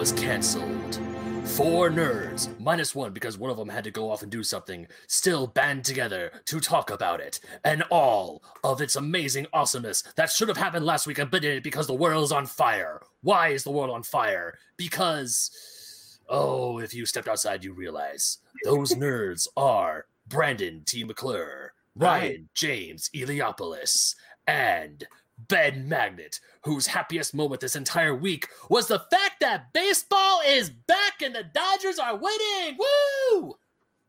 was canceled. Four nerds, minus one because one of them had to go off and do something, still band together to talk about it, and all of its amazing awesomeness that should have happened last week and didn't because the world's on fire. Why is the world on fire? Because, oh, if you stepped outside, you realize those nerds are Brandon T. McClure, Ryan James Eliopoulos, and Ben Magnet, whose happiest moment this entire week was the fact that baseball is back and the Dodgers are winning. Woo!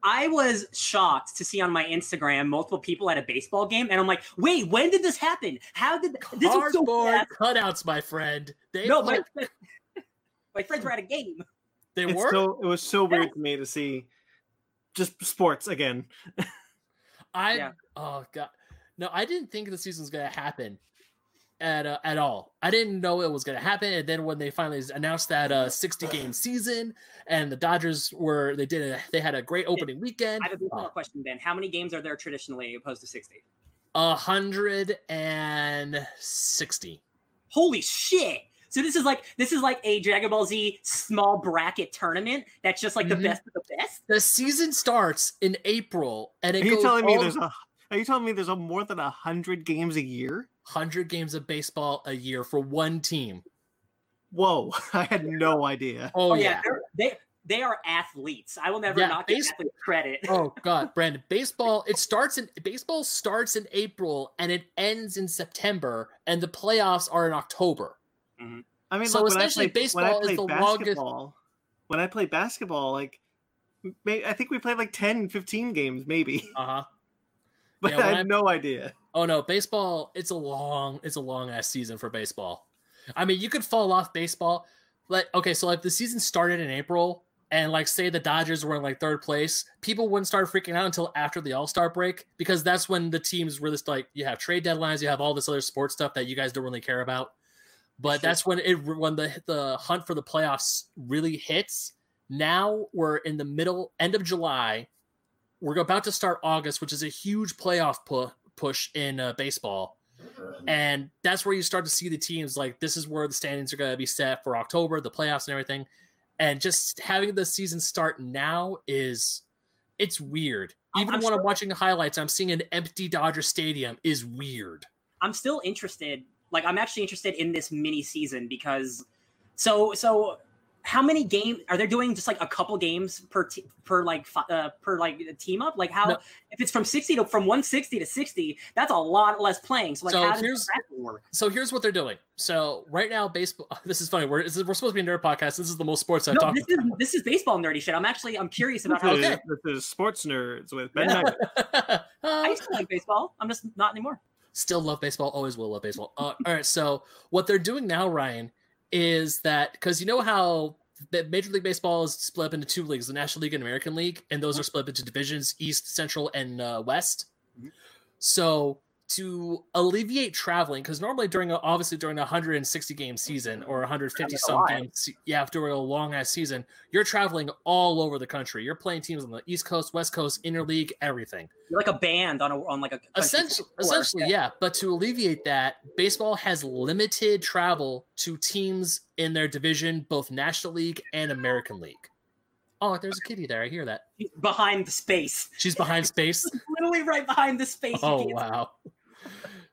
I was shocked to see on my Instagram multiple people at a baseball game, and I'm like, "Wait, when did this happen? How did this was so Cardboard cutouts, my friend. They No, my, my friends were at a game. they It's were. so it was so weird to me to see just sports again. I Yeah. oh god, no, I didn't think the season was gonna happen at uh, at all. I didn't know it was gonna happen, and then when they finally announced that uh 60 game season, and the Dodgers were they did a, they had a great opening weekend. I have a baseball uh, question, Ben. How many games are there traditionally opposed to 60? A hundred and sixty. Holy shit! So this is like this is like a Dragon Ball Z small bracket tournament that's just like Mhm. the best of the best. The season starts in April, and it Are you goes telling me all there's a are you telling me there's a more than a hundred games a year? Hundred games of baseball a year for one team. Whoa, I had no idea. Oh, Oh, yeah. yeah, they're, they they are athletes. I will never Yeah, not give base- athletes credit. oh god brandon baseball it starts in baseball starts in april and it ends in september and the playoffs are in october I mean, So look, when I essentially, play, when I baseball is the longest- when I play basketball, like I think we played like 10, 15 games, maybe. uh-huh But Yeah, I when had I- no idea. Oh no baseball it's a long it's a long ass season for baseball. I mean you could fall off baseball like okay so like the season started in april and like say the dodgers were in like third place people wouldn't start freaking out until after the all-star break because that's when the teams really like you have trade deadlines you have all this other sports stuff that you guys don't really care about. But Sure. that's when it when the the hunt for the playoffs really hits. Now we're in the middle end of july. We're about to start august which is a huge playoff pu- push in uh, baseball. And that's where you start to see the teams like this is where the standings are going to be set for october the playoffs and everything. And just having the season start now is it's weird. Even I'm when i'm watching the highlights i'm seeing an empty dodger stadium is weird. I'm still interested. Like I'm actually interested in this mini season because so so how many games are they doing? Just like a couple games per te- per like uh, per like team up? Like how No. if it's from 60 to from 160 to 60, that's a lot less playing. So like So how does here's- that work? so here's what they're doing so right now baseball this is funny we're, is, we're supposed to be a nerd podcast this is the most sports i've No, talked this is this is baseball nerdy shit. I'm actually I'm curious about how This, Okay. is, this is sports nerds with Ben. Yeah. I used to like baseball. I'm just not anymore. still love baseball always will love baseball uh, all right so what they're doing now ryan is that because you know how the major league baseball is split up into two leagues the national league and american league and those are split up into divisions east central and uh, west Mhm. so to alleviate traveling because normally during a, obviously during a 160 game season or 150 That's some lot. game se- yeah during a long ass season you're traveling all over the country. You're playing teams on the east coast west coast interleague everything. You're like a band on a on like a essentially, essentially yeah but to alleviate that baseball has limited travel to teams in their division both national league and american league. Oh there's a kitty there i hear that. Behind the space. she's behind space? Literally right behind the space. Oh wow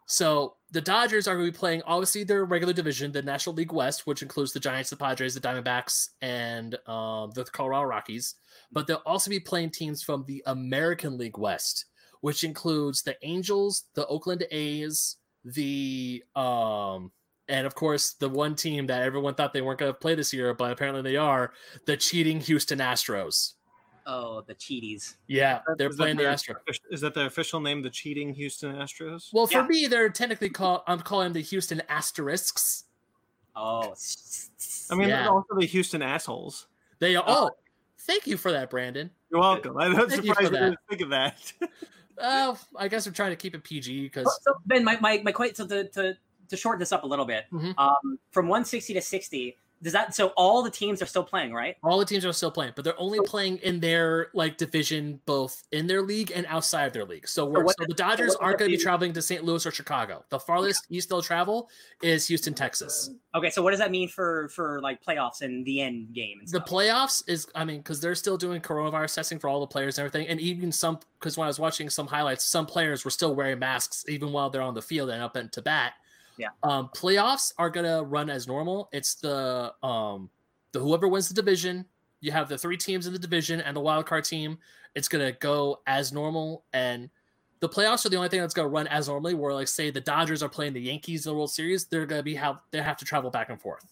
so the dodgers are going to be playing obviously their regular division the national league west which includes the giants the padres the diamondbacks and um, the colorado rockies. But they'll also be playing teams from the american league west which includes the angels the oakland a's the um and of course the one team that everyone thought they weren't going to play this year but apparently they are the cheating houston astros Oh, the cheaties. yeah they're Is that playing the astros offic- Is that the official name? The cheating Houston Astros. well for Yeah. me they're technically called i'm calling them the houston asterisks Oh, I mean, yeah. also the Houston assholes. They are. Oh, thank you for that, Brandon. You're welcome. I'm not Thank you for surprised you that. didn't think of that. Oh, I guess I'm trying to keep it PG because So, Ben, my my, my quite so to, to to shorten this up a little bit. Mhm. Um, from 160 to 60, Does that so all the teams are still playing, right? All the teams are still playing, but they're only playing in their like division, both in their league and outside of their league. So, we're, what- so the Dodgers what- aren't going to be traveling to St. Louis or Chicago. The farthest east they'll travel is Houston, Texas. Okay, so what does that mean for for like playoffs and the end game? And The playoffs is, I mean, because they're still doing coronavirus testing for all the players and everything, and even some. Because when I was watching some highlights, some players were still wearing masks even while they're on the field and up into bat. Yeah. Um, playoffs are gonna run as normal. It's the um, the whoever wins the division. You have the three teams in the division and the wild card team. It's gonna go as normal, and the playoffs are the only thing that's gonna run as normally. Where like say the Dodgers are playing the Yankees in the World Series, they're gonna be have they have to travel back and forth.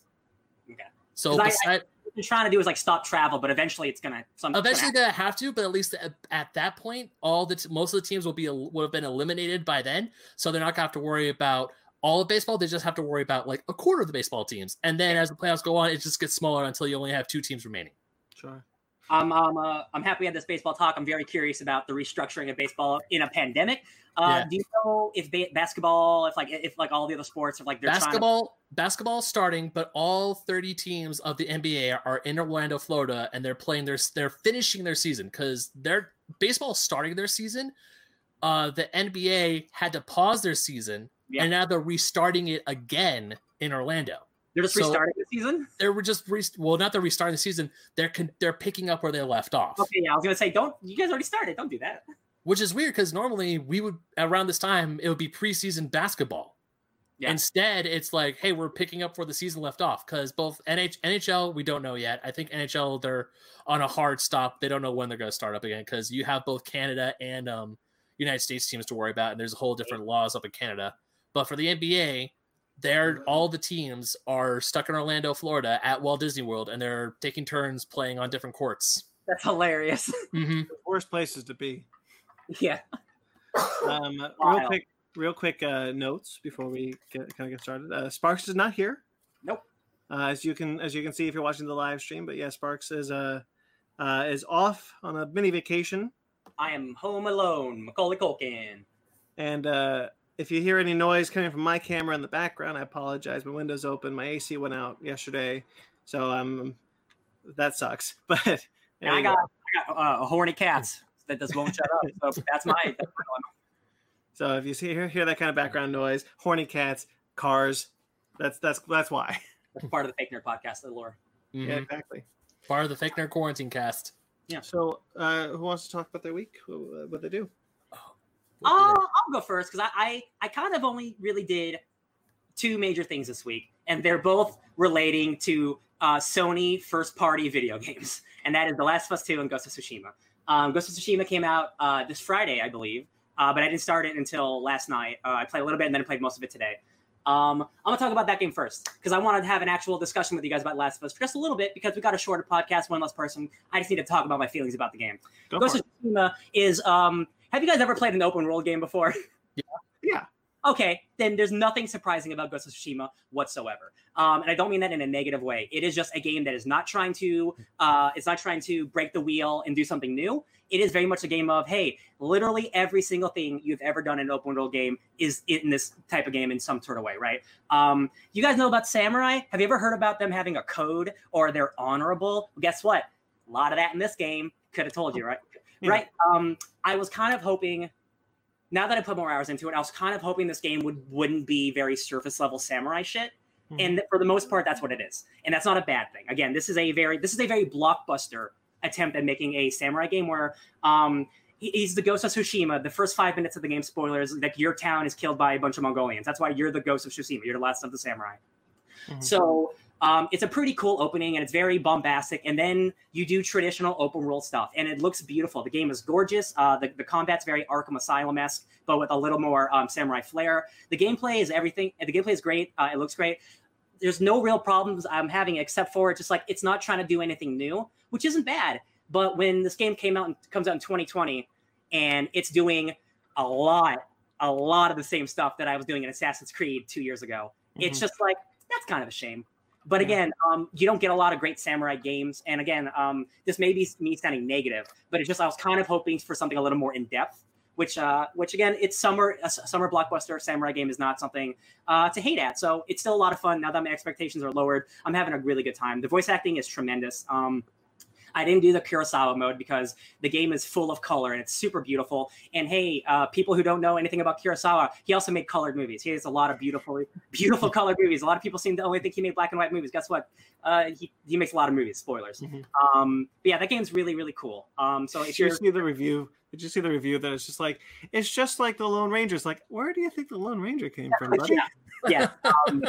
Okay. So 'Cause I- beside, what they're trying to do is like stop travel, but eventually it's gonna some it's gonna have to, but at least at, at that point, all the t- most of the teams will be will have been eliminated by then, so they're not gonna have to worry about all of baseball. They just have to worry about like a quarter of the baseball teams, and then as the playoffs go on, it just gets smaller until you only have two teams remaining. Sure. I'm um, uh, I'm happy we had this baseball talk. I'm very curious about the restructuring of baseball in a pandemic. Uh, Yeah. Do you know if ba- basketball, if like if like all the other sports, are like they're trying to basketball, basketball starting, but all thirty teams of the NBA are in Orlando, Florida, and they're playing their they're finishing their season because they're baseball starting their season. Uh, the NBA had to pause their season, Yeah. and now they're restarting it again in Orlando. they're just so- restarting the season? they were just re- well, not they're restarting the season. They're con- they're picking up where they left off, Okay, yeah, I was gonna say, don't you guys already started? Don't do that. which is weird because normally we would around this time it would be preseason basketball. Yeah. Instead, it's like, hey, we're picking up where the season left off because both NH- NHL we don't know yet. I think NHL they're on a hard stop. They don't know when they're going to start up again because you have both Canada and um, United States teams to worry about, and there's a whole different laws up in Canada. But for the NBA, they're all the teams are stuck in Orlando, Florida, at Walt Disney World, and they're taking turns playing on different courts. That's hilarious. hmm Worst places to be. yeah. Um, real Wild. quick, real quick uh, notes before we get, kind of get started. Uh, Sparks is not here. Nope. Uh, as you can as you can see if you're watching the live stream, but yeah, Sparks is uh, uh is off on a mini vacation, I am home alone, Macaulay Culkin. and uh, if you hear any noise coming from my camera in the background, I apologize. My window's open. My AC went out yesterday, so um, that sucks. But there I got go. I got uh, horny cats that just won't shut up. So that's my that's my. So if you see hear, hear that kind of background noise, horny cats, cars, that's that's that's why. That's part of the fake nerd podcast, the lore. Yeah, exactly. Part of the fake nerd quarantine cast. Yeah. So, uh, who wants to talk about their week? What, what they do? What Uh, I'll go first because I, I I kind of only really did two major things this week, and they're both relating to uh, Sony first party video games, and that is The Last of Us Two and Ghost of Tsushima. Um, Ghost of Tsushima came out uh, this Friday, I believe, uh, but I didn't start it until last night. Uh, I played a little bit, and then I played most of it today. Um, I'm gonna talk about that game first because I wanted to have an actual discussion with you guys about Last of Us for just a little bit because we got a shorter podcast, one less person. I just need to talk about my feelings about the game. Go Ghost of Tsushima is um. Have you guys ever played an open world game before? Yeah. yeah. Okay, then there's nothing surprising about Ghost of Tsushima whatsoever. Um, and I don't mean that in a negative way. It is just a game that is not trying to uh, it's not trying to break the wheel and do something new. It is very much a game of hey, literally every single thing you've ever done in an open world game is in this type of game in some sort of way, right? Um, you guys know about Samurai? Have you ever heard about them having a code or they're honorable? Well, guess what? A lot of that in this game. Could have told you, right? Yeah. Right. Um, I was kind of hoping. Now that I put more hours into it, I was kind of hoping this game would wouldn't be very surface level samurai shit. Mhm. And for the most part, that's what it is, and that's not a bad thing. Again, this is a very this is a very blockbuster attempt at making a samurai game where um, he- he's the ghost of Tsushima. The first five minutes of the game, spoilers, like your town is killed by a bunch of Mongolians. That's why you're the ghost of Tsushima. You're the last of the samurai. Mhm. So um, it's a pretty cool opening and it's very bombastic. And then you do traditional open world stuff and it looks beautiful. The game is gorgeous. Uh, the, the combat's very Arkham Asylum esque, but with a little more um, samurai flair. The gameplay is everything. The gameplay is great. Uh, it looks great. There's no real problems I'm having except for just like it's not trying to do anything new, which isn't bad. But when this game came out and comes out in 2020 and it's doing a lot, a lot of the same stuff that I was doing in Assassin's Creed two years ago, it's Mhm. just like that's kind of a shame. But again, um, you don't get a lot of great samurai games. And again, um, this may be me sounding negative, but it's just I was kind of hoping for something a little more in depth. which uh, which again, it's summer a summer blockbuster samurai game is not something uh, to hate at. So it's still a lot of fun. Now that my expectations are lowered, I'm having a really good time. The voice acting is tremendous. Um, I didn't do the Kurosawa mode because the game is full of color and it's super beautiful. And hey, uh, people who don't know anything about Kurosawa, he also made colored movies. He has a lot of beautiful, beautiful colored movies. A lot of people seem to only think he made black and white movies. Guess what? Uh, he, he makes a lot of movies. Spoilers. Mm-hmm. Um, but yeah, that game's really really cool. Um, so if you see the review? Did you see the review that it's just like it's just like the Lone Ranger? Rangers? Like, where do you think the Lone Ranger came from, buddy? yeah. yeah, um,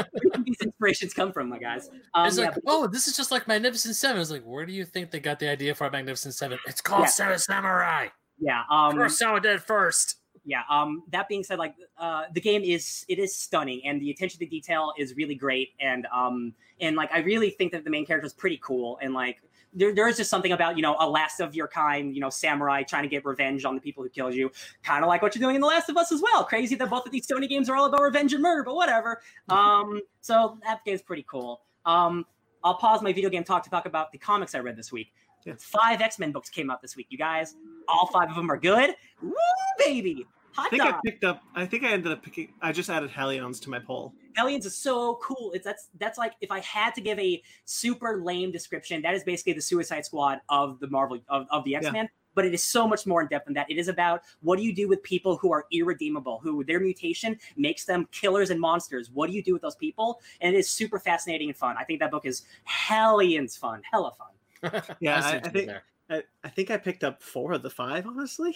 these inspirations come from, my guys. Um, it's yeah, like, but- oh, this is just like Magnificent Seven. It's like, where do you think they got the idea for Magnificent Seven? It's called Yeah. Seven Samurai. yeah. Um, Kurosawa did it first. yeah um that being said like uh the game is it is stunning and the attention to detail is really great and um and like i really think that the main character is pretty cool and like there, there is just something about you know a last of your kind you know samurai trying to get revenge on the people who killed you. Kind of like what you're doing in the last of us as well. Crazy that both of these sony games are all about revenge and murder but whatever. Um so that game's pretty cool. Um i'll pause my video game talk to talk about the comics i read this week. Yeah. five x-men books came out this week you guys. All five of them are good. Woo, baby I hot think I picked up. I think I ended up picking. I just added Hellions to my poll. Hellions is so cool. It's that's that's like if I had to give a super lame description, that is basically the Suicide Squad of the Marvel of, of the X Men. But it is so much more in depth than that. It is about what do you do with people who are irredeemable, who their mutation makes them killers and monsters. What do you do with those people? And it is super fascinating and fun. I think that book is hellions fun, hella fun. Yeah, see I- I think- I, I think I picked up four of the five. Honestly.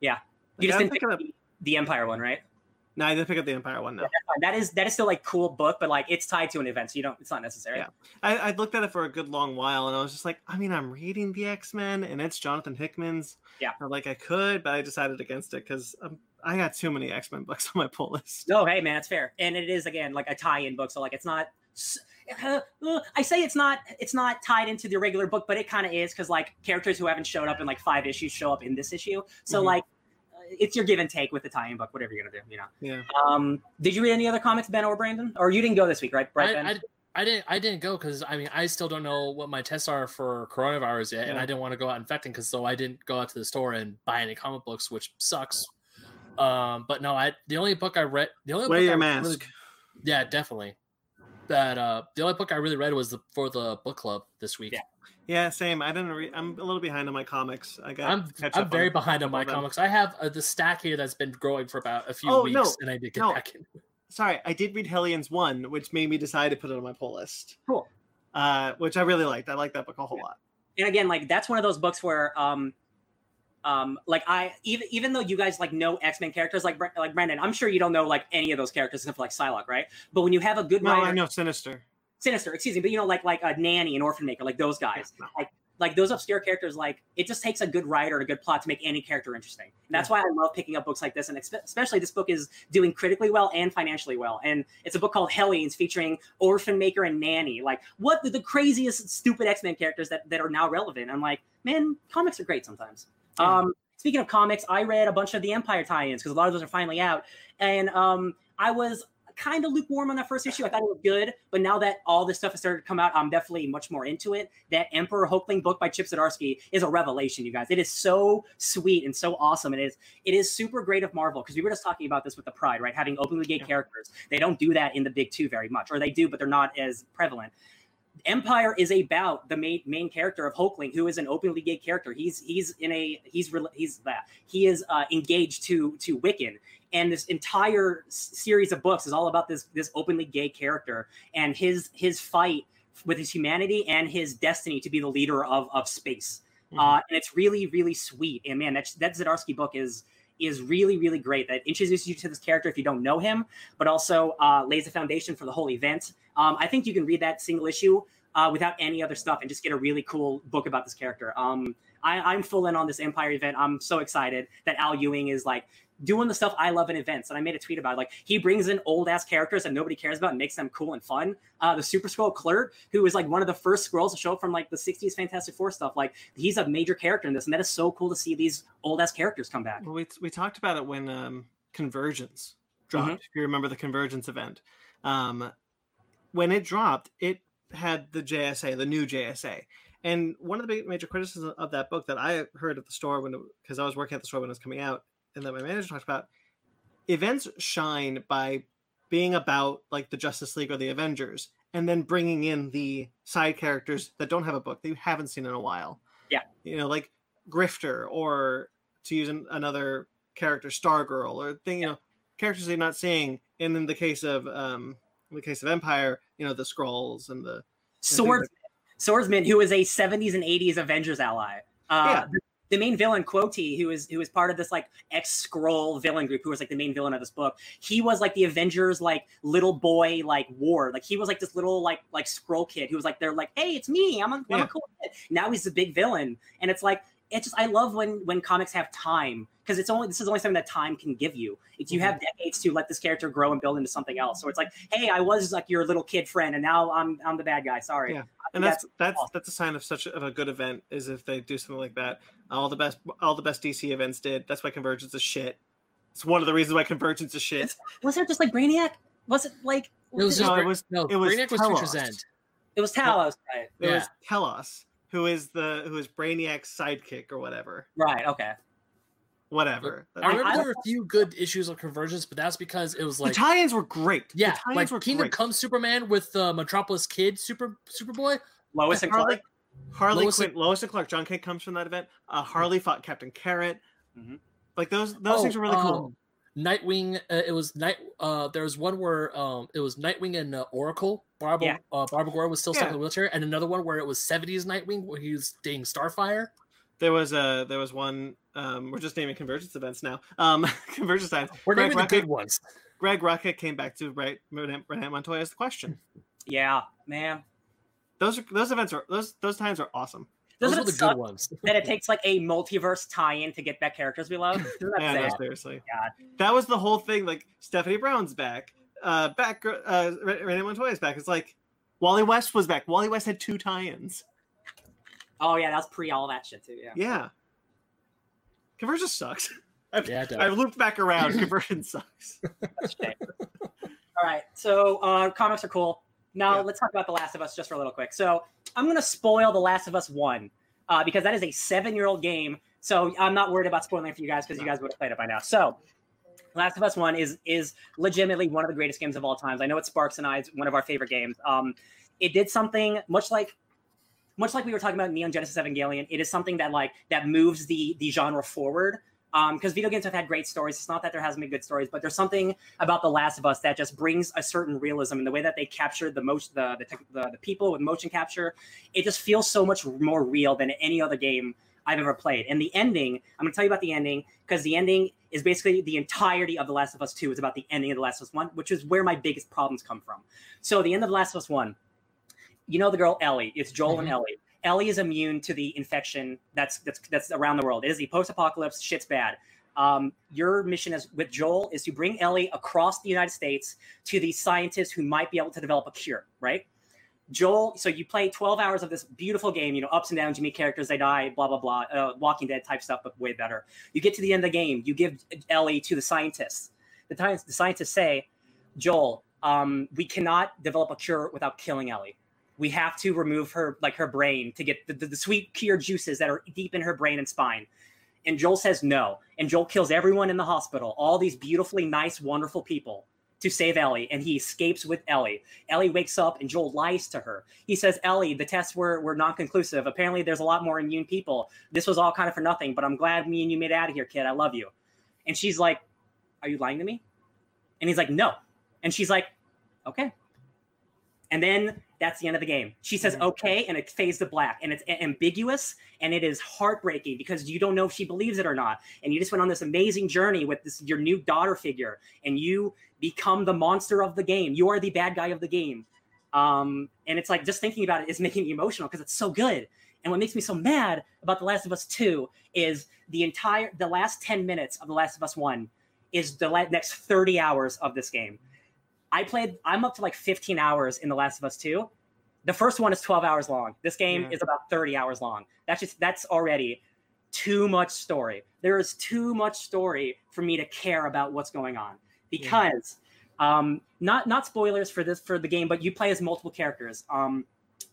Yeah. You Like, just I'm didn't pick up up. The, Empire one, right? No, I didn't pick up the Empire one. No, That is that is still like cool book, but like it's tied to an event, so you don't. It's not necessary. Yeah. I, I looked at it for a good long while, and I was just like, I mean, I'm reading the X Men, and it's Jonathan Hickman's. Yeah. I'm like I could, but I decided against it because um, I got too many X Men books on my pull list. No, hey man, it's fair, and it is again like a tie-in book, so like it's not. uh, uh, I say it's not it's not tied into the regular book, but it kind of is because like characters who haven't showed up in like five issues show up in this issue. So Mhm. like it's your give and take with the tie-in book, whatever you're gonna do, you know. Yeah. Um, did you read any other comics, Ben or Brandon? Or you didn't go this week, right? Right, Ben? I, I, I didn't. I didn't go because I mean I still don't know what my tests are for coronavirus yet, and I didn't want to go out infecting because so I didn't go out to the store and buy any comic books, which sucks. Um, but no, I the only book I read, the only Wear book your I mask. really- yeah, definitely. That uh, the only book I really read was the for the book club this week. Yeah. Yeah, same. I didn't. Read, I'm a little behind on my comics. I got. I'm catch I'm up very on- behind on my them. comics. I have uh, the stack here that's been growing for about a few Oh, weeks, no, and I did get no. back in. Sorry, I did read Hellions one, which made me decide to put it on my pull list. Cool. Uh, which I really liked. I like that book a whole lot. and again, like that's one of those books where um um like I even even though you guys like know X-Men characters like like Brendan, I'm sure you don't know like any of those characters except for like Psylocke, right? But when you have a good No, writer, I know Sinister. Sinister, excuse me, but you know like like a nanny and orphan maker, like those guys. No. Like like those obscure characters, like it just takes a good writer and a good plot to make any character interesting. And that's why I love picking up books like this, and expe- especially this book is doing critically well and financially well. And it's a book called Hellions, featuring Orphan Maker and Nanny. Like what the, the craziest stupid X Men characters that that are now relevant. I'm like, man, comics are great sometimes. Yeah. Um, speaking of comics, I read a bunch of the Empire tie-ins because a lot of those are finally out, and um, I was kind of lukewarm on that first issue. I thought it was good, but now that all this stuff has started to come out, I'm definitely much more into it. That Emperor Hulkling book by Chip Zdarsky is a revelation, you guys. It is so sweet and so awesome. It is it is super great of Marvel because we were just talking about this with the Pride, right? Having openly gay Yeah. characters. They don't do that in the big two very much, or they do, but they're not as prevalent. Empire is about the main main character of Hulkling, who is an openly gay character. He's he's in a he's he's that he is uh, engaged to to Wiccan, and this entire series of books is all about this this openly gay character and his his fight with his humanity and his destiny to be the leader of of space. Uh, and it's really really sweet. And man, that that Zdarsky book is is really really great. That introduces you to this character if you don't know him, but also uh, lays the foundation for the whole event. Um, I think you can read that single issue uh, without any other stuff and just get a really cool book about this character. Um, I, I'm full in on this Empire event. I'm so excited that Al Ewing is like doing the stuff I love in events. And I made a tweet about it. like he brings in old ass characters that nobody cares about and makes them cool and fun. Uh, the Super Skrull Kl'rt, who is like one of the first Skrulls to show up from like the 60s Fantastic Four stuff, like he's a major character in this, and that is so cool to see these old ass characters come back. Well, we we talked about it when um, Convergence dropped. Mhm. If you remember the Convergence event, um, when it dropped, it had the JSA, the new JSA, and one of the big major criticisms of that book that I heard at the store when because I was working at the store when it was coming out and that my manager talked about, events shine by being about like the Justice League or the Avengers, and then bringing in the side characters that don't have a book that you haven't seen in a while. Yeah. You know, like Grifter, or to use an, another character, Stargirl, or thing, you know, characters you're not seeing. And in the case of um, in the case of Empire, you know, the Skrulls and the Swords, Swordsman, who is a 70s and 80s Avengers ally. Uh, Yeah. the, the main villain, Quoi, who is who is part of this like ex Skrull villain group, who was like the main villain of this book. He was like the Avengers like little boy like ward. Like he was like this little like like Skrull kid who was like they're like, hey, it's me. I'm a, I'm Yeah. a cool kid. Now he's the big villain, and it's like it's just I love when when comics have time because it's only this is only something that time can give you. It's you have mm-hmm. decades to let this character grow and build into something else. So it's like, hey, I was like your little kid friend, and now I'm I'm the bad guy. Sorry. Yeah. And think that's that's that's a sign of such a, of a good event is if they do something like that. All the best all the best DC events did. That's why Convergence is shit. It's one of the reasons why Convergence is shit. was there just like Brainiac? Was it like It was No, just it was- no. it was Brainiac was Telos. Future's End. it was Talos? Right. It Yeah. was Telos, who is the who is Brainiac's sidekick or whatever. Right. Okay. Whatever. I remember I- there were a few good issues of Convergence, but that's because it was the like tie-ins were great. Yeah, tie-ins like were Kingdom great. Come Superman with uh, Metropolis Kid Super Superboy. Lois and Harley, Clark. Harley Lois Quinn, Lois and Clark. Jon Kent comes from that event. Uh, Harley fought Captain Carrot. Mhm. Like those those things Oh, were really cool. um, Nightwing. Uh, it was night. Uh, there was one where um, it was Nightwing and uh, Oracle. Barbara, Yeah. uh, Barbara Gordon was still stuck Yeah. in the wheelchair, and another one where it was '70s Nightwing, where he was dating Starfire. There was a there was one. Um, we're just naming convergence events now. Um, convergence times. We're Greg naming the good ones. Greg Rucka came back to write Renee Renee Montoya as the question. Yeah, man. Those are those events are those those times are awesome. Doesn't Those are the good ones. that it takes like a multiverse tie-in to get back characters we love? Doesn't Yeah, no, seriously. God. That was the whole thing. Like Stephanie Brown's back. Uh, back. Uh, Re- Renee Montoya's back. It's like Wally West was back. Wally West had two tie-ins. Oh yeah, that was pre all that shit too. Yeah. Yeah. Conversion sucks. I've, Yeah, it does. I've looped back around. Conversion sucks. That's shame. All right, so uh, comics are cool. Now Yeah. let's talk about The Last of Us just for a little quick. So I'm gonna spoil The Last of Us One uh, because that is a seven-year-old game. So I'm not worried about spoiling it for you guys because you guys would have played it by now. So Last of Us One is is legitimately one of the greatest games of all times. I know it Sparks and I's one of our favorite games. Um, it did something much like much like we were talking about Neon Genesis Evangelion. It is something that like that moves the the genre forward. Um, because video games have had great stories. It's not that there hasn't been good stories, but there's something about The Last of Us that just brings a certain realism in the way that they captured the most the the, the the people with motion capture. It just feels so much more real than any other game I've ever played. And the ending, I'm gonna tell you about the ending because the ending is basically the entirety of The Last of Us 2 is about the ending of The Last of Us 1, which is where my biggest problems come from. So the end of The Last of Us 1, you know the girl Ellie. It's Joel and Mhm. Ellie. Ellie is immune to the infection that's that's that's around the world. It is the post-apocalypse. Shit's bad. Um, your mission is with Joel is to bring Ellie across the United States to the scientists who might be able to develop a cure. Right? Joel. So you play 12 hours of this beautiful game. You know, ups and downs. You meet characters. They die. Blah blah blah. Uh, Walking Dead type stuff, but way better. You get to the end of the game. You give Ellie to the scientists. The, the scientists say, Joel, um, we cannot develop a cure without killing Ellie we have to remove her like her brain to get the, the, the sweet cure juices that are deep in her brain and spine and joel says no and joel kills everyone in the hospital all these beautifully nice wonderful people to save ellie and he escapes with ellie. Ellie wakes up and joel lies to her. He says ellie the tests were, were non-conclusive. Apparently there's a lot more immune people. This was all kind of for nothing but i'm glad me and you made it out of here kid. I love you. And she's like are you lying to me? And he's like no. And she's like okay. And then that's the end of the game. She says Mhm. okay, and it fades to black, and it's ambiguous, and it is heartbreaking because you don't know if she believes it or not. And you just went on this amazing journey with this your new daughter figure, and you become the monster of the game. You are the bad guy of the game. Um, and it's like just thinking about it is making me emotional because it's so good. And what makes me so mad about The Last of Us 2 is the entire the last 10 minutes of The Last of Us 1 is the la- next 30 hours of this game. I played I'm up to like 15 hours in The Last of Us 2. The first one is 12 hours long. This game Yeah. is about 30 hours long. That's just that's already too much story. There is too much story for me to care about what's going on because um not not spoilers for this for the game, but you play as multiple characters. Um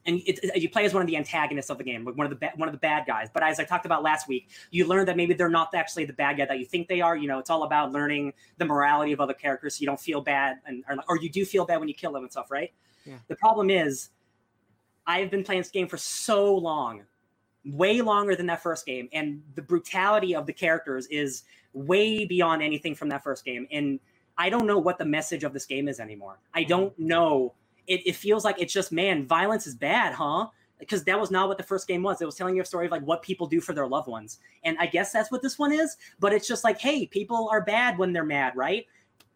and it, you play as one of the antagonists of the game, like one of the ba- one of the bad guys. But as I talked about last week, you learn that maybe they're not actually the bad guy that you think they are. You know, it's all about learning the morality of other characters, so you don't feel bad, and or, or you do feel bad when you kill them and stuff, right? Yeah. The problem is, I've been playing this game for so long, way longer than that first game, and the brutality of the characters is way beyond anything from that first game, and I don't know what the message of this game is anymore. I mm-hmm. don't know. It, it feels like it's just man, violence is bad, huh? Because that was not what the first game was. It was telling you a story of like what people do for their loved ones, and I guess that's what this one is. But it's just like, hey, people are bad when they're mad, right?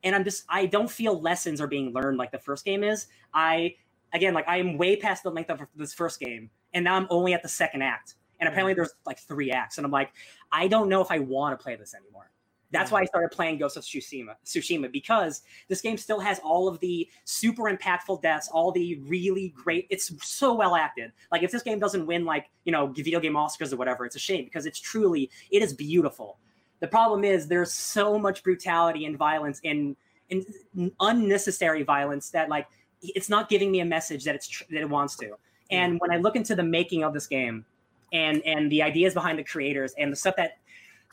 And I'm just, I don't feel lessons are being learned like the first game is. I, again, like I am way past the length of this first game, and now I'm only at the second act. And apparently mm-hmm. there's like three acts, and I'm like, I don't know if I want to play this anymore. That's why I started playing Ghost of Tsushima, Tsushima because this game still has all of the super impactful deaths, all the really great. It's so well acted. Like if this game doesn't win like you know video game Oscars or whatever, it's a shame because it's truly it is beautiful. The problem is there's so much brutality and violence and, and unnecessary violence that like it's not giving me a message that it's tr- that it wants to. And mm. when I look into the making of this game and and the ideas behind the creators and the stuff that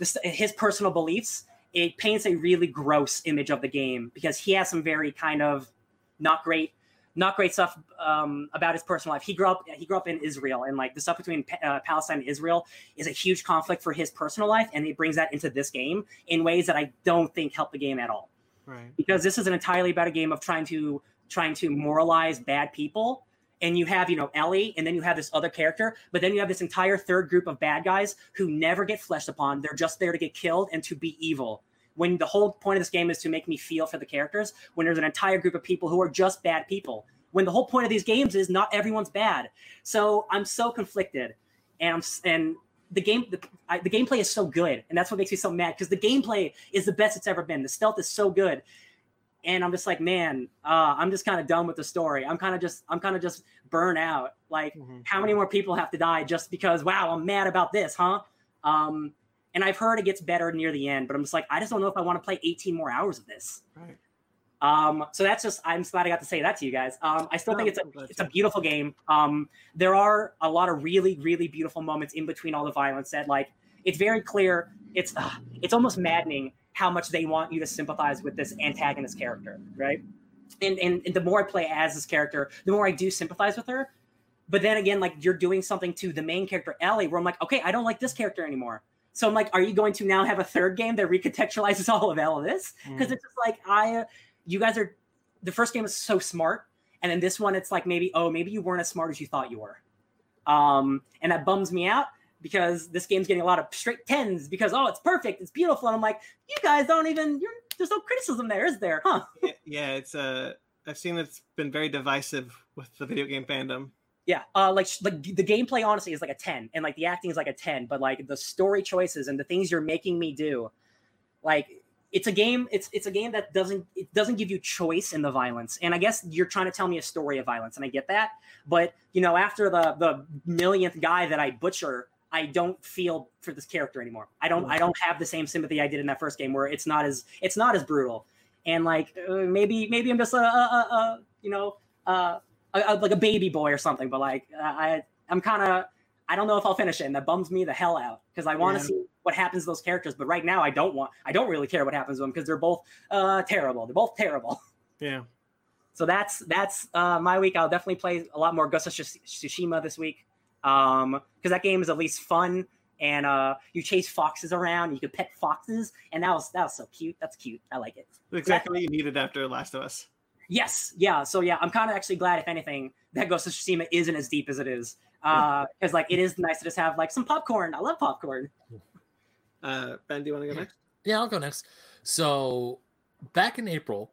this, his personal beliefs, it paints a really gross image of the game because he has some very kind of not great not great stuff um, about his personal life. He grew up he grew up in Israel, and like the stuff between uh, Palestine and Israel is a huge conflict for his personal life, and he brings that into this game in ways that I don't think help the game at all. Right. Because this is an entirely about a game of trying to trying to moralize bad people. And you have, you know, Ellie, and then you have this other character, but then you have this entire third group of bad guys who never get fleshed upon. They're just there to get killed and to be evil. When the whole point of this game is to make me feel for the characters when there's an entire group of people who are just bad people. When the whole point of these games is not everyone's bad. So i'm so conflicted. And I'm, and the game the, I, the gameplay is so good and that's what makes me so mad because the gameplay is the best it's ever been. The stealth is so good and i'm just like man uh, i'm just kind of done with the story. I'm kind of just i'm kind of just burnt out. Like Mhm. how many more people have to die just because wow i'm mad about this huh? Um and i've heard it gets better near the end but i'm just like i just don't know if i want to play 18 more hours of this. Right. um so that's just i'm just glad i got to say that to you guys. Um i still No, think it's a it's a beautiful game. Um there are a lot of really really beautiful moments in between all the violence that like it's very clear. It's uh, it's almost maddening how much they want you to sympathize with this antagonist character right? And, and and the more i play as this character the more i do sympathize with her. But then again like you're doing something to the main character ellie where i'm like okay i don't like this character anymore. So i'm like are you going to now have a third game that recontextualizes all of all of this? Because Mm. it's just like i you guys are the first game is so smart. And then this one it's like maybe oh maybe you weren't as smart as you thought you were. Um and that bums me out because this game's getting a lot of straight tens because oh it's perfect it's beautiful and i'm like you guys don't even you're there's no criticism there is there huh Yeah, it's uh I've seen it's been very divisive with the video game fandom. Yeah, uh, like like the gameplay honestly is like a ten, and like the acting is like a ten, but like the story choices and the things you're making me do, like it's a game. It's it's a game that doesn't it doesn't give you choice in the violence, and I guess you're trying to tell me a story of violence, and I get that, but you know after the the millionth guy that I butcher. I don't feel for this character anymore. I don't. I don't have the same sympathy I did in that first game, where it's not as it's not as brutal, and like uh, maybe maybe I'm just a, a, a, you know uh, a, like a baby boy or something. But like I, I'm kind of, I don't know if I'll finish it, and that bums me the hell out because I want to Yeah. see what happens to those characters. But right now, I don't want, I don't really care what happens to them because they're both uh, terrible. They're both terrible. Yeah. So that's that's uh, my week. I'll definitely play a lot more Ghost of Tsushima this week um, because that game is at least fun. And uh, you chase foxes around. You could pet foxes, and that was that was so cute. That's cute. I like it. Exactly what you needed after Last of Us. Yes, yeah. So yeah, I'm kind of actually glad, if anything, that Ghost of Tsushima isn't as deep as it is, Uh because like it is nice to just have like some popcorn. I love popcorn. Uh Ben, do you want to go next? Yeah, I'll go next. So, back in April,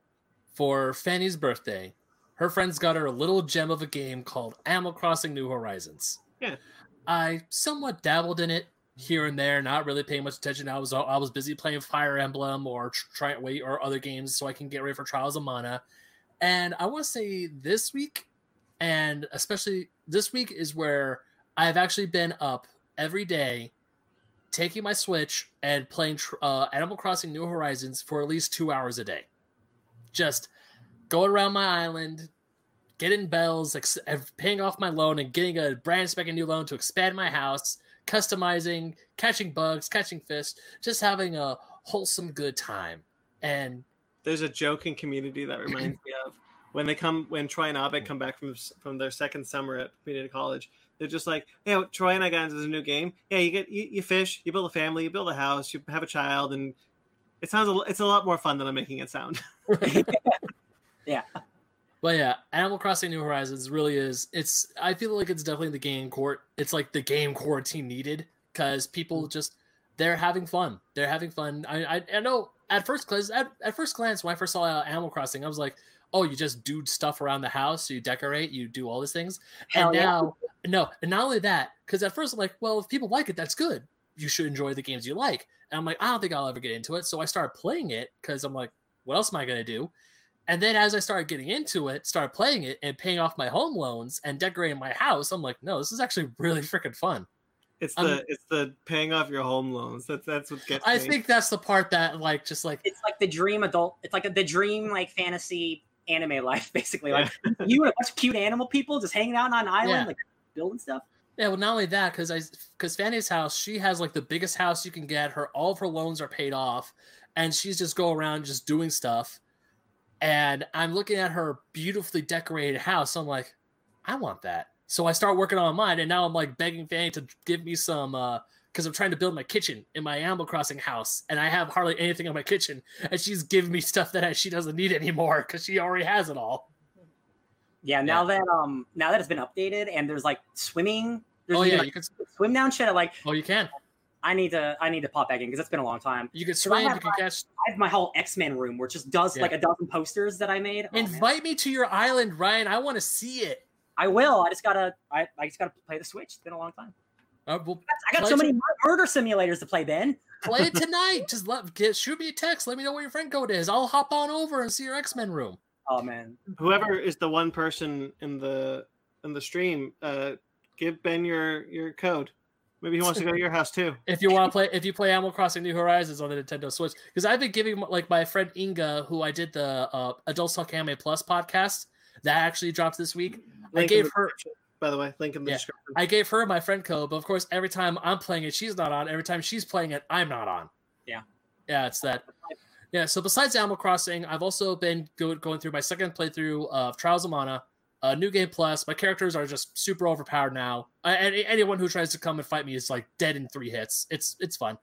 for Fanny's birthday, her friends got her a little gem of a game called Animal Crossing New Horizons. Yeah. I somewhat dabbled in it here and there, not really paying much attention. I was I was busy playing Fire Emblem or try wait or other games so I can get ready for Trials of Mana. And I want to say this week, and especially this week, is where I've actually been up every day taking my Switch and playing uh, Animal Crossing New Horizons for at least two hours a day. Just going around my island, getting bells, ex- paying off my loan, and getting a brand spanking new loan to expand my house, customizing, catching bugs, catching fish, just having a wholesome good time. And there's a joke in community that reminds me of when they come when Troy and Abed come back from from their second summer at community college. They're just like, "Hey, oh, Troy and I got into a new game. Yeah, you get you, you fish, you build a family, you build a house, you have a child, and it sounds a, it's a lot more fun than I'm making it sound." yeah. But yeah, Animal Crossing New Horizons really is. It's I feel like it's definitely the game court. It's like the game quarantine needed because people mm. just they're having fun. They're having fun. I I, I know at first glance at, at first glance when I first saw Animal Crossing, I was like, oh, you just do stuff around the house, you decorate, you do all these things. Hell and yeah. now, no, and not only that, because at first I'm like, well, if people like it, that's good. You should enjoy the games you like. And I'm like, I don't think I'll ever get into it. So I started playing it because I'm like, what else am I gonna do? And then as I started getting into it, started playing it and paying off my home loans and decorating my house, I'm like, no, this is actually really freaking fun. It's the um, it's the paying off your home loans. That's that's what gets. I me. think that's the part that like just like it's like the dream adult. It's like a, the dream like fantasy anime life, basically. Like you and a bunch of cute animal people just hanging out on an island, yeah. like building stuff. Yeah, well, not only that, because I because Fanny's house, she has like the biggest house you can get. Her all of her loans are paid off, and she's just go around just doing stuff. And I'm looking at her beautifully decorated house. So I'm like, I want that. So I start working on mine, and now I'm like begging Fanny to give me some uh, because I'm trying to build my kitchen in my Animal Crossing house, and I have hardly anything in my kitchen, and she's giving me stuff that she doesn't need anymore because she already has it all. Yeah, now yeah. that um now that it's been updated and there's like swimming, there's oh yeah, like, you can swim down shit. like oh you can. I need to I need to pop back in because it's been a long time. You can swim. You can my, catch. I have my whole X Men room which just does yeah. like a dozen posters that I made. Oh, Invite man. me to your island, Ryan. I want to see it. I will. I just gotta I, I just gotta play the Switch. It's been a long time. Uh, well, I got so many murder simulators to play, Ben. play it tonight. Just let get shoot me a text. Let me know where your friend code is. I'll hop on over and see your X Men room. Oh man. Whoever is the one person in the in the stream, uh, give Ben your your code. Maybe he wants to go to your house too. If you want to play, if you play Animal Crossing New Horizons on the Nintendo Switch, because I've been giving like my friend Inga, who I did the uh, Adult Talk Anime Plus podcast, that actually dropped this week. Link I gave her by the way. Link in the yeah. description. I gave her my friend code, but of course, every time I'm playing it, she's not on. Every time she's playing it, I'm not on. Yeah. Yeah, it's that. Yeah, so besides Animal Crossing, I've also been go- going through my second playthrough of Trials of Mana, uh, New Game Plus. My characters are just super overpowered now. I, anyone who tries to come and fight me is like dead in three hits. It's it's fun.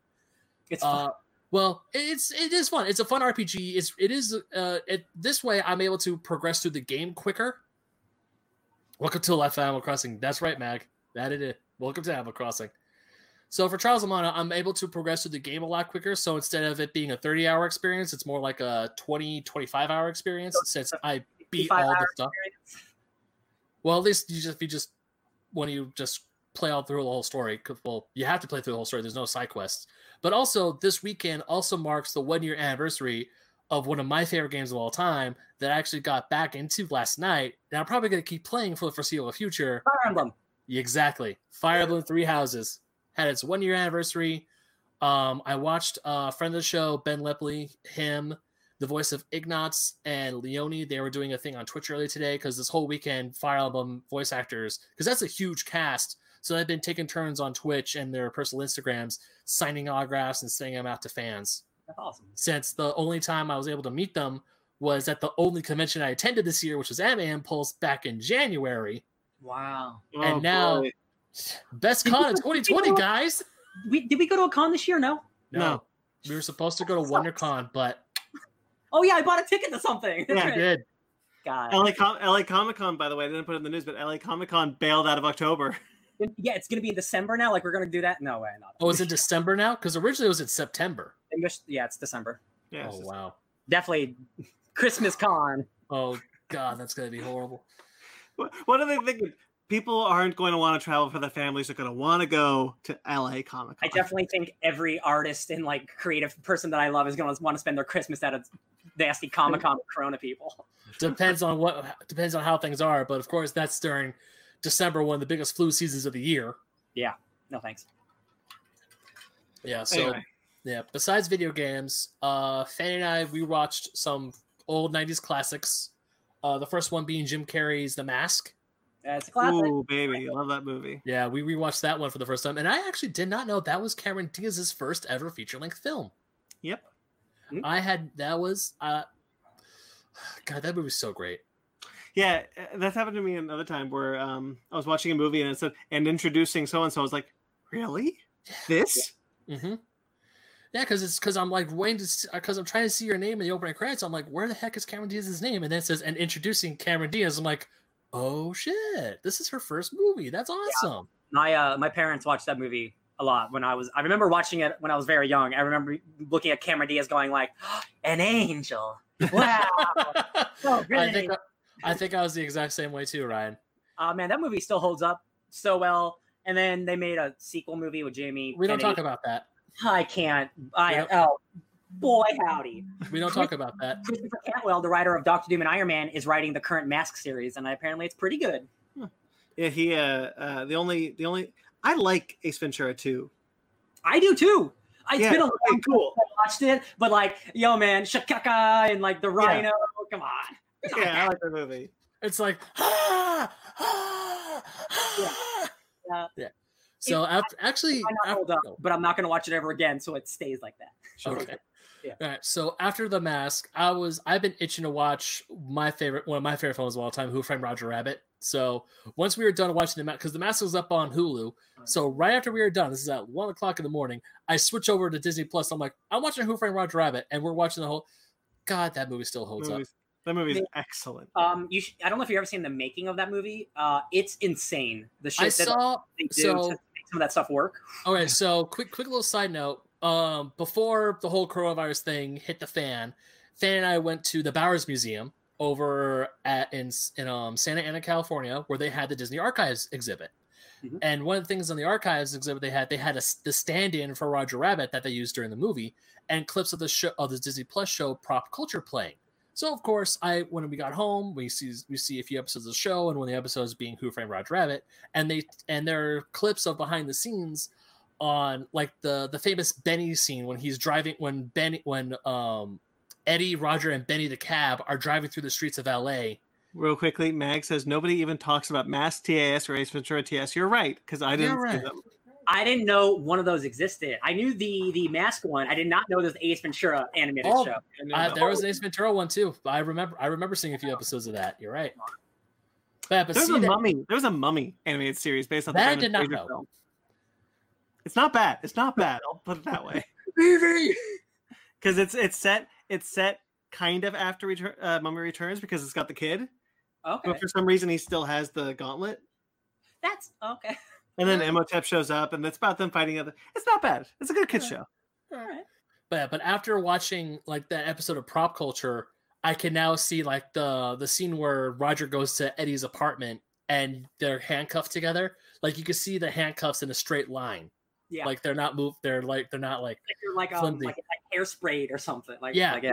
It's fun. Uh, well, it's it is fun. It's a fun RPG. It's it is uh it this way I'm able to progress through the game quicker Welcome to Life Animal Crossing. That's right, Mag. That it is. Welcome to Animal Crossing. So for Trials of Mana, I'm able to progress through the game a lot quicker. So instead of it being a 30 hour experience, it's more like a 20, 25 hour experience since I beat all the stuff. Experience. Well, at least you just if you just when you just play all through the whole story. Well, you have to play through the whole story. There's no side quests. But also this weekend also marks the one year anniversary of one of my favorite games of all time that I actually got back into last night, and I'm probably going to keep playing for the foreseeable future. Fire Emblem. Exactly. Fire Emblem Three Houses had its one year anniversary. Um, I watched a friend of the show, Ben Lepley, him, the voice of Ignatz and Leonie. They were doing a thing on Twitch earlier today because this whole weekend, Fire Emblem voice actors, because that's a huge cast. So they've been taking turns on Twitch and their personal Instagrams, signing autographs and sending them out to fans. That's awesome. Since the only time I was able to meet them was at the only convention I attended this year, which was Anime Impulse back in January. Wow. And oh, now, boy. best con of 2020, we guys. We did we go to a con this year? No. No. no. We were supposed to go to WonderCon, but oh yeah, I bought a ticket to something. yeah, I did. God. LA, Com- LA Comic Con, by the way, I didn't put it in the news, but LA Comic Con bailed out of October. Yeah, it's gonna be in December now. Like we're gonna do that? No way, not. Oh, is it December now? Because originally it was in September. English, yeah, it's December. Yeah. Oh wow. Definitely Christmas con. Oh god, that's gonna be horrible. What, what are they thinking? People aren't going to want to travel for their families. They're going to want to go to LA Comic Con. I definitely think every artist and like creative person that I love is going to want to spend their Christmas at a nasty Comic Con with Corona people. Depends on what depends on how things are, but of course that's during December, one of the biggest flu seasons of the year. Yeah. No thanks. Yeah. So. Anyway yeah. Besides video games, uh, Fanny and I we watched some old '90s classics. Uh, the first one being Jim Carrey's The Mask. That's a classic. Ooh, baby, I love that movie. Yeah, we rewatched that one for the first time, and I actually did not know that was Cameron Diaz's first ever feature length film. Yep. Hmm. I had that was uh, God, that movie's so great. Yeah, uh, that's happened to me another time where um, I was watching a movie and it said and introducing so and so. I was like, really? This? Mm-hmm. Yeah, because it's because I'm like waiting to because I'm trying to see your name in the opening credits. I'm like, where the heck is Cameron Diaz's name? And then it says and introducing Cameron Diaz. I'm like, oh shit, this is her first movie. That's awesome. My uh, my parents watched that movie a lot when I was. I remember watching it when I was very young. I remember looking at Cameron Diaz, going like, "An angel! Wow, so I think I think I was the exact same way too, Ryan. uh, man, that movie still holds up so well. And then they made a sequel movie with Jamie. We don't talk about that. I can't. I don't- oh boy howdy. We don't talk about that. Christopher Cantwell, the writer of Doctor Doom and Iron Man, is writing the current Mask series, and apparently it's pretty good. Yeah, he. Uh, uh, the only, the only. I like Ace Ventura too. I do too. It's Yeah, been a okay, long time cool. I watched it, but like, yo, man, Shikaka and like the Rhino. Come on. Yeah, I like the movie. It's like ah, ah, ah. Yeah. yeah. So after, actually, Might not after- up, but I'm not going to watch it ever again, so it stays like that. Sure. Okay. Yeah. All right. So after the mask, I was I've been itching to watch my favorite one of my favorite films of all time, Who Framed Roger Rabbit. So once we were done watching the mask, because the mask was up on Hulu. So right after we were done, this is at one o'clock in the morning. I switch over to Disney Plus. I'm like, I'm watching Who Framed Roger Rabbit, and we're watching the whole. God, that movie still holds up. That movie is excellent. Um, you should, I don't know if you've ever seen the making of that movie. Uh, it's insane. The shit I that saw. they do so- to make some of that stuff work. Okay, so quick, quick little side note. Um, before the whole coronavirus thing hit the fan, Fan and I went to the Bowers Museum over at in in um Santa Ana, California, where they had the Disney Archives exhibit. Mhm. And one of the things on the archives exhibit they had, they had a, the stand-in for Roger Rabbit that they used during the movie, and clips of the show of the Disney Plus show Prop Culture playing. So of course, I when we got home, we see we see a few episodes of the show, and one of the episodes being Who Framed Roger Rabbit, and they and there are clips of behind the scenes on like the the famous Benny scene when he's driving when Benny when um Eddie, Roger, and Benny the cab are driving through the streets of LA. Real quickly, Mag says nobody even talks about Mass TAS or Ace Ventura TS. You're right, because I didn't right. them. I didn't know one of those existed. I knew the the mask one. I did not know there's the Ace Ventura animated Oh, show. I know that. there was an Ace Ventura one too. I remember I remember seeing a few episodes of that. You're right. Yeah, but There's a that- mummy. was a mummy animated series based on the That I did not Fraser know. film. It's not bad. It's not bad. I'll put it that way. Because it's it's set it's set kind of after return, uh, Mummy Returns because it's got the kid, Okay, but for some reason he still has the gauntlet. that's okay. And then Yeah. Imhotep shows up, and it's about them fighting other. It's not bad. It's a good kid show. All right. But but after watching like that episode of Prop Culture, I can now see like the the scene where Roger goes to Eddie's apartment and they're handcuffed together. Like you can see the handcuffs in a straight line. Yeah, Like they're not moved. They're like they're not like. like you're like um flimsy. like, like hairsprayed or something. Like Yeah. like, yeah.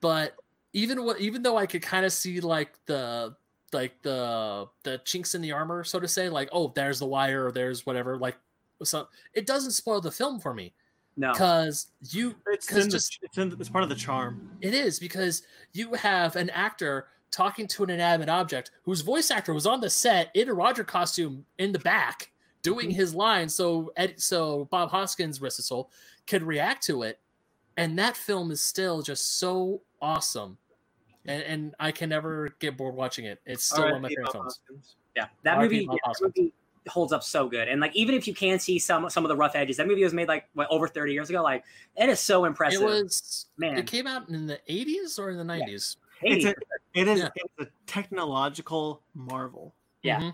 But even what even though I could kind of see like the like the the chinks in the armor, so to say, like oh there's the wire or there's whatever. Like so it doesn't spoil the film for me No, because you It's, 'Cause in the, just- it's, in the, it's part of the charm. It is because you have an actor talking to an inanimate object whose voice actor was on the set in a Roger costume in the back doing Mm-hmm. his line so Ed, so Bob Hoskins rest his soul could react to it and that film is still just so awesome and, and I can never get bored watching it it's still one of my R.I.P. favorite Bob films Hoskins. yeah, that movie, yeah, that movie holds up so good. And like even if you can see some some of the rough edges, that movie was made like what over 30 years ago. Like it is so impressive. it was man. it came out in the 80s or in the 90s It's a, it is Yeah. it's a technological marvel. Yeah. Mhm.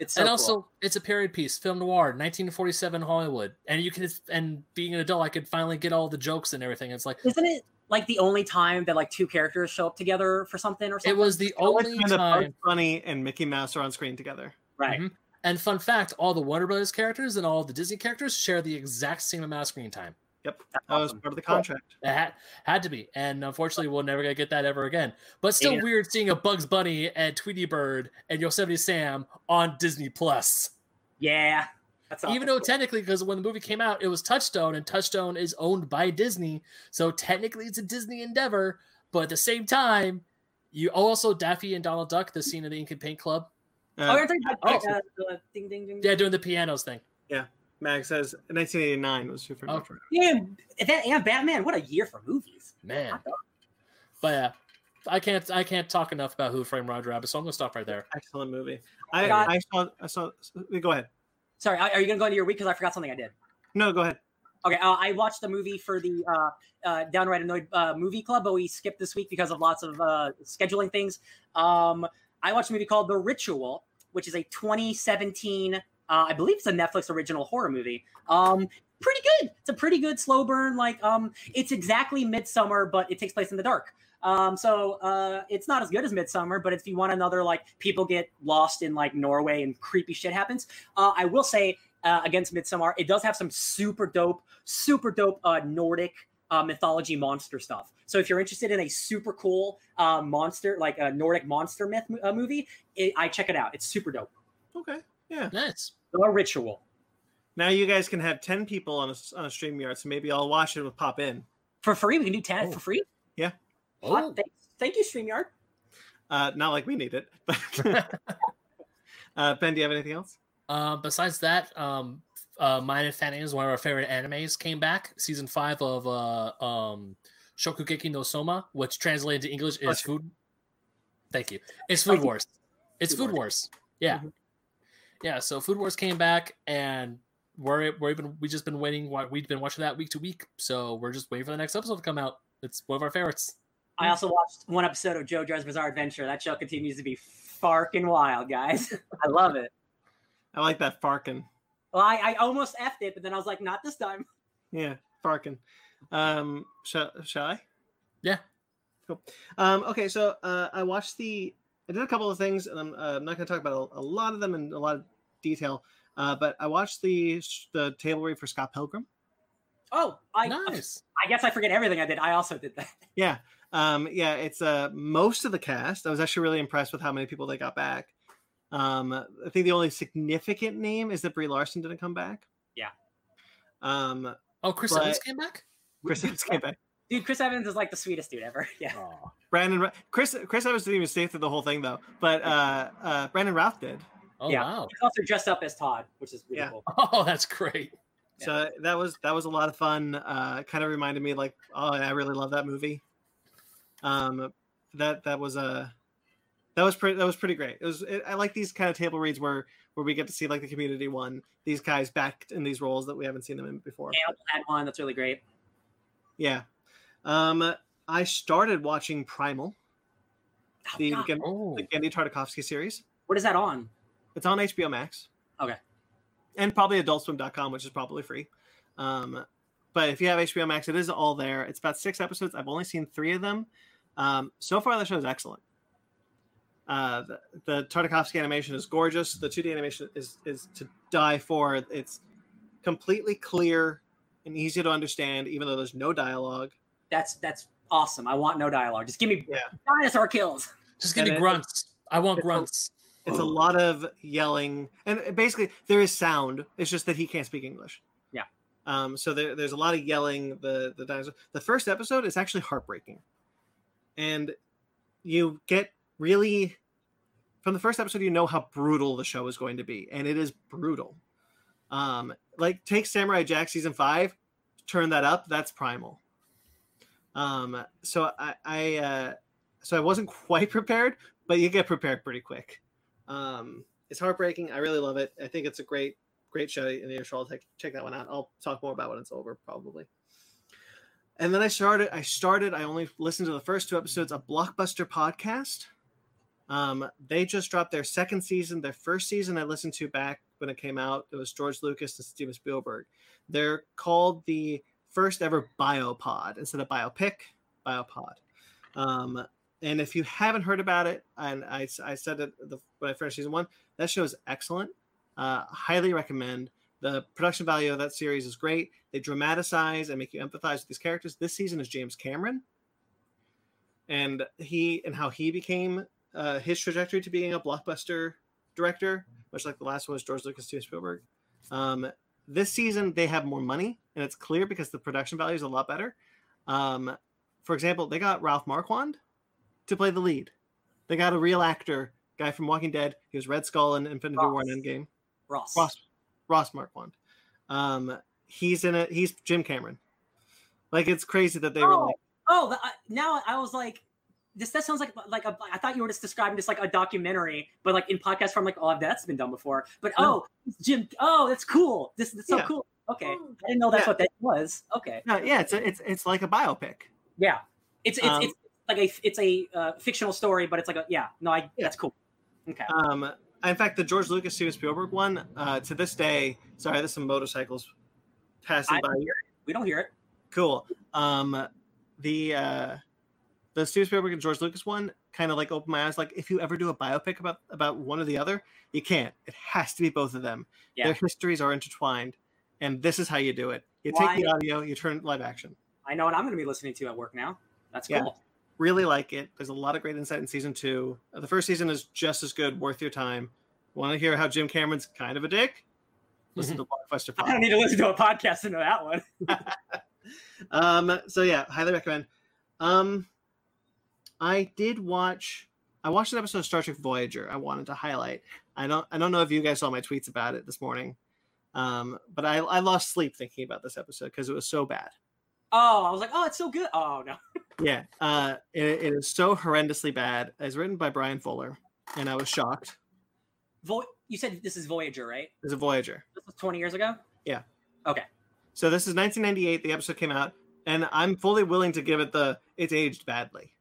It's so and cool. also it's a period piece film noir 1947 hollywood and you can and being an adult i could finally get all the jokes and everything it's like isn't it like the only time that like two characters show up together for something or something? it was the only When the Bugs time Bunny and Mickey Mouse are on screen together. right. Mhm. and fun fact all the warner brothers characters and all the disney characters share the exact same amount of screen time Yep, That's that was part of the Cool. contract. it had, had to be and unfortunately we'll never gonna get that ever again but still Yeah. weird seeing a bugs bunny and tweety bird and yosemite sam on disney plus Yeah, that's even awesome. though technically because when the movie came out it was touchstone and touchstone is owned by disney so technically it's a disney endeavor but at the same time You oh, also Daffy and Donald Duck, the scene of the Ink and Paint Club. oh, Uh, you're talking about oh. uh, the ding ding ding. Yeah, doing the pianos thing. Mag says 1989 was Super Oh. yeah, that and Batman. What a year for movies. Man. But yeah, I can't I can't talk enough about Who Framed Roger Rabbit, so I'm gonna stop right there. Excellent movie. I, God. I saw I saw. Go ahead. Sorry, are are you gonna go into your week? Because I forgot something I did. No, go ahead. Okay, uh, I watched the movie for the uh, uh, Downright Annoyed uh, movie club, but we skipped this week because of lots of uh, scheduling things. Um, I watched a movie called The Ritual, which is a 2017, uh, I believe it's a Netflix original horror movie. Um, pretty good. It's a pretty good slow burn. Like, um, it's exactly Midsommar, but it takes place in the dark. Um, so uh, it's not as good as Midsommar, but if you want another like people get lost in like Norway and creepy shit happens, uh, I will say uh, against Midsommar, it does have some super dope, super dope uh, Nordic uh, mythology monster stuff. So if you're interested in a super cool uh, monster, like a Nordic monster myth uh, movie, it, I check it out. It's super dope. Okay. Yeah. Nice. The Ritual Now you guys can have 10 people on a on a stream yard, so maybe I'll watch it with pop in. for free. We can do ten Oh. for free. Yeah. Oh, Hot, thank, thank you, Streamyard. Uh, not like we need it. But uh, Ben, do you have anything else? Uh, besides that, um, uh, Mine and Fanning is one of our favorite animes. Came back season five of uh, um, Shokugeki no Soma, which translated to English is Oh, food. Thank you. It's Food Food Wars. It's Food Food Wars. Yeah, Mhm. Yeah. So Food Wars came back, and we're we're even we just been waiting. wa- We've been watching that week to week, so we're just waiting for the next episode to come out. It's one of our favorites. I also watched one episode of JoJo's Bizarre Adventure. That show continues to be farking wild, guys. I love it. I like that Farkin. Well, I, I almost effed it, but then I was like, not this time. Yeah, Farkin. Um, shall, shall I? Yeah. Cool. Um, okay, so uh, I watched the. I did a couple of things, and I'm, uh, I'm not going to talk about a, a lot of them in a lot of detail. Uh, but I watched the the table read for Scott Pilgrim. Oh, I, nice. I guess I forget everything I did. I also did that. Yeah, um, yeah, it's uh, most of the cast. I was actually really impressed with how many people they got back. Um, I think the only significant name is that Brie Larson didn't come back. Yeah. Um, Oh, Chris Evans came back. Chris Evans came back. Dude, Chris Evans is like the sweetest dude ever. Yeah. Oh, Brandon, Chris, Chris Evans didn't even stay through the whole thing though, but uh, uh, Brandon Routh did. oh Yeah. wow. He's also dressed up as Todd, which is really Yeah. cool. Oh, that's great. So that was that was a lot of fun. Uh, kind of reminded me like, oh, I really love that movie. Um, that that was a that was pretty that was pretty great. It was it, I like these kind of table reads where where we get to see like the community one these guys back in these roles that we haven't seen them in before. Hannibal had one that's really great. Yeah. Um, I started watching Primal, Oh, the God. Gen- Oh, the Genndy Tartakovsky series. What is that on? It's on HBO Max. Okay. And probably adultswim.com, which is probably free. Um, but if you have HBO Max, it is all there. It's about six episodes. I've only seen three of them. Um, so far, the show is excellent. Uh, the, the Tartakovsky animation is gorgeous. The 2D animation is is to die for. It's completely clear and easy to understand, even though there's no dialogue. That's that's awesome. I want no dialogue. Just give me Yeah. dinosaur kills. just give me it- grunts. I want it's a- grunts. It's a lot of yelling, and basically there is sound. It's just that he can't speak English. Yeah. Um. So there, there's a lot of yelling. The the dinosaur. The first episode is actually heartbreaking, and you get really from the first episode you know how brutal the show is going to be, and it is brutal. Um. Like take Samurai Jack season five, turn that up. That's primal. Um. So I I uh, so I wasn't quite prepared, but you get prepared pretty quick. Um, it's heartbreaking. I really love it. I think it's a great, great show. And you should all take, check that one out. I'll talk more about when it's over, probably. And then I started. I started. I only listened to the first two episodes of Blockbuster Podcast. Um, they just dropped their second season. Their first season I listened to back when it came out. It was George Lucas and Steven Spielberg. They're called the first ever biopod instead of biopic, biopod. Um, and if you haven't heard about it, and I, I said it the, when I finished season one, that show is excellent. Uh, highly recommend. The production value of that series is great. They dramatize and make you empathize with these characters. This season is James Cameron, and he and how he became uh, his trajectory to being a blockbuster director, much like the last one was George Lucas, Steven Spielberg. Um, this season they have more money, and it's clear because the production value is a lot better. Um, for example, they got Ralph Marquand to play the lead. They got a real actor, guy from Walking Dead. He was Red Skull in Infinity War and Ross. Endgame. Ross. Ross Ross Marquand. Um, he's in it. He's Jim Cameron. Like it's crazy that they were Oh, like, oh, now I was like, this that sounds like like a. I thought you were just describing this like a documentary, but like in podcast form, like oh that's been done before. But No. oh, Jim. Oh, that's cool. This is so Yeah. cool. Okay, I didn't know that's Yeah. what that was. Okay, no, yeah, it's a, it's it's like a biopic. yeah, it's it's Um, it's like a it's a uh, fictional story, but it's like a yeah. No, I Yeah. that's cool. Okay. Um, in fact, the George Lucas Steven Spielberg one, uh, to this day, sorry, there's some motorcycles passing I by. don't. We don't hear it. Cool. Um, the uh, the Steven Spielberg and George Lucas one kind of like opened my eyes. Like, if you ever do a biopic about about one or the other, you can't. It has to be both of them. Yeah. Their histories are intertwined, and this is how you do it. You take the audio, you turn it live action. I know what I'm going to be listening to at work now. That's Yeah. cool. Really like it. There's a lot of great insight in season two. The first season is just as good, worth your time. Want to hear how Jim Cameron's kind of a dick? Listen to Blockbuster. I Pod. don't need to listen to a podcast to know that one. um so yeah highly recommend um i did watch i watched an episode of star trek voyager i wanted to highlight i don't i don't know if you guys saw my tweets about it this morning um but i i lost sleep thinking about this episode because it was so bad Oh, I was like, oh, it's so good. Oh no. yeah uh it, it is so horrendously bad it's written by brian fuller and i was shocked Vo- you said this is Voyager, right? it's a voyager This was 20 years ago. Yeah. Okay. So this is 1998 the episode came out and i'm fully willing to give it the it's aged badly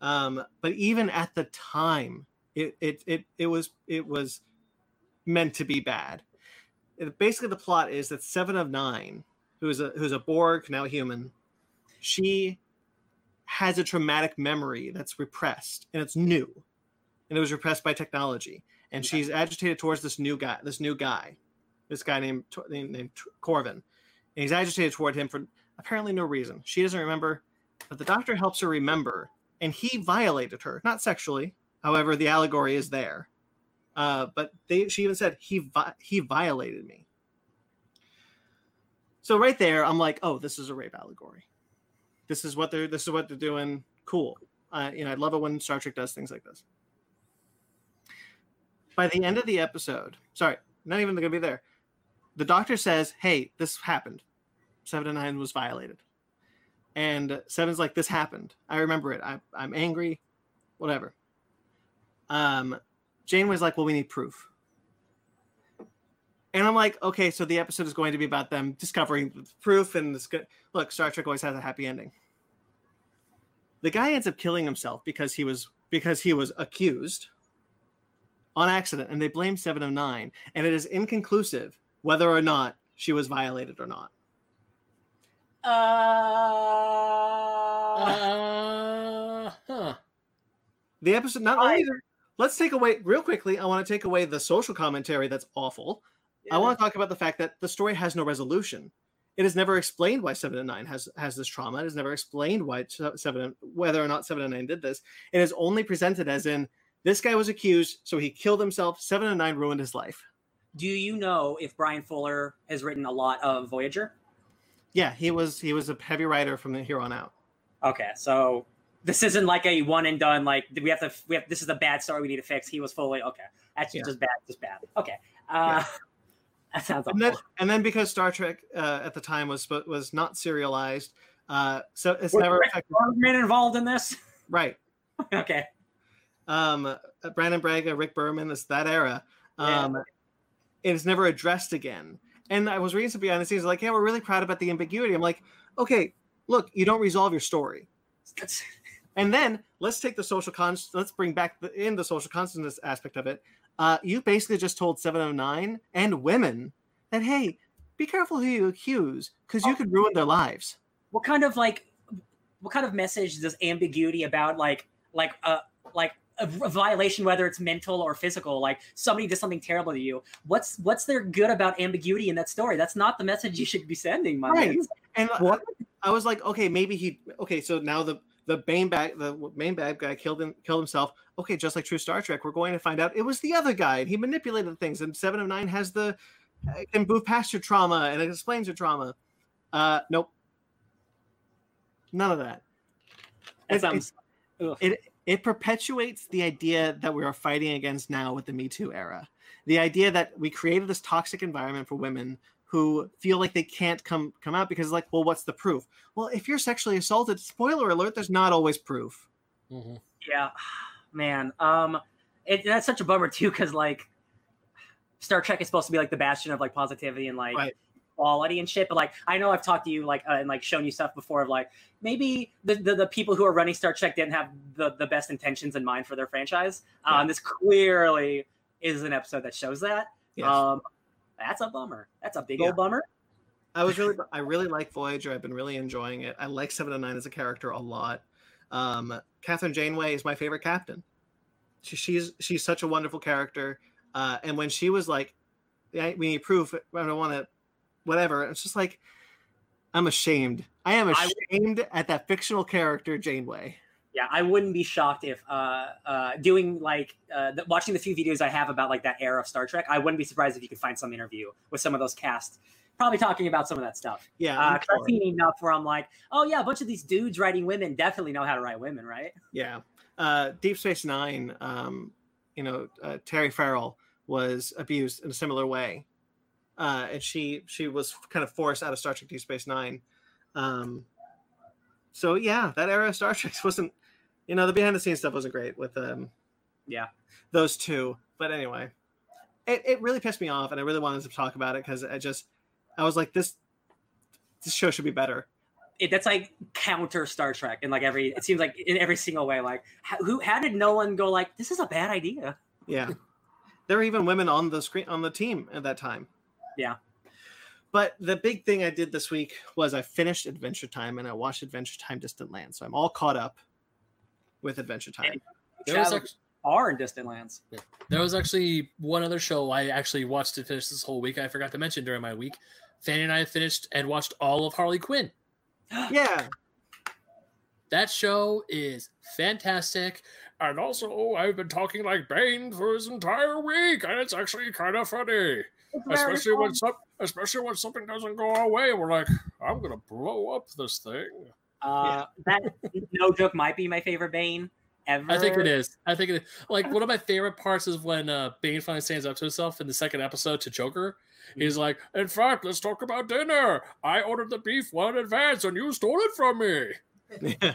um but even at the time it it it, it was it was meant to be bad It- basically the plot is that seven of nine who's a who's a borg now human she has a traumatic memory that's repressed and it's new and it was repressed by technology and Okay. she's agitated towards this new guy this new guy this guy named named, named Kovin, and he's agitated toward him for apparently no reason. She doesn't remember, but the doctor helps her remember, and he violated her, not sexually. However, the allegory is there. Uh, but they, she even said he vi- he violated me. So right there, I'm like, oh, this is a rape allegory. This is what they're this is what they're doing. Cool. Uh, you know, I love it when Star Trek does things like this. By the end of the episode, sorry, not even going to be there the doctor says, "Hey, this happened. Seven and nine was violated." And Seven's like, "This happened. I remember it. I, I'm angry. Whatever." Um, Jane was like, "Well, we need proof." And I'm like, "Okay, so the episode is going to be about them discovering proof." And this good. Look, Star Trek always has a happy ending. The guy ends up killing himself because he was because he was accused on accident, and they blame Seven of Nine, and it is inconclusive whether or not she was violated or not. Uh, Uh, huh. The episode not I- only let's take away real quickly. I want to take away the social commentary that's awful. I want to talk about the fact that the story has no resolution. It is never explained why Seven and Nine has has this trauma. It is never explained why Seven whether or not Seven and Nine did this. It is only presented as in this guy was accused, so he killed himself. Seven and Nine ruined his life. Do you know if Brian Fuller has written a lot of Voyager? Yeah, he was he was a heavy writer from here on out. Okay, so this isn't like a one and done. Like we have to, we have this is a bad story we need to fix. He was fully okay. That's Yeah. just bad, just bad. Okay, uh, that sounds and then and then because Star Trek uh, at the time was was not serialized, uh, so it's Was never. Berman involved in this? Right. okay, Um, uh, Brannon Braga, Rick Berman, it's that era. Yeah. Um, it is never addressed again. And I was reading some behind the scenes, like, yeah, we're really proud about the ambiguity. I'm like, okay, look, you don't resolve your story. That's- And then let's take the social con. Let's bring back the, in the social consciousness aspect of it. Uh, you basically just told 709 and women that hey, be careful who you accuse because you Oh. could ruin their lives. what kind of like, what kind of message does ambiguity about like, like, uh, like a, a violation, whether it's mental or physical, like somebody did something terrible to you. What's what's there good about ambiguity in that story? That's not the message you should be sending, my Right. man. And What? I was like, okay, maybe he. Okay, so now the the main bad the main bad guy killed him killed himself. Okay, just like True Star Trek, we're going to find out it was the other guy and he manipulated things. And Seven of Nine has the uh, can move past your trauma and it explains your trauma. Uh, nope, none of that. That It- sounds. ugh. it it perpetuates the idea that we are fighting against now with the Me Too era. The idea that we created this toxic environment for women who feel like they can't come come out because like, well, what's the proof? Well, if you're sexually assaulted, spoiler alert, there's not always proof. Mm-hmm. Yeah, man. Um, it, that's such a bummer too, because like Star Trek is supposed to be like the bastion of like positivity and like Right. Quality and shit. But like, I know I've talked to you like uh, and like shown you stuff before of like maybe the, the the people who are running Star Trek didn't have the the best intentions in mind for their franchise. Yeah. Um, this clearly is an episode that shows that. Yes. Um, that's a bummer. That's a big Yeah. old bummer. I was really, I really like Voyager. I've been really enjoying it. I like Seven and Nine as a character a lot. Um, Catherine Janeway is my favorite captain. She, she's she's such a wonderful character. Uh, and when she was like, yeah, "We need proof," I don't want to, whatever. It's just like, I'm ashamed. I am I- ashamed at that fictional character Janeway. Yeah, I wouldn't be shocked if uh, uh, doing like uh, the, watching the few videos I have about like that era of Star Trek. I wouldn't be surprised if you could find some interview with some of those cast, probably talking about some of that stuff. Yeah, Uh, 'cause I've seen enough where I'm like, oh yeah, a bunch of these dudes writing women definitely know how to write women, right? Yeah. Uh, Deep Space Nine, um, you know, uh, Terry Farrell was abused in a similar way. Uh, and she she was kind of forced out of Star Trek Deep Space Nine. Um, so yeah, that era of Star Trek wasn't, you know, the behind the scenes stuff wasn't great with um, Yeah. those two. But anyway, it, it really pissed me off, and I really wanted to talk about it because I just I was like this this show should be better. It, that's like counter Star Trek in like every. It seems like in every single way. Like who? How did no one go like this is a bad idea? Yeah. there were even women on the screen on the team at that time. Yeah. But the big thing I did this week was I finished Adventure Time and I watched Adventure Time Distant Land. So I'm all caught up with Adventure Time. There was, Traveled act- far in distant lands. there was actually one other show I actually watched to finish this whole week. I forgot to mention during my week. Fanny and I finished and watched all of Harley Quinn. Yeah. That show is fantastic. And also, oh, I've been talking like Bane for his entire week, and it's actually kind of funny. Especially when some, especially when something doesn't go our way, we're like, I'm gonna blow up this thing. Uh, that no joke might be my favorite Bane ever. I think it is. I think it is. Like one of my favorite parts is when uh, Bane finally stands up to himself in the second episode to Joker. He's like, "In fact, let's talk about dinner. I ordered the beef well in advance, and you stole it from me."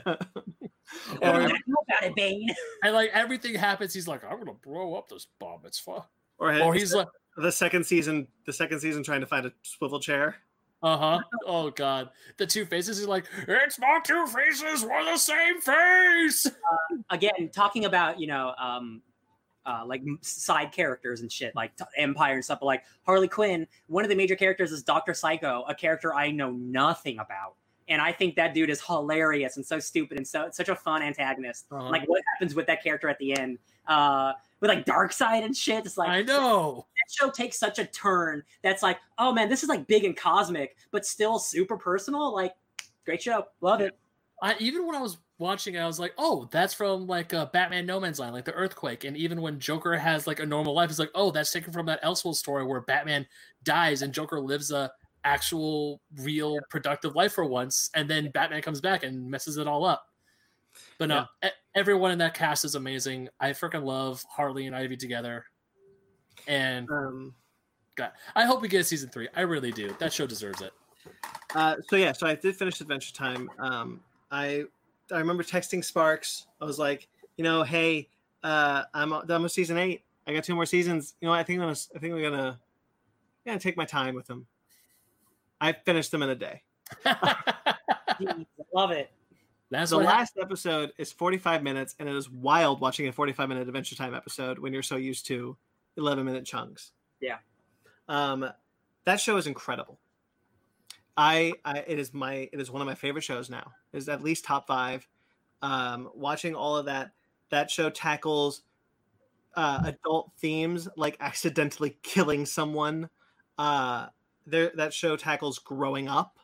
What do Or- you know about it, Bane? And like everything happens, he's like, "I'm gonna blow up this bomb. It's fun." or, Or he's like, the second season, the second season trying to find a swivel chair. "Uh huh." Oh god, the two faces. is like, "It's not two faces. We're the same face." Again, talking about you know, um, uh, like side characters and shit, like t- Empire and stuff. But like Harley Quinn, one of the major characters is Doctor Psycho, a character I know nothing about, and I think that dude is hilarious and so stupid and so such a fun antagonist. Uh-huh. Like what happens with that character at the end, uh, with like Darkseid and shit. It's like I know. that show takes such a turn that's like, oh man, this is like big and cosmic, but still super personal. Like, great show, love it. I even when I was watching, it, I was like, "Oh, that's from like uh, Batman No Man's Land, like the earthquake." And even when Joker has like a normal life, it's like, "Oh, that's taken from that Elseworld story where Batman dies and Joker lives a actual, real, productive life for once, and then Batman comes back and messes it all up." But no, e- everyone in that cast is amazing. I freaking love Harley and Ivy together, and Um, God, I hope we get a season three. I really do. That show deserves it. Uh, so yeah, so I did finish Adventure Time. Um, I I remember texting Sparks. I was like, you know, hey, uh, I'm done with season eight. I got two more seasons. You know, I think I'm gonna, I think I'm gonna, yeah, take my time with them. I finished them in a day. Jeez, love it. That's the what hap- last episode is 45 minutes, and it is wild watching a 45 minute Adventure Time episode when you're so used to 11 minute chunks. Yeah. Um, that show is incredible. I, I it is my it is one of my favorite shows now. It is at least top five. Um, watching all of that that show tackles uh, adult themes like accidentally killing someone. Uh, there that show tackles growing up.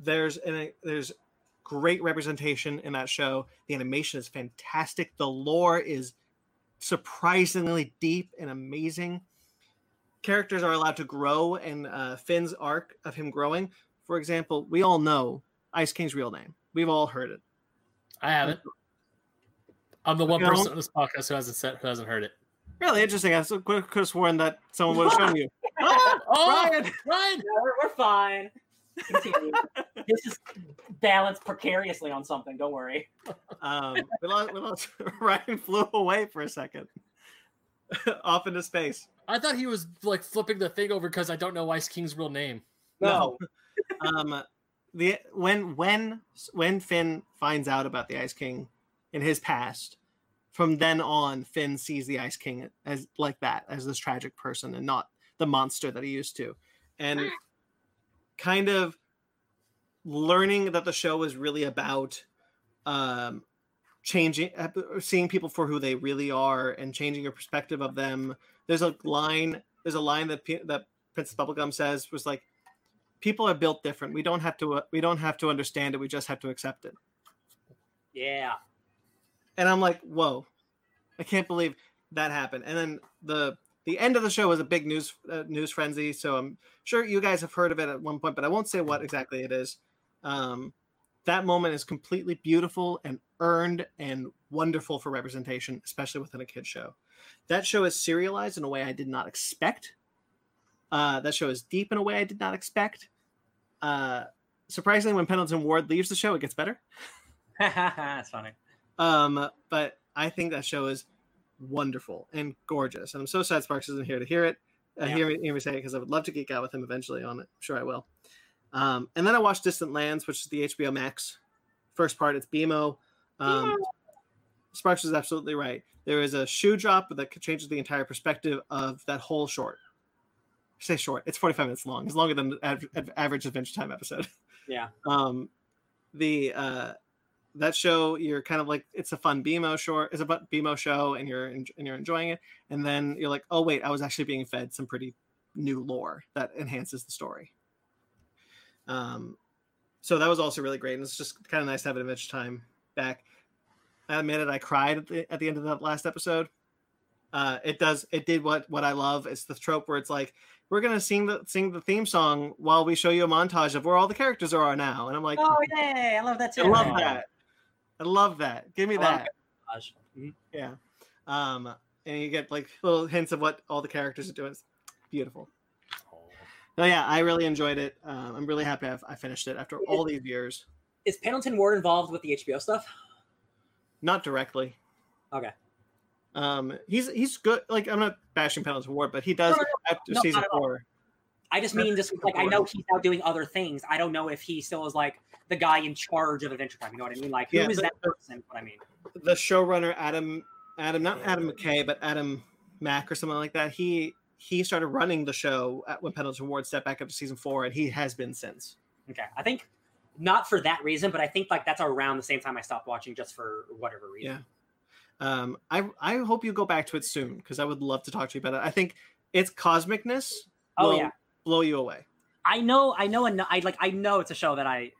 There's an there's great representation in that show. The animation is fantastic. The lore is surprisingly deep and amazing. Characters are allowed to grow, and uh, Finn's arc of him growing. For example, we all know Ice King's real name. We've all heard it. I haven't. I'm the one You know? person on this podcast who hasn't said, who hasn't heard it. Really interesting. I could have sworn that someone would have shown you. Oh, Oh, Ryan! Ryan! No, we're, we're fine. Continue. this is balanced precariously on something. Don't worry. Um, we lost, we lost, Ryan flew away for a second, off into space. I thought he was like flipping the thing over because I don't know Ice King's real name. No. um, the when when when Finn finds out about the Ice King in his past, from then on, Finn sees the Ice King as like that, as this tragic person, and not the monster that he used to, and kind of learning that the show is really about um changing uh, seeing people for who they really are and changing your perspective of them. There's a line there's a line that P- that princess bubblegum says was like people are built different. We don't have to uh, we don't have to understand it. We just have to accept it. Yeah. and i'm like whoa. I can't believe that happened. And then the the end of the show was a big news uh, news frenzy so i'm sure you guys have heard of it at one point but i won't say what exactly it is. Um that moment is completely beautiful and earned and wonderful for representation especially within a kid show. That show is serialized in a way i did not expect. Uh that show is deep in a way i did not expect. Uh surprisingly when pendleton ward leaves the show it gets better. That's funny. um, but I think that show is wonderful and gorgeous, and I'm so sad Sparks isn't here to hear it. Uh, Yeah. hear, me, hear me say it because I would love to geek out with him eventually on it. I'm sure I will. Um, and then I watched Distant Lands, which is the HBO Max first part. It's BMO. Um, Sparks is absolutely right. There is a shoe drop that changes the entire perspective of that whole short. I say short. It's 45 minutes long. It's longer than the av- average Adventure Time episode Yeah. um the uh that show you're kind of like it's a fun BMO short it's a bu- BMO show and you're and you're enjoying it and then you're like oh wait I was actually being fed some pretty new lore that enhances the story um so that was also really great and it's just kind of nice to have an adventure time back I admit it I cried at the, at the end of that last episode uh it does it did what what I love it's the trope where it's like we're gonna sing the sing the theme song while we show you a montage of where all the characters are now and I'm like Oh yay! I love that too. I love that. I love that. Give me I that. Mhm. Yeah. Um, and you get like little hints of what all the characters are doing. It's beautiful. No, yeah, I really enjoyed it. Um, I'm really happy I've, I finished it after all these years. Is Pendleton Ward involved with the HBO stuff? Not directly. Okay. Um, he's he's good. Like I'm not bashing Pendleton Ward, but he does No, no, after season four. all. I just mean just like I know he's now doing other things. I don't know if he still is like the guy in charge of Adventure Time. You know what I mean? Like who Yeah, is but- that person? What I mean? The showrunner Adam Adam not Adam McKay, but Adam Mack or something like that. He he started running the show at, when Pendleton Ward stepped back up to season four, and he has been since. Okay, I think not for that reason, but I think like that's around the same time I stopped watching, just for whatever reason. Yeah. Um, I I hope you go back to it soon because I would love to talk to you about it. I think its cosmicness Oh will yeah, blow you away. I know, I know, and I like, I know it's a show that I,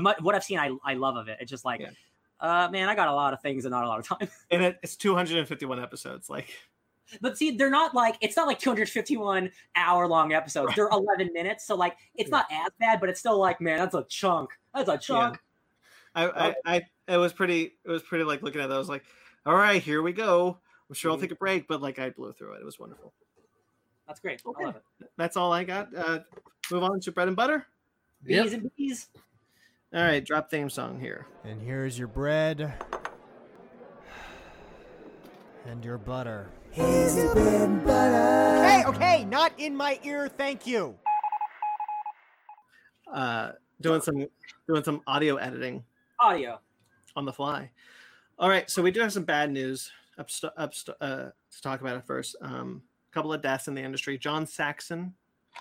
what I've seen, I, I love of it. It's just like, Yeah. uh, man, I got a lot of things and not a lot of time. And it, it's 251 episodes. Like but see, they're not like, it's not like 251 hour long episodes. They're 11 minutes, so like, it's Yeah. not as bad, but it's still like, man, that's a chunk. That's a chunk. I, I, I it was pretty it was pretty like looking at that. I was like, all right, here we go. I'm sure I'll Mhm. take a break, but like I blew through it. It was wonderful. That's great. Okay. I love it. That's all I got. Uh, move on to bread and butter. Yep. Bees and bees. All right, drop theme song here. And here's your bread and your butter. Okay, okay, not in my ear, thank you. Uh, doing some doing some audio editing Audio. on the fly. All right, so we do have some bad news up, st- up st- uh, to talk about it first. Um, a couple of deaths in the industry. John Saxon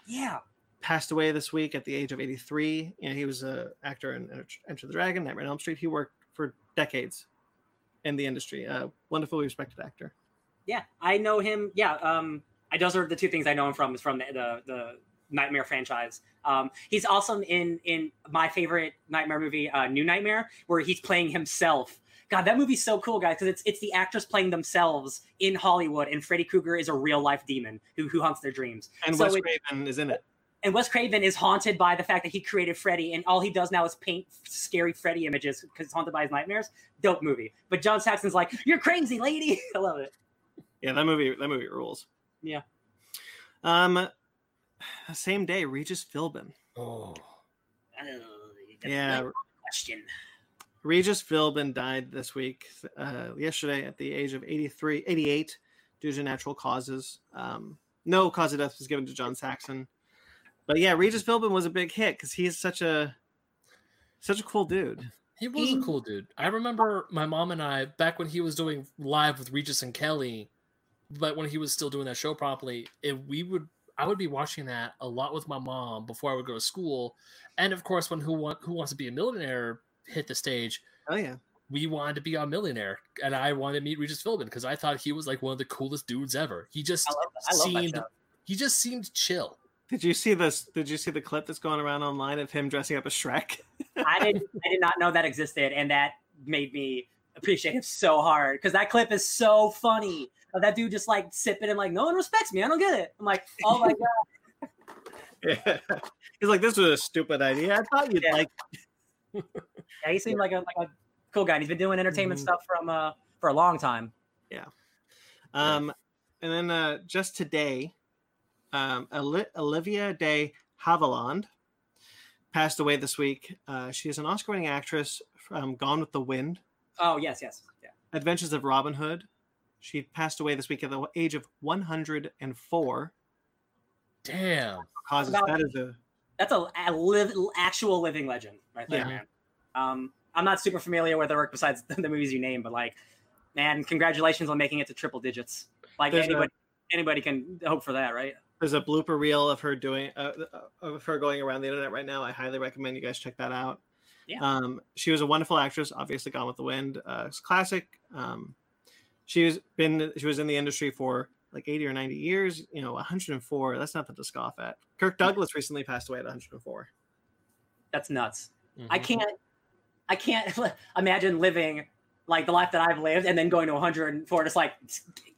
Yeah. passed away this week at the age of 83. You know, he was an actor in Enter- the Dragon, Nightmare on Elm Street. He worked for decades in the industry. Uh, wonderfully respected actor. Yeah, I know him. Yeah, um, I those are the two things I know him from is from the the, the Nightmare franchise. Um, he's awesome in in my favorite Nightmare movie, uh, New Nightmare, where he's playing himself. God, that movie's so cool, guys, because it's it's the actors playing themselves in Hollywood, and Freddy Krueger is a real life demon who who haunts their dreams. And So Wes it- Craven is in it. and Wes Craven is haunted by the fact that he created Freddy, and all he does now is paint scary Freddy images because he's haunted by his nightmares. Dope movie. But John Saxon's like, "You're crazy, lady." I love it. Yeah, that movie that movie rules. Yeah. Um, same day, Regis Philbin. Oh. Uh, Yeah, Question. Regis Philbin died this week, uh, yesterday, at the age of 83, 88, due to natural causes. Um, no cause of death was given to John Saxon, but yeah, Regis Philbin was a big hit because he is such a such a cool dude. He was a cool dude. I remember my mom and I back when he was doing live with Regis and Kelly, but when he was still doing that show properly, if we would I would be watching that a lot with my mom before I would go to school, and of course when Who Want Who Wants to Be a Millionaire hit the stage, Oh yeah, we wanted to be on Millionaire, and I wanted to meet Regis Philbin because I thought he was like one of the coolest dudes ever. He just I love, I seemed he just seemed chill. did you see this? Did you see the clip that's going around online of him dressing up as Shrek? I did I did not know that existed, and that made me appreciate him so hard because that clip is so funny. Of that dude just like sipping and like, no one respects me. I don't get it. I'm like, oh my god. yeah, he's like, this was a stupid idea. I thought you'd Yeah. like. Yeah, he seemed like a like a cool guy. and He's been doing entertainment Mhm. stuff from uh for a long time. Yeah. Um, and then uh, just today, um, Olivia de Havilland passed away this week. Uh, she is an Oscar-winning actress from Gone with the Wind, Oh yes, yes, yeah. Adventures of Robin Hood. She passed away this week at the age of 104. Damn. Causes About- that is a That's a, a live, actual living legend right there, Yeah. man. Um, I'm not super familiar with her work besides the movies you name, but like, man, congratulations on making it to triple digits. Like There's a- anybody, anybody can hope for that, right? there's a blooper reel of her doing uh, of her going around the internet right now. I highly recommend you guys check that out. Yeah. Um, she was a wonderful actress. Obviously, Gone with the Wind, uh, it's classic. Um, she was been she was in the industry for like 80 or 90 years. You know, 104. That's nothing to scoff at. Kirk Douglas recently passed away at 104. That's nuts. I Mhm. can't, I can't imagine living like the life that I've lived and then going to 104. Just like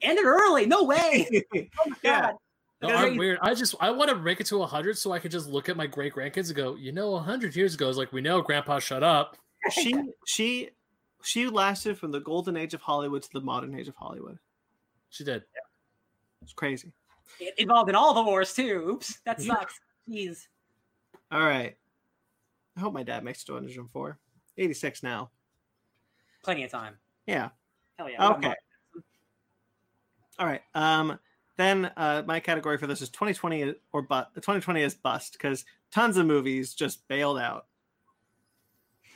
end it early. No way. Oh my Yeah. God. No, I'm weird. I just I want to make it to 100 so I could just look at my great grandkids and go, you know, 100 years ago, it's like we know, Grandpa, shut up. she she she lasted from the golden age of Hollywood to the modern age of Hollywood. She did. It's crazy. Involved in all the wars too. Oops, that sucks. Jeez. All right. I hope my dad makes it to 104. 86 now. Plenty of time. Yeah. Hell yeah. Okay. All right. Um, then uh, my category for this is 2020 or but 2020 is bust because tons of movies just bailed out.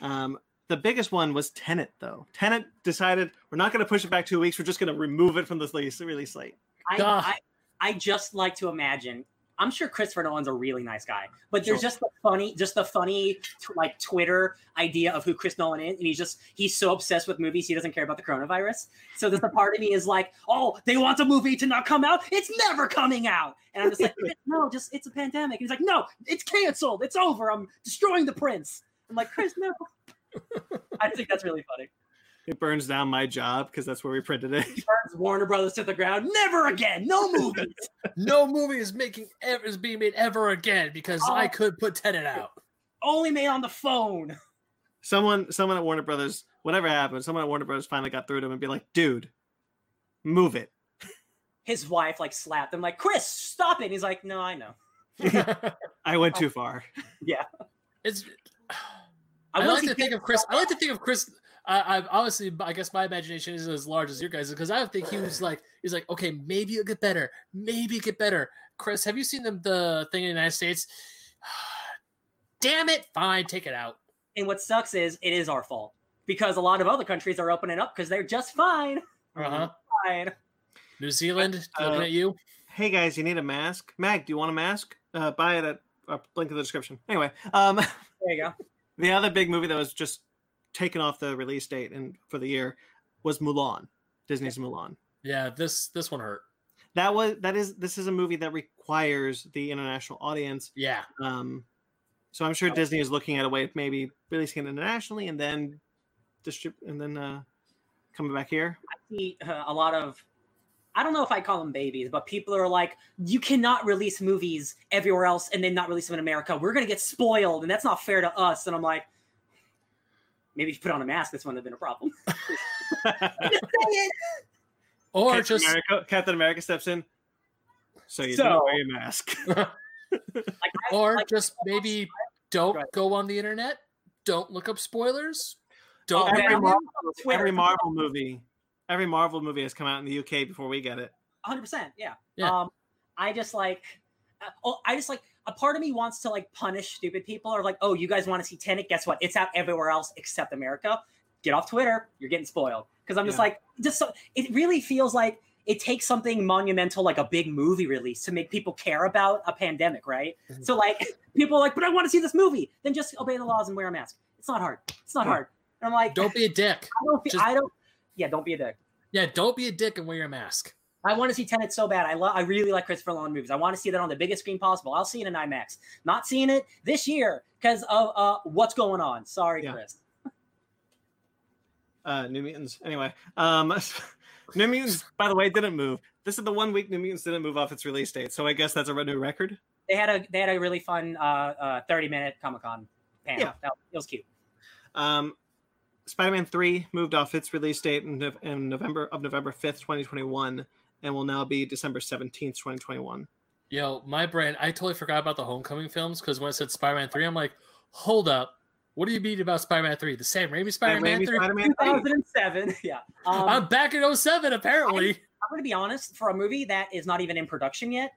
Um, the biggest one was Tenet, though. Tenet decided we're not going to push it back two weeks. We're just going to remove it from the release, release slate. I, I, I just like to imagine. I'm sure Christopher Nolan's a really nice guy, but there's Sure. just the funny, just the funny, t- like Twitter idea of who Chris Nolan is, and he's just he's so obsessed with movies he doesn't care about the coronavirus. So there's a part of me is like, oh, they want the movie to not come out. It's never coming out, and I'm just like, no, just it's a pandemic. And he's like, no, it's canceled. It's over. I'm destroying the prints. I'm like, Chris, no. I think that's really funny. It burns down my job because that's where we printed it. Burns Warner Brothers to the ground. Never again. No movies. No movie is making ever is being made ever again because I Oh. could put Tenet out. Only made on the phone. someone, someone at Warner Brothers, whatever happened, someone at Warner Brothers finally got through to him and be like, "Dude, move it." his wife like slapped him like chris stop it and he's like no i know I went oh. too far. Yeah. It's i, I, wanna like to think of Chris. I like to think of Chris. I, I obviously, I guess my imagination isn't as large as your guys' because I think he was like, he's like, okay, maybe it'll get better, maybe it get better. Chris, have you seen the the thing in the United States? Damn it! Fine, take it out. and what sucks is it is our fault because a lot of other countries are opening up because they're just fine Uh huh. fine New Zealand, Uh, looking at you. Hey guys, you need a mask? Mag, do you want a mask? Uh, buy it at uh, link in the description. Anyway, um, there you go the other big movie that was just taken off the release date and for the year was Mulan, Disney's Mulan. Yeah, this this one hurt. That was that is this is a movie that requires the international audience. Yeah, Um, so I'm sure Disney is looking at a way of maybe releasing it internationally and then distribute and then uh, coming back here. I see uh, a lot of I don't know if I call them babies, but people are like, you cannot release movies everywhere else and then not release them in America. We're gonna get spoiled, and that's not fair to us. And I'm like, maybe if you put on a mask, this wouldn't have been a problem. Or Captain just America, Captain America steps in. So you So- don't wear your mask. Like, I- or like, just maybe don't Right. go on the internet. Don't look up spoilers. Don't Oh, every. Marvel, every Marvel movie, every Marvel movie has come out in the UK before we get it. 100%. Yeah. Yeah. Um, I just like, uh, oh, I just like, a part of me wants to like punish stupid people or like, oh, you guys want to see Tenet? Guess what? It's out everywhere else except America. Get off Twitter. You're getting spoiled. Because I'm just Yeah. like, just so, it really feels like it takes something monumental like a big movie release to make people care about a pandemic, right? Mhm. So like, people are like, but I want to see this movie. Then just obey the laws and wear a mask. It's not hard. It's not hard. And I'm like, Don't be a dick. I don't, fe- just- I don't, yeah, don't be a dick. Yeah, don't be a dick and wear your mask. I want to see Tenet so bad. I love. I really like Christopher Nolan movies. I want to see that on the biggest screen possible. I'll see it in IMAX. Not seeing it this year because of uh, what's going on. Sorry, Yeah. Chris. Uh, New Mutants. Anyway, um, New Mutants, by the way, didn't move. This is the one week New Mutants didn't move off its release date, so I guess that's a new record. They had a they had a really fun uh, uh, thirty minute Comic Con panel. Yeah. That, it was cute. Um, Spider-Man Three moved off its release date in, in November of November fifth, twenty twenty one, and will now be December seventeenth, twenty twenty one. Yo, my brain, I totally forgot about the Homecoming films because when I said Spider Man 3, I'm like, hold up. What do you mean about Spider Man 3? The Sam Raimi Spider Man 3? 2007. Yeah. Um, I'm back in 07, apparently. I'm going to be honest. For a movie that is not even in production yet,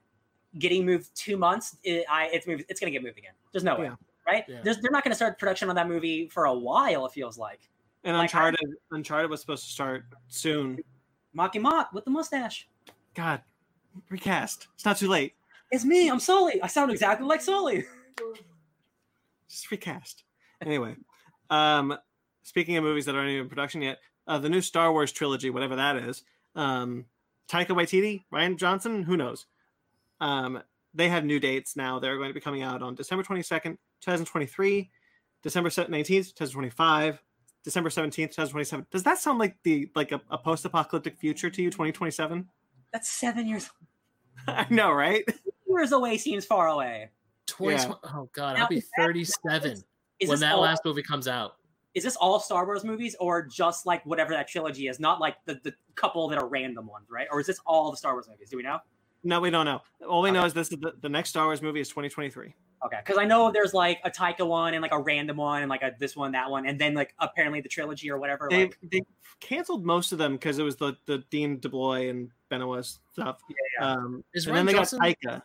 getting moved two months, it, I it's moved, it's going to get moved again. There's no way, Yeah. right? Yeah. There's, they're not going to start production on that movie for a while. It feels like And Like, I- Uncharted, Uncharted was supposed to start soon. Marky Mark with the mustache. God, recast. It's not too late. It's me. I'm Sully. I sound exactly like Sully. Just recast. Anyway, um, speaking of movies that aren't even in production yet, uh, the new Star Wars trilogy, whatever that is, um, Taika Waititi, Rian Johnson, who knows? Um, they have new dates now. They're going to be coming out on December 22nd, 2023, December 19th, 2025, December 17th, 2027. Does that sound like the like a, a post-apocalyptic future to you, 2027? That's seven years. I know, right? Years away seems far away. 20, Yeah. Oh, God, Now, I'll be 37 Is when that all, last movie comes out. is this all Star Wars movies or just like whatever that trilogy is? Not like the, the couple that are random ones, right? Or is this all the Star Wars movies? Do we know? No, we don't know. All we know is this the, the next Star Wars movie is 2023. Okay, because I know there's like a Taika one and like a random one and like a this one, that one, and then like apparently the trilogy or whatever. They like, they canceled most of them because it was the the Dean DeBloy and Benioff stuff. yeah. Um, Is and Ryan then they Johnson, got Taika.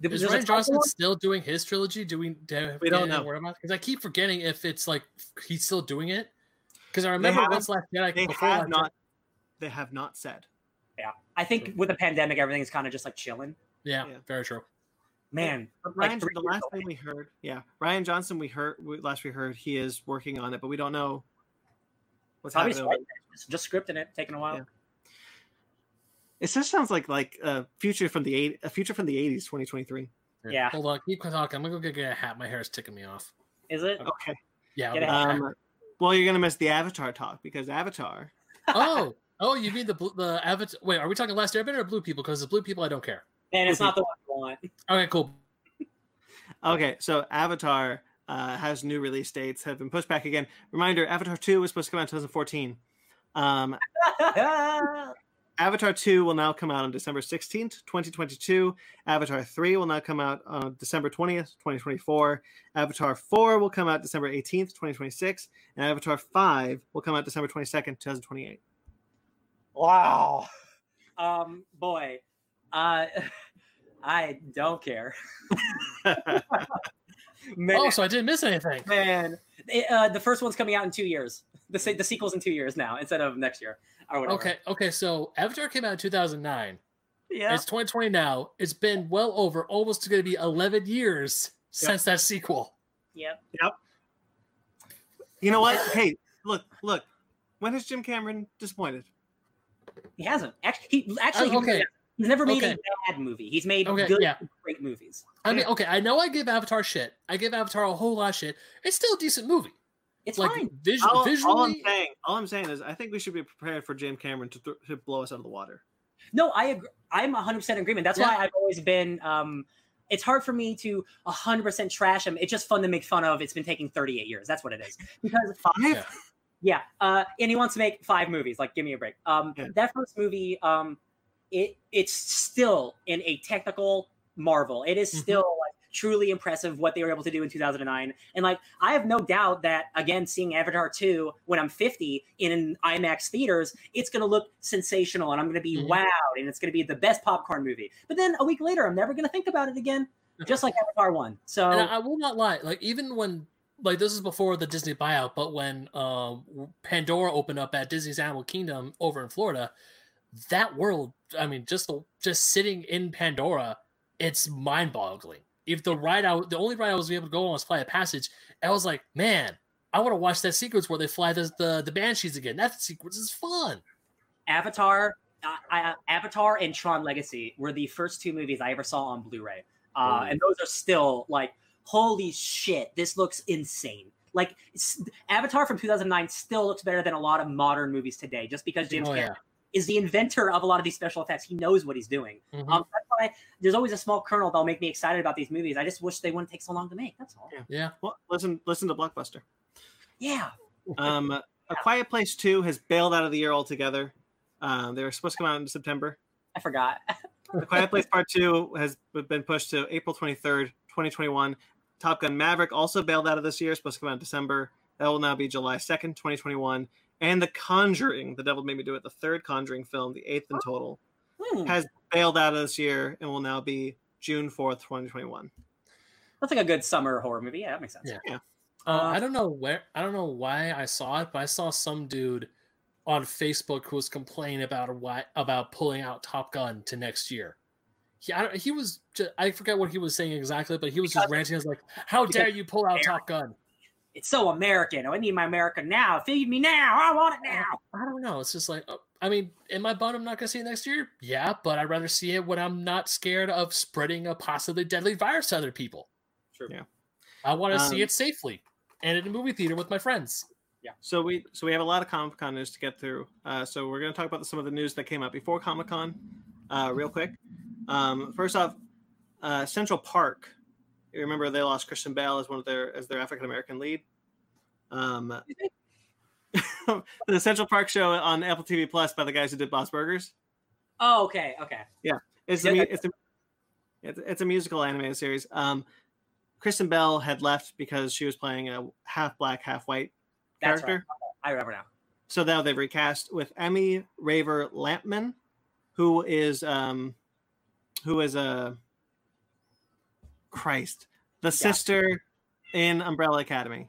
There- is there's a Rian Johnson one? still doing his trilogy? Do we, do We don't know. Because I keep forgetting if it's like he's still doing it. Because I remember haven't- once last Jedi, They before have Last not. They have not said. Yeah, I think with the pandemic, everything's kind of just like chilling. Yeah, Yeah. very true. Man, But like Ryan, the last thing we heard, yeah, Rian Johnson. We heard we, last we heard he is working on it, but we don't know what's probably happening. just, just, just scripting it, taking a while. Yeah. It just sounds like like a future from the eight, a future from the eighties, 2023. Here, Yeah. Hold on, keep talking. I'm gonna go get a hat. My hair is ticking me off. Is it? Okay. Yeah. Get I'll a be hat. back. Um, well, you're gonna miss the Avatar talk because Avatar. oh, oh, you mean the the avatar? Wait, are we talking Last Airbender or Blue People? Because the Blue People, I don't care. And it's not the one you want. Okay, cool. Okay, so Avatar uh, has new release dates have been pushed back again. Reminder: Avatar Two was supposed to come out in 2014. Um, Avatar 2 will now come out on December 16th, 2022. Avatar 3 will now come out on December 20th, 2024. Avatar 4 will come out December 18th, 2026. And Avatar 5 will come out December 22nd, 2028. wow. Um, boy, uh, I don't care. Man, Oh, so I didn't miss anything. man. It, uh, the first one's coming out in two years. The se- the sequel's in two years now instead of next year or whatever. Okay, okay. So Avatar came out in 2009. Yeah. It's 2020 now. It's been well over almost going to be 11 years since that sequel. Yep. Yep. You know what? Hey, look, look. When has Jim Cameron disappointed? He hasn't. Actually, he actually Uh, okay. Really- he's never made Okay. a bad movie. He's made Okay, good, yeah. great movies. I mean, okay, I know I give Avatar shit. I give Avatar a whole lot of shit. It's still a decent movie. It's like fine. vis- All, all I'm saying, all I'm saying is, I think we should be prepared for James Cameron to, th- to blow us out of the water. No, I agree. I'm 100% agreement. That's why I've always been. Um, it's hard for me to 100% trash him. It's just fun to make fun of. It's been taking 38 years. That's what it is. Because Five. Yeah. yeah, uh, and he wants to make five movies. Like, give me a break. Um, Yeah. that first movie, um, it it's still in a technical marvel. It is Mhm. still like truly impressive what they were able to do in 2009. And like, I have no doubt that again, seeing Avatar 2 when I'm 50 in IMAX theaters, it's going to look sensational, and I'm going to be Mhm. wowed, and it's going to be the best popcorn movie. But then a week later, I'm never going to think about it again, just like Avatar 1. So And I, I will not lie. Like even when like this is before the Disney buyout, but when um, Pandora opened up at Disney's Animal Kingdom over in Florida, that world. I mean, just the just sitting in Pandora, it's mind boggling. If the ride out, the only ride I was able to go on was Flight of Passage, I was like, man, I want to watch that sequence where they fly the the, the banshees again. That sequence is fun. Avatar, uh, I, Avatar, and Tron Legacy were the first two movies I ever saw on Blu-ray, uh, Ooh. and those are still like, holy shit, this looks insane. Like Avatar from 2009 still looks better than a lot of modern movies today, just because James Oh, yeah. Cameron is the inventor of a lot of these special effects. He knows what he's doing. Mhm. Um, that's why there's always a small kernel that'll make me excited about these movies. I just wish they wouldn't take so long to make. That's all. Yeah. yeah. Well, listen, listen to Blockbuster. Yeah. Um, A Quiet Place Two has bailed out of the year altogether. Um, they were supposed to come out in September. I forgot. The Quiet Place Part Two has been pushed to April twenty third, twenty twenty one. Top Gun Maverick also bailed out of this year. Supposed to come out in December. That will now be July second, twenty twenty one. And The Conjuring, The Devil Made Me Do It, the third Conjuring film, the eighth in total, Hmm, has bailed out of this year and will now be June fourth, twenty twenty one. that's like a good summer horror movie. Yeah, that makes sense. Yeah. Uh, Uh, I don't know where I don't know why I saw it, but I saw some dude on Facebook who was complaining about why about pulling out Top Gun to next year. He I, don't- he was just, I forget what he was saying exactly, but he was just ranting. I was like, "How dare you pull out Top Gun?" It's so American. I need my America now. Feed me now. I want it now. I don't know. It's just like, uh, I mean, in my butt, I'm not gonna see it next year. Yeah, but I'd rather see it when I'm not scared of spreading a possibly deadly virus to other people. True. Yeah. I want to Um, see it safely and in a movie theater with my friends. Yeah. So we so we have a lot of Comic Con news to get through. Uh, so we're going to talk about some of the news that came out before Comic Con, uh, real quick. Um, first off, uh, Central Park. Remember they lost Christian Bale as one of their as their African American lead. Um, the Central Park show on Apple TV Plus by the guys who did Bob's Burgers. Oh, okay, okay. Yeah, It's a, it's a it's, it's a musical animated series. Um, Kristen Bell had left because she was playing a half black, half white That's character. right. I remember now. So now they've recast with Emmy Raver Lampman, who is um, who is a Christ, the sister in Umbrella Academy.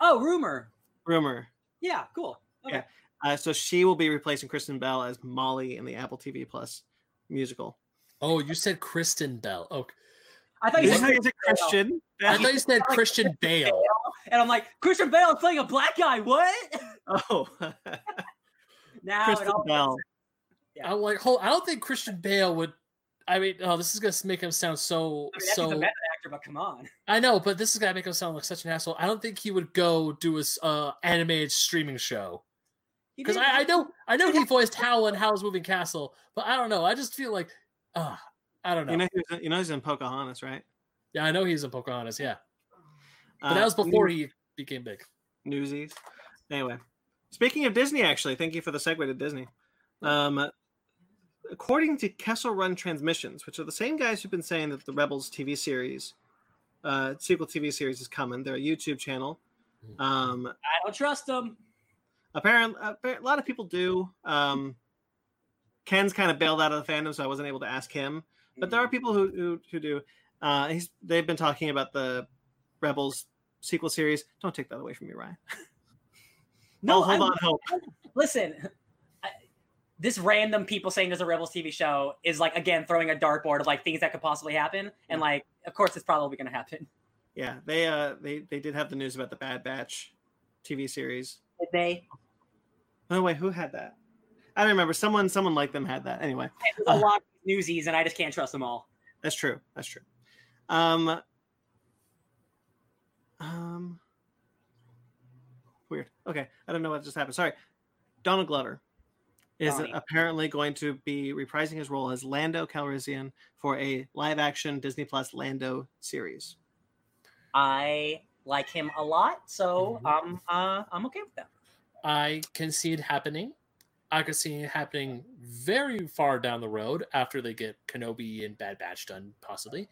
Oh, rumor. Rumor. Yeah, cool. Okay. Yeah. Uh, so she will be replacing Kristen Bell as Molly in the Apple TV Plus musical. Oh, you said Kristen Bell. Oh, I thought you Is said Christian? I thought you said Christian Bale. and I'm like, Christian Bale is playing a black guy. What? Oh, now it Kristen all Bell. Yeah. I'm like, hold. I don't think Christian Bale would. I mean, oh, this is gonna make him sound so I mean, that's so. a method actor, but come on. I know, but this is gonna make him sound like such an asshole. I don't think he would go do his uh, animated streaming show because I, I know I know he voiced Howl in Howl's Moving Castle, but I don't know. I just feel like, uh, I don't know. You know, he's, you know he's in Pocahontas, right? yeah, I know he's in Pocahontas. Yeah, but Uh, that was before he became big. Newsies. Anyway, speaking of Disney, actually, thank you for the segue to Disney. Um, according to Kessel Run Transmissions, which are the same guys who've been saying that the Rebels TV series, uh, sequel TV series is coming, they're a YouTube channel. Um, I don't trust them. apparently, a lot of people do. Um, Ken's kind of bailed out of the fandom, so I wasn't able to ask him. But there are people who who, who do. Uh, he's they've been talking about the Rebels sequel series. Don't take that away from me, Ryan. No, oh, hold I'm- on, hope. Listen, I, this random people saying there's a Rebels TV show is like again throwing a dartboard of like things that could possibly happen, and like of course it's probably going to happen. Yeah, they uh they they did have the news about the Bad Batch TV series. Did they? Oh wait, who had that? I don't remember. Someone someone like them had that. Anyway, There's Uh. a lot of newsies, and I just can't trust them all. that's true. That's true. Um. Um. Weird. Okay, I don't know what just happened. Sorry. Donald Glover. Is Donnie. apparently going to be reprising his role as Lando Calrissian for a live-action Disney Plus Lando series. I like him a lot, so Mhm. um, uh, I'm okay with that. I can see it happening. I could see it happening very far down the road after they get Kenobi and Bad Batch done, possibly.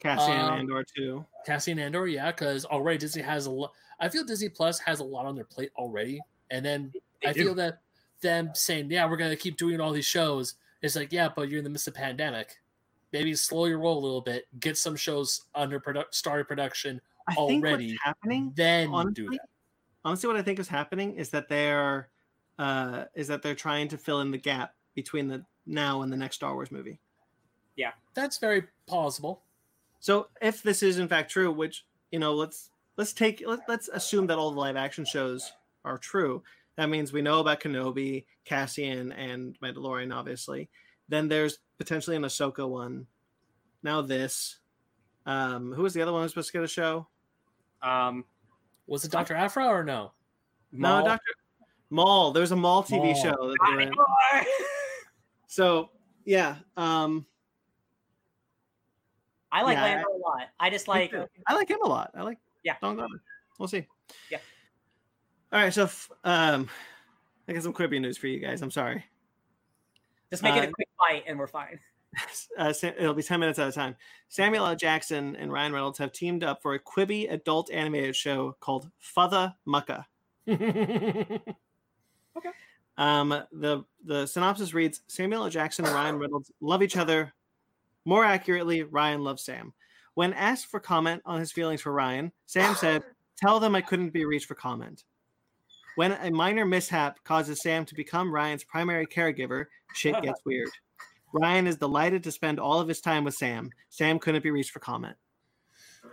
Cassian Um, Andor too. Cassian Andor, yeah, because already Disney has a lot. I feel Disney Plus has a lot on their plate already, and then They I do. feel that them saying, "Yeah, we're gonna keep doing all these shows," it's like, yeah, but you're in the midst of pandemic. Maybe slow your roll a little bit, get some shows under produ- started production, I think already, what's happening then do honestly, that. honestly, what I think is happening is that they're uh, is that they're trying to fill in the gap between the now and the next Star Wars movie. Yeah, that's very plausible. So if this is in fact true, which you know, let's let's take let, let's assume that all the live action shows are true. That means we know about Kenobi, Cassian, and Mandalorian, obviously. Then there's potentially an Ahsoka one. Now this. Um, who was the other one who was supposed to get a show? Um, Was it Doctor Aphra or no? No, Doctor Maul. There's a Maul TV Maul. show that they're in. So yeah, um, I like Yeah, Lando a lot. I just like I like him a lot. I like Yeah. Don Glover. We'll see. Yeah. All right, so f- um, I got some Quibi news for you guys. I'm sorry. just make it uh, a quick bite, and we're fine. Uh, it'll be 10 minutes at a time. Samuel L. Jackson and Ryan Reynolds have teamed up for a Quibi adult animated show called Futha Mucka. Um, the the synopsis reads: Samuel L. Jackson and Ryan Reynolds love each other. More accurately, Ryan loves Sam. When asked for comment on his feelings for Ryan, Sam said, "Tell them I couldn't be reached for comment." When a minor mishap causes Sam to become Ryan's primary caregiver, shit gets weird. Ryan is delighted to spend all of his time with Sam. Sam couldn't be reached for comment.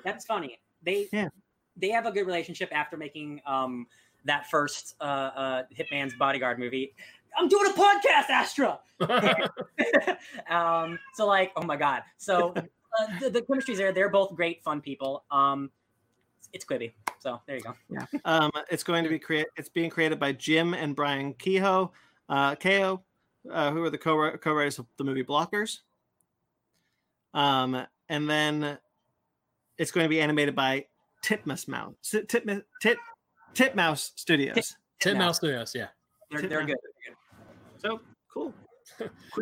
That's funny. They Yeah. they have a good relationship after making um that first uh, uh Hitman's Bodyguard movie. I'm doing a podcast, Astra. um, so like, oh my god. So uh, the, the chemistry's there. They're both great, fun people. Um, it's Quibi. So there you go. Yeah. Um, it's going to be create. It's being created by Jim and Brian Kehoe, uh, Kehoe, uh, who are the co co-writers of the movie Blockers. Um, and then it's going to be animated by Titmus Mouse, Titmus, Tit, Titmouse Studios. Titmouse Studios, yeah. They're, they're good. So cool.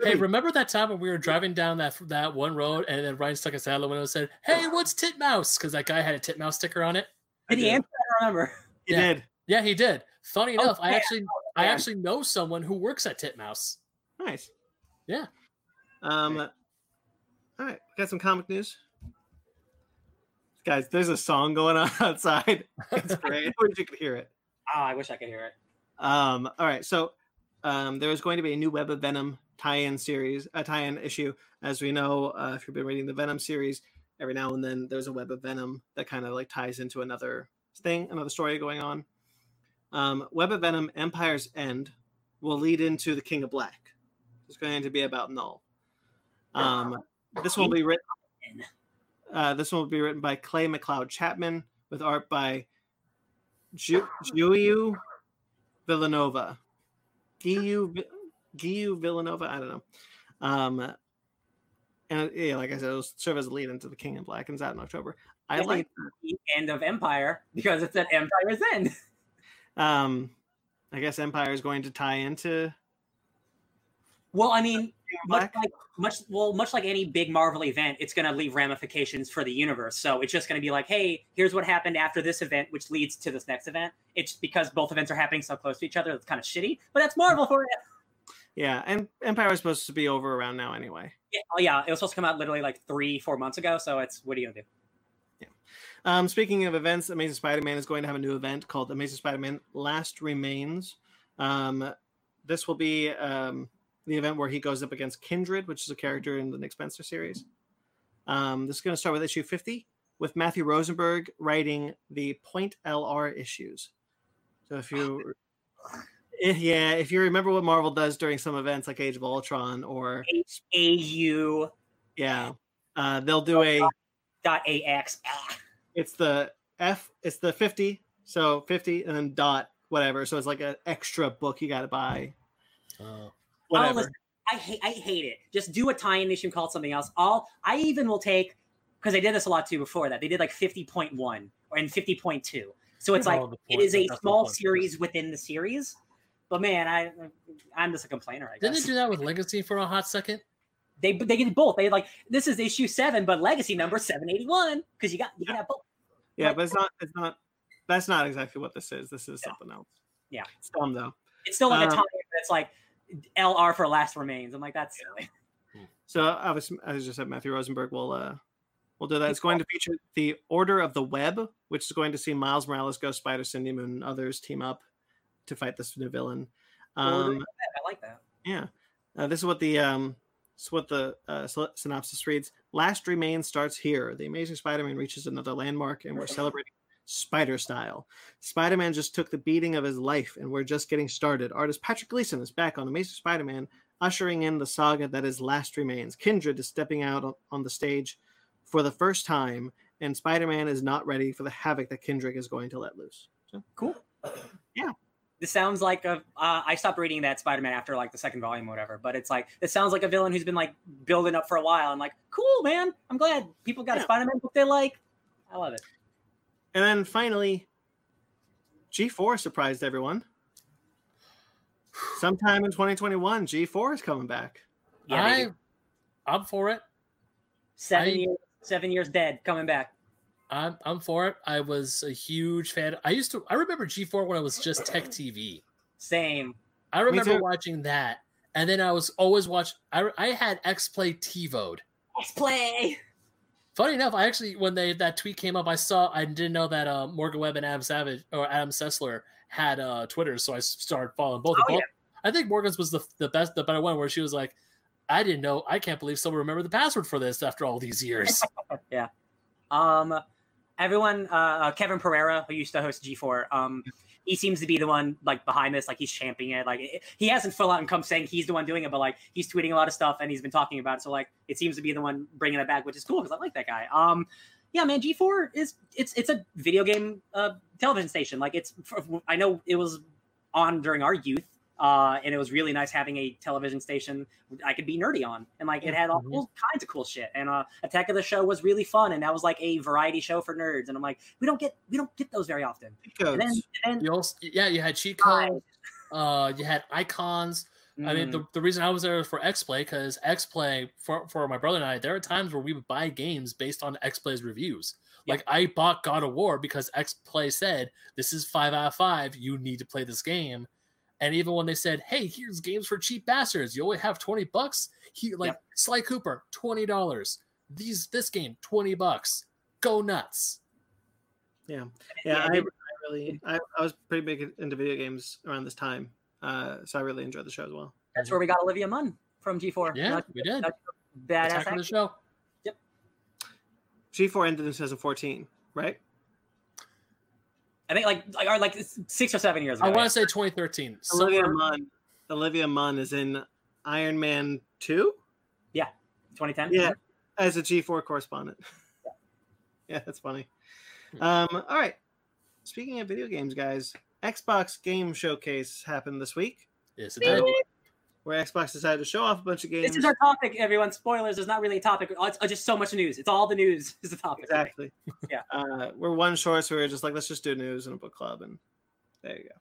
Hey, remember that time when we were driving down that that one road and then Ryan stuck his head out the window and said, "Hey, what's Titmouse?" Because that guy had a Titmouse sticker on it. Did he did. answer? I don't remember. You yeah. did Yeah, he did. Funny Oh, enough, I man. actually I actually know someone who works at Titmouse. nice. Yeah. Um. All right, got some comic news. Guys, there's a song going on outside. It's great. I wish you could hear it. Oh, I wish I could hear it. Um, all right, so um, there is going to be a new Web of Venom tie-in series, a tie-in issue. As we know, uh, if you've been reading the Venom series, every now and then there's a Web of Venom that kind of like ties into another thing, another story going on. Um, Web of Venom: Empyre's End will lead into the King of Black. It's going to be about Null. Um, this will be written. Uh, this one will be written by Clay McLeod Chapman with art by Ju- Juiu Villanova. Giu Villanova, I don't know. Um, and yeah, like I said, it'll serve as a lead into the King in Black, and out in October. I Yeah, like. The end of Empyre because it's at Empyre's End. Um, I guess Empyre is going to tie into Well, I mean, much like much well, much like any big Marvel event, it's going to leave ramifications for the universe. So it's just going to be like, hey, here's what happened after this event, which leads to this next event. It's because both events are happening so close to each other. It's kind of shitty, but that's Marvel for you. Yeah, and Empyre is supposed to be over around now anyway. Yeah, oh yeah, it was supposed to come out literally like three, four months ago. So it's what are you gonna do? Um, speaking of events, Amazing Spider-Man is going to have a new event called Amazing Spider-Man Last Remains. Um, this will be um, the event where he goes up against Kindred, which is a character in the Nick Spencer series. Um, this is going to start with issue 50 with Matthew Rosenberg writing the Point LR issues. So if you, yeah, if you remember what Marvel does during some events like Age of Ultron or AU yeah, uh, they'll do a dot AX. Ah. it's the F, it's the 50, so 50 and then dot whatever. So it's like an extra book you got to buy. Oh. Whatever. listen. I hate I hate it. Just do a tie-in issue called something else. All I even will take because they did this a lot too before that. They did like 50.1 or and 50.2. So it's like the it point- is a small series within the series. But man, I I'm just a complainer. I guess. Didn't guess they do that with Legacy for a hot second? they they did both. They like this is issue seven, but legacy number 781 because you got you can have both. Yeah, Like- but it's not. It's not. That's not exactly what this is. This is Yeah. something else. Yeah. it's dumb though. It's still like a Um, tie that's like LR for last remains. I'm like that's silly. So I was, as I just said, Matthew Rosenberg will uh, will do that. It's going to feature the Order of the Web, which is going to see Miles Morales, Ghost Spider, Cindy Moon, and others team up to fight this new villain. Um, I like that. yeah, uh, this is what the um, this is what the uh, synopsis reads. Last Remain starts here. The Amazing Spider-Man reaches another landmark, and we're celebrating Spider style. Spider-Man just took the beating of his life, and we're just getting started. Artist Patrick Gleason is back on Amazing Spider-Man, ushering in the saga that is Last Remains. Kindred is stepping out on- on the stage for the first time, and Spider-Man is not ready for the havoc that Kindred is going to let loose. So, Cool. Yeah. This sounds like a. Uh, I stopped reading that Spider-Man after like the second volume, or whatever. But it's like this sounds like a villain who's been like building up for a while. I'm like, cool, man. I'm glad people got a Spider-Man book they like. I love it. and then finally, G4 surprised everyone. Sometime in 2021, G4 is coming back. Yeah, I, I'm for it. seven I- years, seven years dead, coming back. I'm I'm for it. I was a huge fan. I used to. I remember G4 when I was just Tech TV. Same. I remember watching that, and then I was always watch. I I had X Play TiVoed. Let's play. Funny enough, I actually when they that tweet came up, I saw I didn't know that uh, Morgan Webb and Adam Savage or Adam Sessler had uh, Twitter, so I started following both. of Oh, them. I think Morgan's was the the best, the better one, where she was like, "I didn't know. I can't believe someone remembered the password for this after all these years." Yeah. Um, everyone, uh, uh, Kevin Pereira, who used to host G4, um, he seems to be the one like behind this. Like he's championing it. Like it, he hasn't full out and come saying he's the one doing it, but like he's tweeting a lot of stuff and he's been talking about it. So like it seems to be the one bringing it back, which is cool because I like that guy. Um, yeah, man, G4 is it's it's a video game uh, television station. Like it's I know it was on during our youth. Uh, and it was really nice having a television station I could be nerdy on, and like it had all Mhm. kinds of cool shit. And uh, Attack of the Show was really fun, and that was like a variety show for nerds. And I'm like, we don't get we don't get those very often. And then, and then You also, yeah, you had cheat codes. Uh, you had icons. I mean, mm, the, the reason I was there was for X Play because X Play for for my brother and I, there are times where we would buy games based on X Play's reviews. Yeah. Like I bought God of War because X Play said this is five out of five. You need to play this game. And even when they said, "Hey, here's games for cheap bastards. You only have twenty bucks." He like Yep. Sly Cooper, twenty dollars. These this game, twenty bucks. Go nuts. Yeah, yeah, I, I really, I, I was pretty big into video games around this time, uh, so I really enjoyed the show as well. that's where we got Olivia Munn from G4. Yeah, Not- we did. Badass. Attack the show. show. G4 ended in 2014, right? I think like like or like six or seven years ago. I want to say 2013. Olivia Somewhere- Munn. Olivia Munn is in Iron Man 2 Yeah. 2010. Yeah, as a G4 correspondent. yeah, that's funny. Um, all right. Speaking of video games, guys, Xbox Game Showcase happened this week, Yes, it did. Where Xbox decided to show off a bunch of games. This is our topic, everyone. Spoilers. There's not really a topic. It's uh, just so much news. It's all the news is the topic. Exactly. Yeah. Uh, we're one short, so we are just like, let's just do news and a book club, and there you go.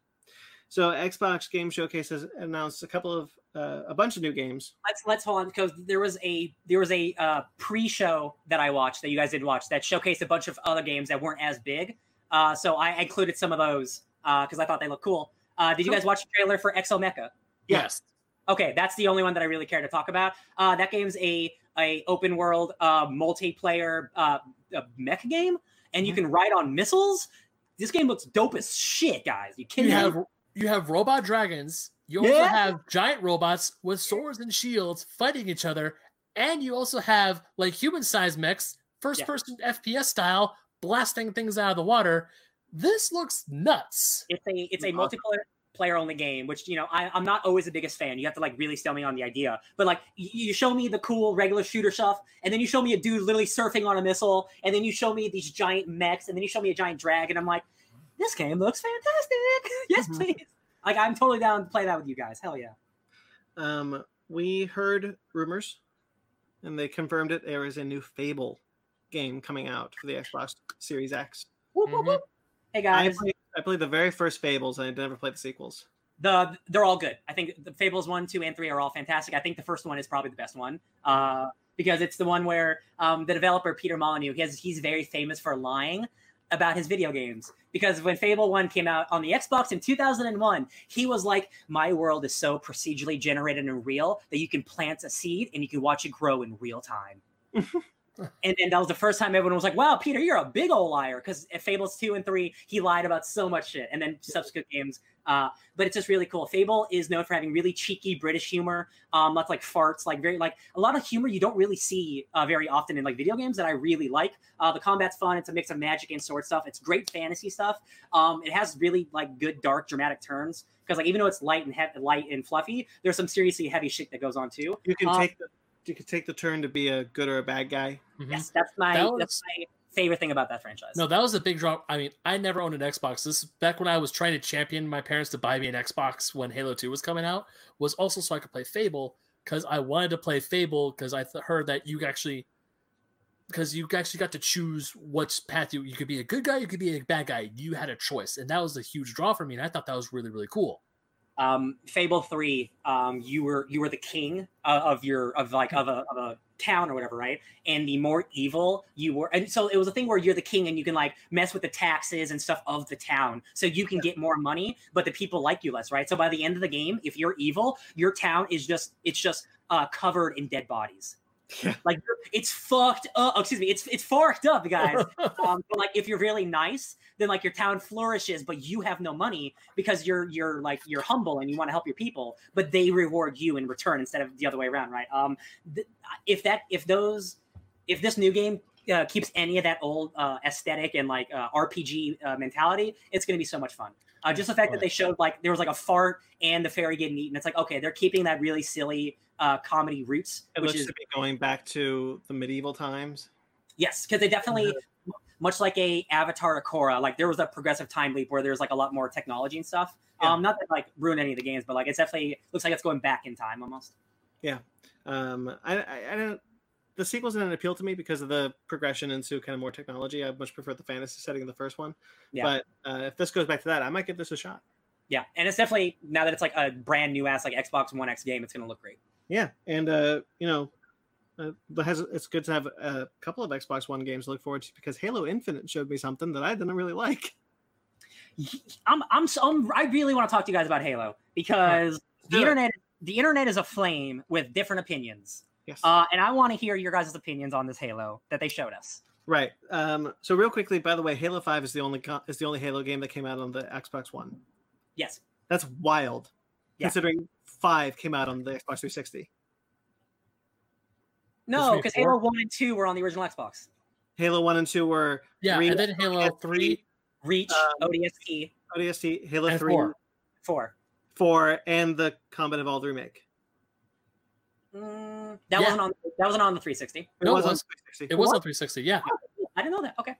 So Xbox Game Showcase has announced a couple of uh, a bunch of new games. let's let's hold on because there was a there was a uh, pre-show that I watched that you guys didn't watch that showcased a bunch of other games that weren't as big. Uh, so I included some of those because I thought they looked cool. Uh, did you guys watch the trailer for Exo Mecha? Yes. Okay, that's the only one that I really care to talk about. Uh, that game's a a open world uh, multiplayer uh, mech game, and you can ride on missiles. This game looks dope as shit, guys. You You me? have you have robot dragons. You also Yeah. have giant robots with swords and shields fighting each other, and you also have like human-sized mechs, first-person FPS style, blasting things out of the water. This looks nuts. It's a it's a multiplayer player only game, which you know I, I'm not always the biggest fan. You have to like really sell me on the idea. But like you, you show me the cool regular shooter stuff, and then you show me a dude literally surfing on a missile, and then you show me these giant mechs, and then you show me a giant dragon. I'm like, this game looks fantastic. yes, Mhm. please. Like I'm totally down to play that with you guys. Hell yeah. Um, we heard rumors, and they confirmed it. There is a new Fable game coming out for the Xbox Series X. Whoop, whoop, Mhm. whoop. Hey I guys, played, I played the very first Fables, and I never played the sequels. the they're all good. I think the Fables one, two, and three are all fantastic. I think the first one is probably the best one uh, because it's the one where um, the developer Peter Molyneux he has he's very famous for lying about his video games because when Fable 1 came out on the Xbox in 2001 he was like my world is so procedurally generated and real that you can plant a seed and you can watch it grow in real time and then that was the first time everyone was like wow Peter you're a big old liar because Fables 2 and 3 he lied about so much shit and then subsequent games uh, but it's just really cool. Fable is known for having really cheeky British humor, um, lots like farts, like very like a lot of humor you don't really see uh, very often in like video games that I really like. Uh, the combat's fun. It's a mix of magic and sword stuff. It's great fantasy stuff. Um, it has really like good dark dramatic turns because like even though it's light and he- light and fluffy, there's some seriously heavy shit that goes on too. You can Uh, take the you can take the turn to be a good or a bad guy. Mhm. Yes, that's my That that's my favorite thing about that franchise. No, that was a big drop. I mean, I never owned an Xbox. This back when I was trying to champion my parents to buy me an Xbox when Halo 2 was coming out, was also so I could play Fable because I wanted to play Fable because I th- heard that you actually because you actually got to choose what path you you could be a good guy, you could be a bad guy. You had a choice, and that was a huge draw for me. And I thought that was really really cool. Um, Fable Three, um, you were you were the king of, of your of like of a, of a town or whatever, right? And the more evil you were, and so it was a thing where you're the king and you can like mess with the taxes and stuff of the town, so you can get more money, but the people like you less, right? So by the end of the game, if you're evil, your town is just it's just uh, covered in dead bodies. Yeah. Like it's fucked up. Oh, excuse me, it's it's fucked up, guys. um, but like if you're really nice, then like your town flourishes, but you have no money because you're you're like you're humble and you want to help your people, but they reward you in return instead of the other way around, right? Um, th- if that if those if this new game uh, keeps any of that old uh, aesthetic and like uh, RPG uh, mentality, it's going to be so much fun. Uh, just the fact that they showed like there was like a fart and the fairy getting eaten. It's like okay, they're keeping that really silly uh, comedy roots, It which looks is to be going back to the medieval times. Yes, because they definitely, much like a Avatar to Korra, like there was a progressive time leap where there's like a lot more technology and stuff. Yeah. Um, not that like ruin any of the games, but like it's definitely looks like it's going back in time almost. Yeah, um, I, I, I don't. The sequels didn't appeal to me because of the progression into kind of more technology. I much prefer the fantasy setting of the first one. Yeah. But uh, if this goes back to that, I might give this a shot. Yeah, and it's definitely now that it's like a brand new ass like Xbox One X game, it's gonna look great. Yeah, and uh, you know, uh, but has it's good to have a couple of Xbox One games to look forward to because Halo Infinite showed me something that I didn't really like. I'm I'm so I'm, I really want to talk to you guys about Halo because the do it. internet the internet is aflame with different opinions, Yes. uh, and I want to hear your guys' opinions on this Halo that they showed us. right. Um. So real quickly, by the way, Halo Five is the only is the only Halo game that came out on the Xbox One. Yes, That's wild, Yeah. considering Five came out on the Xbox 360. no, because? Halo One and Two were on the original Xbox. Halo One and Two were Yeah, Three- and then Halo 3 Reach, Um, ODST, ODST, Halo and Three, 4. four. four, and the Combat Evolved remake. Mm, that Yeah. wasn't on. That wasn't on the 360. It No, it was on 360. It was What? on 360. Yeah. I didn't know that. Okay.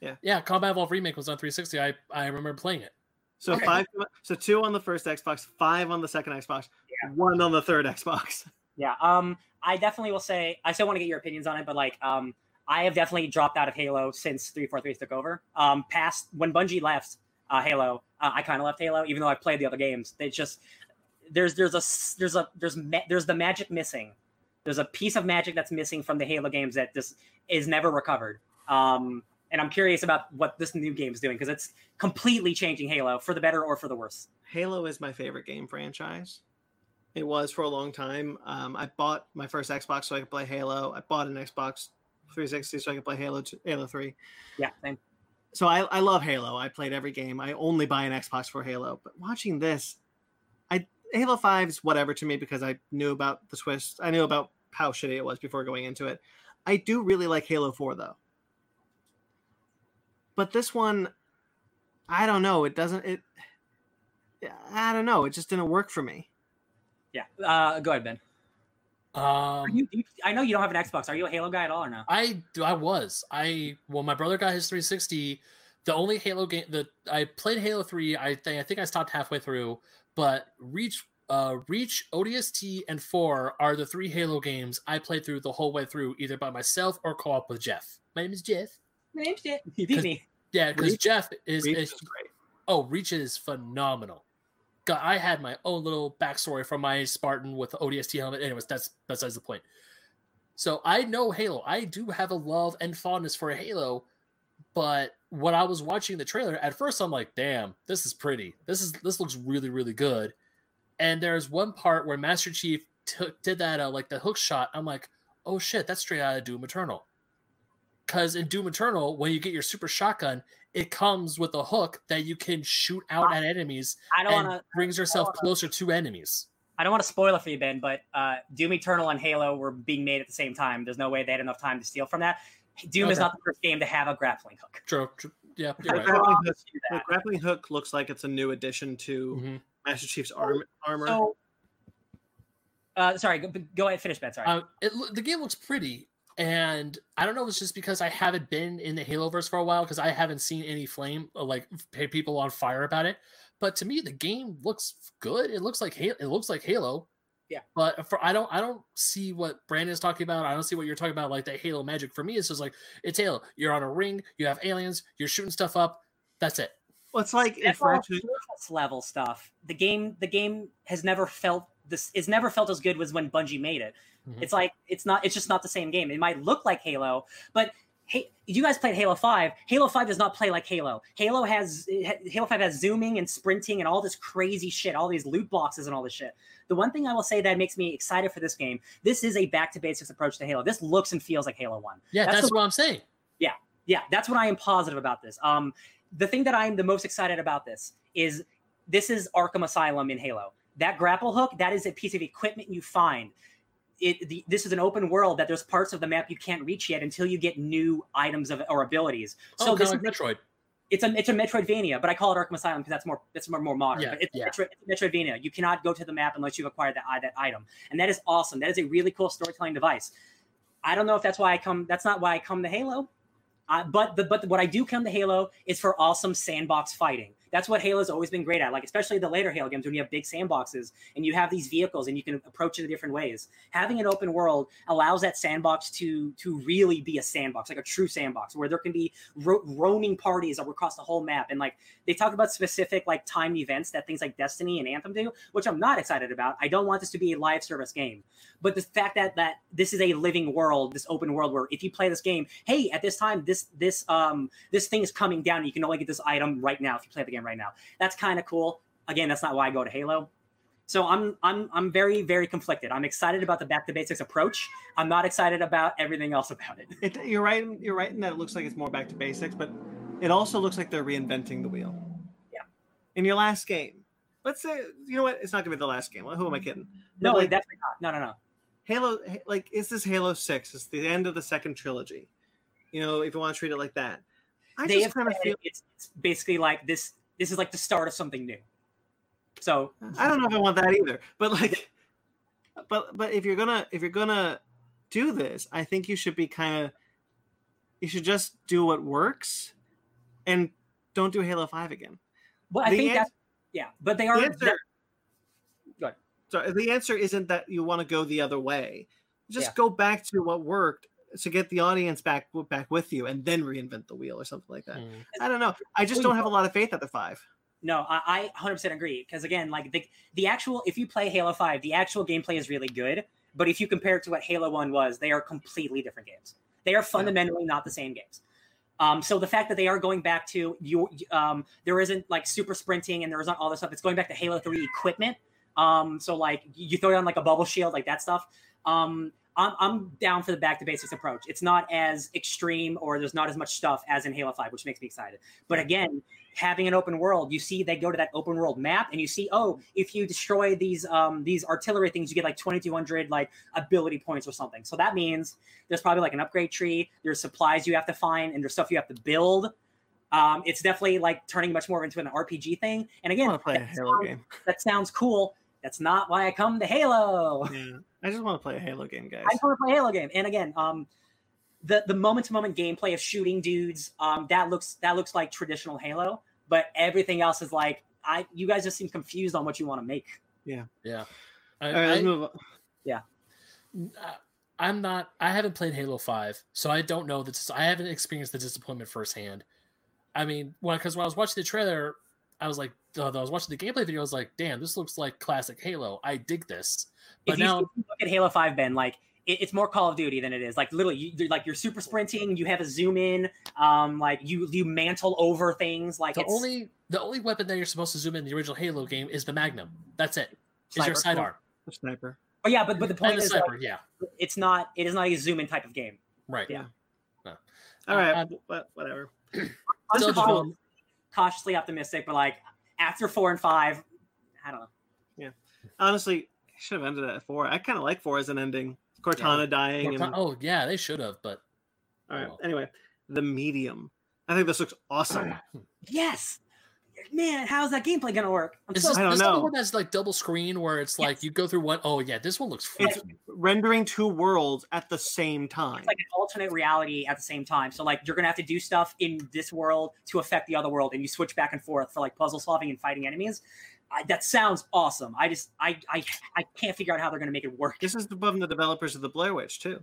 Yeah. Yeah, Combat Evolved Remake was on 360. I, I remember playing it. So Okay. five, so two on the first Xbox, five on the second Xbox, one on the third Xbox. Yeah. Um. I definitely will say. I still want to get your opinions on it, but like, um, I have definitely dropped out of Halo since 343 took over. Um, past when Bungie left uh, Halo, uh, I kind of left Halo, even though I played the other games. They just there's there's a there's a there's ma- there's the magic missing. There's a piece of magic that's missing from the Halo games that just is never recovered. Um, and I'm curious about what this new game is doing because it's completely changing Halo for the better or for the worse. Halo is my favorite game franchise. It was for a long time. Um, I bought my first Xbox so I could play Halo. I bought an Xbox 360 so I could play Halo, Halo 3. Yeah, same. So I, I love Halo. I played every game. I only buy an Xbox for Halo. But watching this, I Halo 5 is whatever to me because I knew about the twist. I knew about how shitty it was before going into it. I do really like Halo 4 though. But this one, I don't know. It doesn't it I don't know. It just didn't work for me. Yeah. Uh, go ahead, Ben. Um, you, you- I know you don't have an Xbox. Are you a Halo guy at all or no? I do. I was. I well, my brother got his 360. The only Halo game that I played Halo 3. I think I think I stopped halfway through, but Reach uh, Reach, ODST, and Four are the three Halo games I played through the whole way through, either by myself or co-op with Jeff. My name is Jeff. My name's Jeff. You beat me. Yeah, because Jeff is, Reach is is great. oh, Reach is phenomenal. I had my own little backstory from my Spartan with the ODST helmet. Anyways, that's besides the point. So I know Halo. I do have a love and fondness for Halo, but when I was watching the trailer, at first I'm like, "Damn, this is pretty. This is this looks really really good." And there's one part where Master Chief took did that uh, like the hook shot. I'm like, "Oh shit, that's straight out of Doom Eternal." Because in Doom Eternal, when you get your super shotgun, it comes with a hook that you can shoot out at enemies I don't and want to. brings yourself wanna- closer to enemies. I don't want to spoil it for you, Ben, but uh, Doom Eternal and Halo were being made at the same time. There's no way they had enough time to steal from that. Doom is not the first game to have a grappling hook. True. true. Yeah, you're The right. grappling hook, the grappling hook looks like it's a new addition to Mhm. Master Chief's arm, armor. So, uh, sorry, go, go ahead, finish, Ben. Sorry. Uh, it, the game looks pretty, and I don't know if it's just because I haven't been in the Haloverse for a while because I haven't seen any flame uh, like pay people on fire about it. But to me, the game looks good. It looks like Halo. It looks like Halo. Yeah. But for I don't I don't see what Brandon's talking about. I don't see what you're talking about. Like the Halo magic for me, it's just like it's Halo. You're on a ring. You have aliens. You're shooting stuff up. That's it. well, it's like if That's all Ratchet, level stuff. The game, the game has never felt this. It's never felt as good as when Bungie made it. Mhm. It's like it's not. It's just not the same game. It might look like Halo, but hey, you guys played Halo Five. Halo Five does not play like Halo. Halo has Halo Five has zooming and sprinting and all this crazy shit, all these loot boxes and all this shit. The one thing I will say that makes me excited for this game, this is a back to basics approach to Halo. This looks and feels like Halo One Yeah, That's that's, the- what I'm saying. Yeah. Yeah, that's what I am positive about this. Um, the thing that I'm the most excited about this is this is Arkham Asylum in Halo. That grapple hook, that is a piece of equipment you find. It, the, this is an open world that there's parts of the map you can't reach yet until you get new items of or abilities. So oh, this kind is Metroid. it's a it's a Metroidvania, but I call it Arkham Asylum because that's more that's more, more modern. Yeah, but it's, yeah. Metro, it's Metroidvania. You cannot go to the map unless you've acquired that that item, and that is awesome. That is a really cool storytelling device. I don't know if that's why I come. That's not why I come to Halo. Uh, but the, but what I do come to Halo is for awesome sandbox fighting. That's what Halo's always been great at. Like especially the later Halo games when you have big sandboxes and you have these vehicles and you can approach it in different ways. Having an open world allows that sandbox to to really be a sandbox, like a true sandbox, where there can be ro- roaming parties across the whole map. And like they talk about specific like timed events that things like Destiny and Anthem do, which I'm not excited about. I don't want this to be a live service game. But the fact that that this is a living world, this open world where if you play this game, hey, at this time this this um this thing is coming down. You can only get this item right now if you play the game right now. That's kind of cool. Again, that's not why I go to Halo. So I'm I'm I'm very very conflicted. I'm excited about the back to basics approach. I'm not excited about everything else about it. it, you're right. You're right in that it looks like it's more back to basics, but it also looks like they're reinventing the wheel. Yeah. In your last game, let's say you know what? It's not gonna be the last game. Who am I kidding? No, like, definitely not. No, no, no. Halo, like, is this Halo Six? It's the end of the second trilogy. You know, if you want to treat it like that, I they just kind of feel. it's, it's basically like this. This is like the start of something new. So I don't know if I want that either. But like, but but if you're gonna if you're gonna do this, I think you should be kind of. You should just do what works, and don't do Halo Five again. well, I The think that's yeah. But they are the answer, ahead. so the answer isn't that you want to go the other way. Just Yeah. go back to what worked to get the audience back back with you, and then reinvent the wheel or something like that. Mm. I don't know. I just don't have a lot of faith at the five. No, I, I 100% agree. Because again, like the, the actual, if you play Halo 5, the actual gameplay is really good. But if you compare it to what Halo 1 was, they are completely different games. They are fundamentally not the same games. Um, so the fact that they are going back to you, um, there isn't like super sprinting and there isn't all this stuff. It's going back to Halo 3 equipment. Um, so like you throw down like a bubble shield, like that stuff. Um, I'm, I'm down for the back to basics approach. It's not as extreme or there's not as much stuff as in Halo 5, which makes me excited. But again, having an open world, you see they go to that open world map and you see, oh, if you destroy these um these artillery things, you get like 2200 like ability points or something. So that means there's probably like an upgrade tree, there's supplies you have to find, and there's stuff you have to build. Um, it's definitely like turning much more into an RPG thing. And again, want to play a that Halo sounds- game. that sounds cool. That's not why I come to Halo. Yeah, I just want to play a Halo game, guys. I just want to play a Halo game. And again, um, the the moment to moment gameplay of shooting dudes, um, that looks that looks like traditional Halo. But everything else is like I. You guys just seem confused on what you want to make. Yeah. Yeah. I, All right, let's I- move on. Yeah. I'm not. I haven't played Halo Five, so I don't know that. I haven't experienced the disappointment firsthand. I mean, when because when I was watching the trailer, I was like, uh, I was watching the gameplay video. I was like, damn, this looks like classic Halo. I dig this. But if you, now, you look at Halo Five, Ben, like it, it's more Call of Duty than it is. Like literally, you, like you're super sprinting. You have a zoom in. Um, like you you mantle over things. Like the it's only the only weapon that you're supposed to zoom in the original Halo game is the Magnum. That's it. it. Is your Sniper. sidearm The sniper. Oh yeah, but but the point point the is, like, sniper? yeah, it's not it is not a zoom in type of game. right. Yeah. All right, I- wha- whatever. I'm Still cautious- fun. Cautiously optimistic, but like after four and five, I don't know. Yeah, honestly, I should have ended at four. I kind of like four as an ending. Cortana dying. Corta- And, oh yeah, they should have, but all right. well. Anyway, the medium. I think this looks awesome. Yes, man, how's that gameplay gonna work? I'm Is so this, I don't this is the one that's like double screen where it's like you go through one oh yeah, this one looks It's rendering two worlds at the same time. it's like an alternate reality at the same time. So like you're gonna have to do stuff in this world to affect the other world, and you switch back and forth for like puzzle solving and fighting enemies. I, that sounds awesome. I just I I I can't figure out how they're gonna make it work. This is above the developers of the Blair Witch too.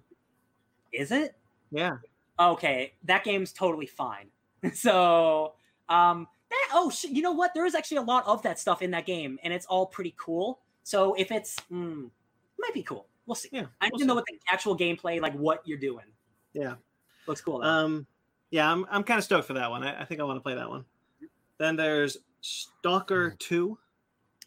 Is it? Yeah. Okay, that game's totally fine. so um that oh shit, you know what? There is actually a lot of that stuff in that game, and it's all pretty cool. So if it's mm, might be cool. We'll see. Yeah. I need we'll to know what the actual gameplay, like what you're doing. Yeah. Looks cool. Though. Um, yeah, I'm I'm kind of stoked for that one. I, I think I want to play that one. Then there's Stalker Two,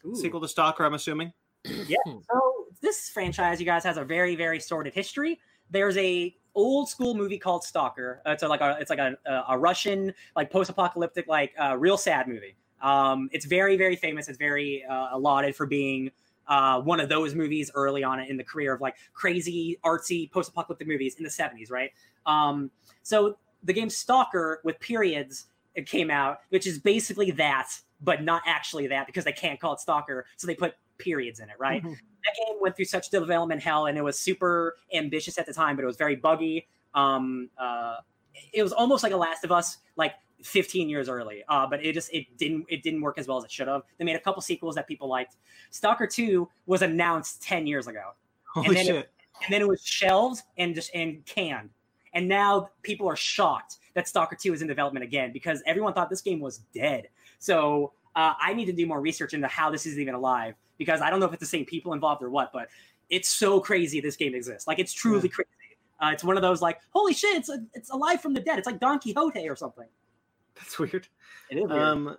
Ooh. sequel to Stalker. I'm assuming. Yeah so this franchise, you guys, has a very, very sordid history. There's a old school movie called Stalker. It's a, like a it's like a, a, Russian like post apocalyptic like uh, real sad movie. Um, it's very, very famous. It's very uh, lauded for being uh, one of those movies early on in the career of like crazy artsy post apocalyptic movies in the 70s, right? Um, so the game Stalker with periods it came out, which is basically that, but not actually that because they can't call it Stalker, so they put periods in it, right? that game went through such development hell and it was super ambitious at the time but it was very buggy. Um uh it was almost like a last of us like 15 years early. Uh but it just it didn't it didn't work as well as it should have they made a couple sequels that people liked. Stalker 2 was announced 10 years ago. Holy then it- and then it was shelved and just and canned. And now people are shocked that stalker 2 is in development again because everyone thought this game was dead. So uh, i need to do more research into how this is even alive because i don't know if it's the same people involved or what but it's so crazy this game exists like it's truly crazy uh, it's one of those like holy shit it's a, it's alive from the dead it's like don quixote or something That's weird. it is weird. Um,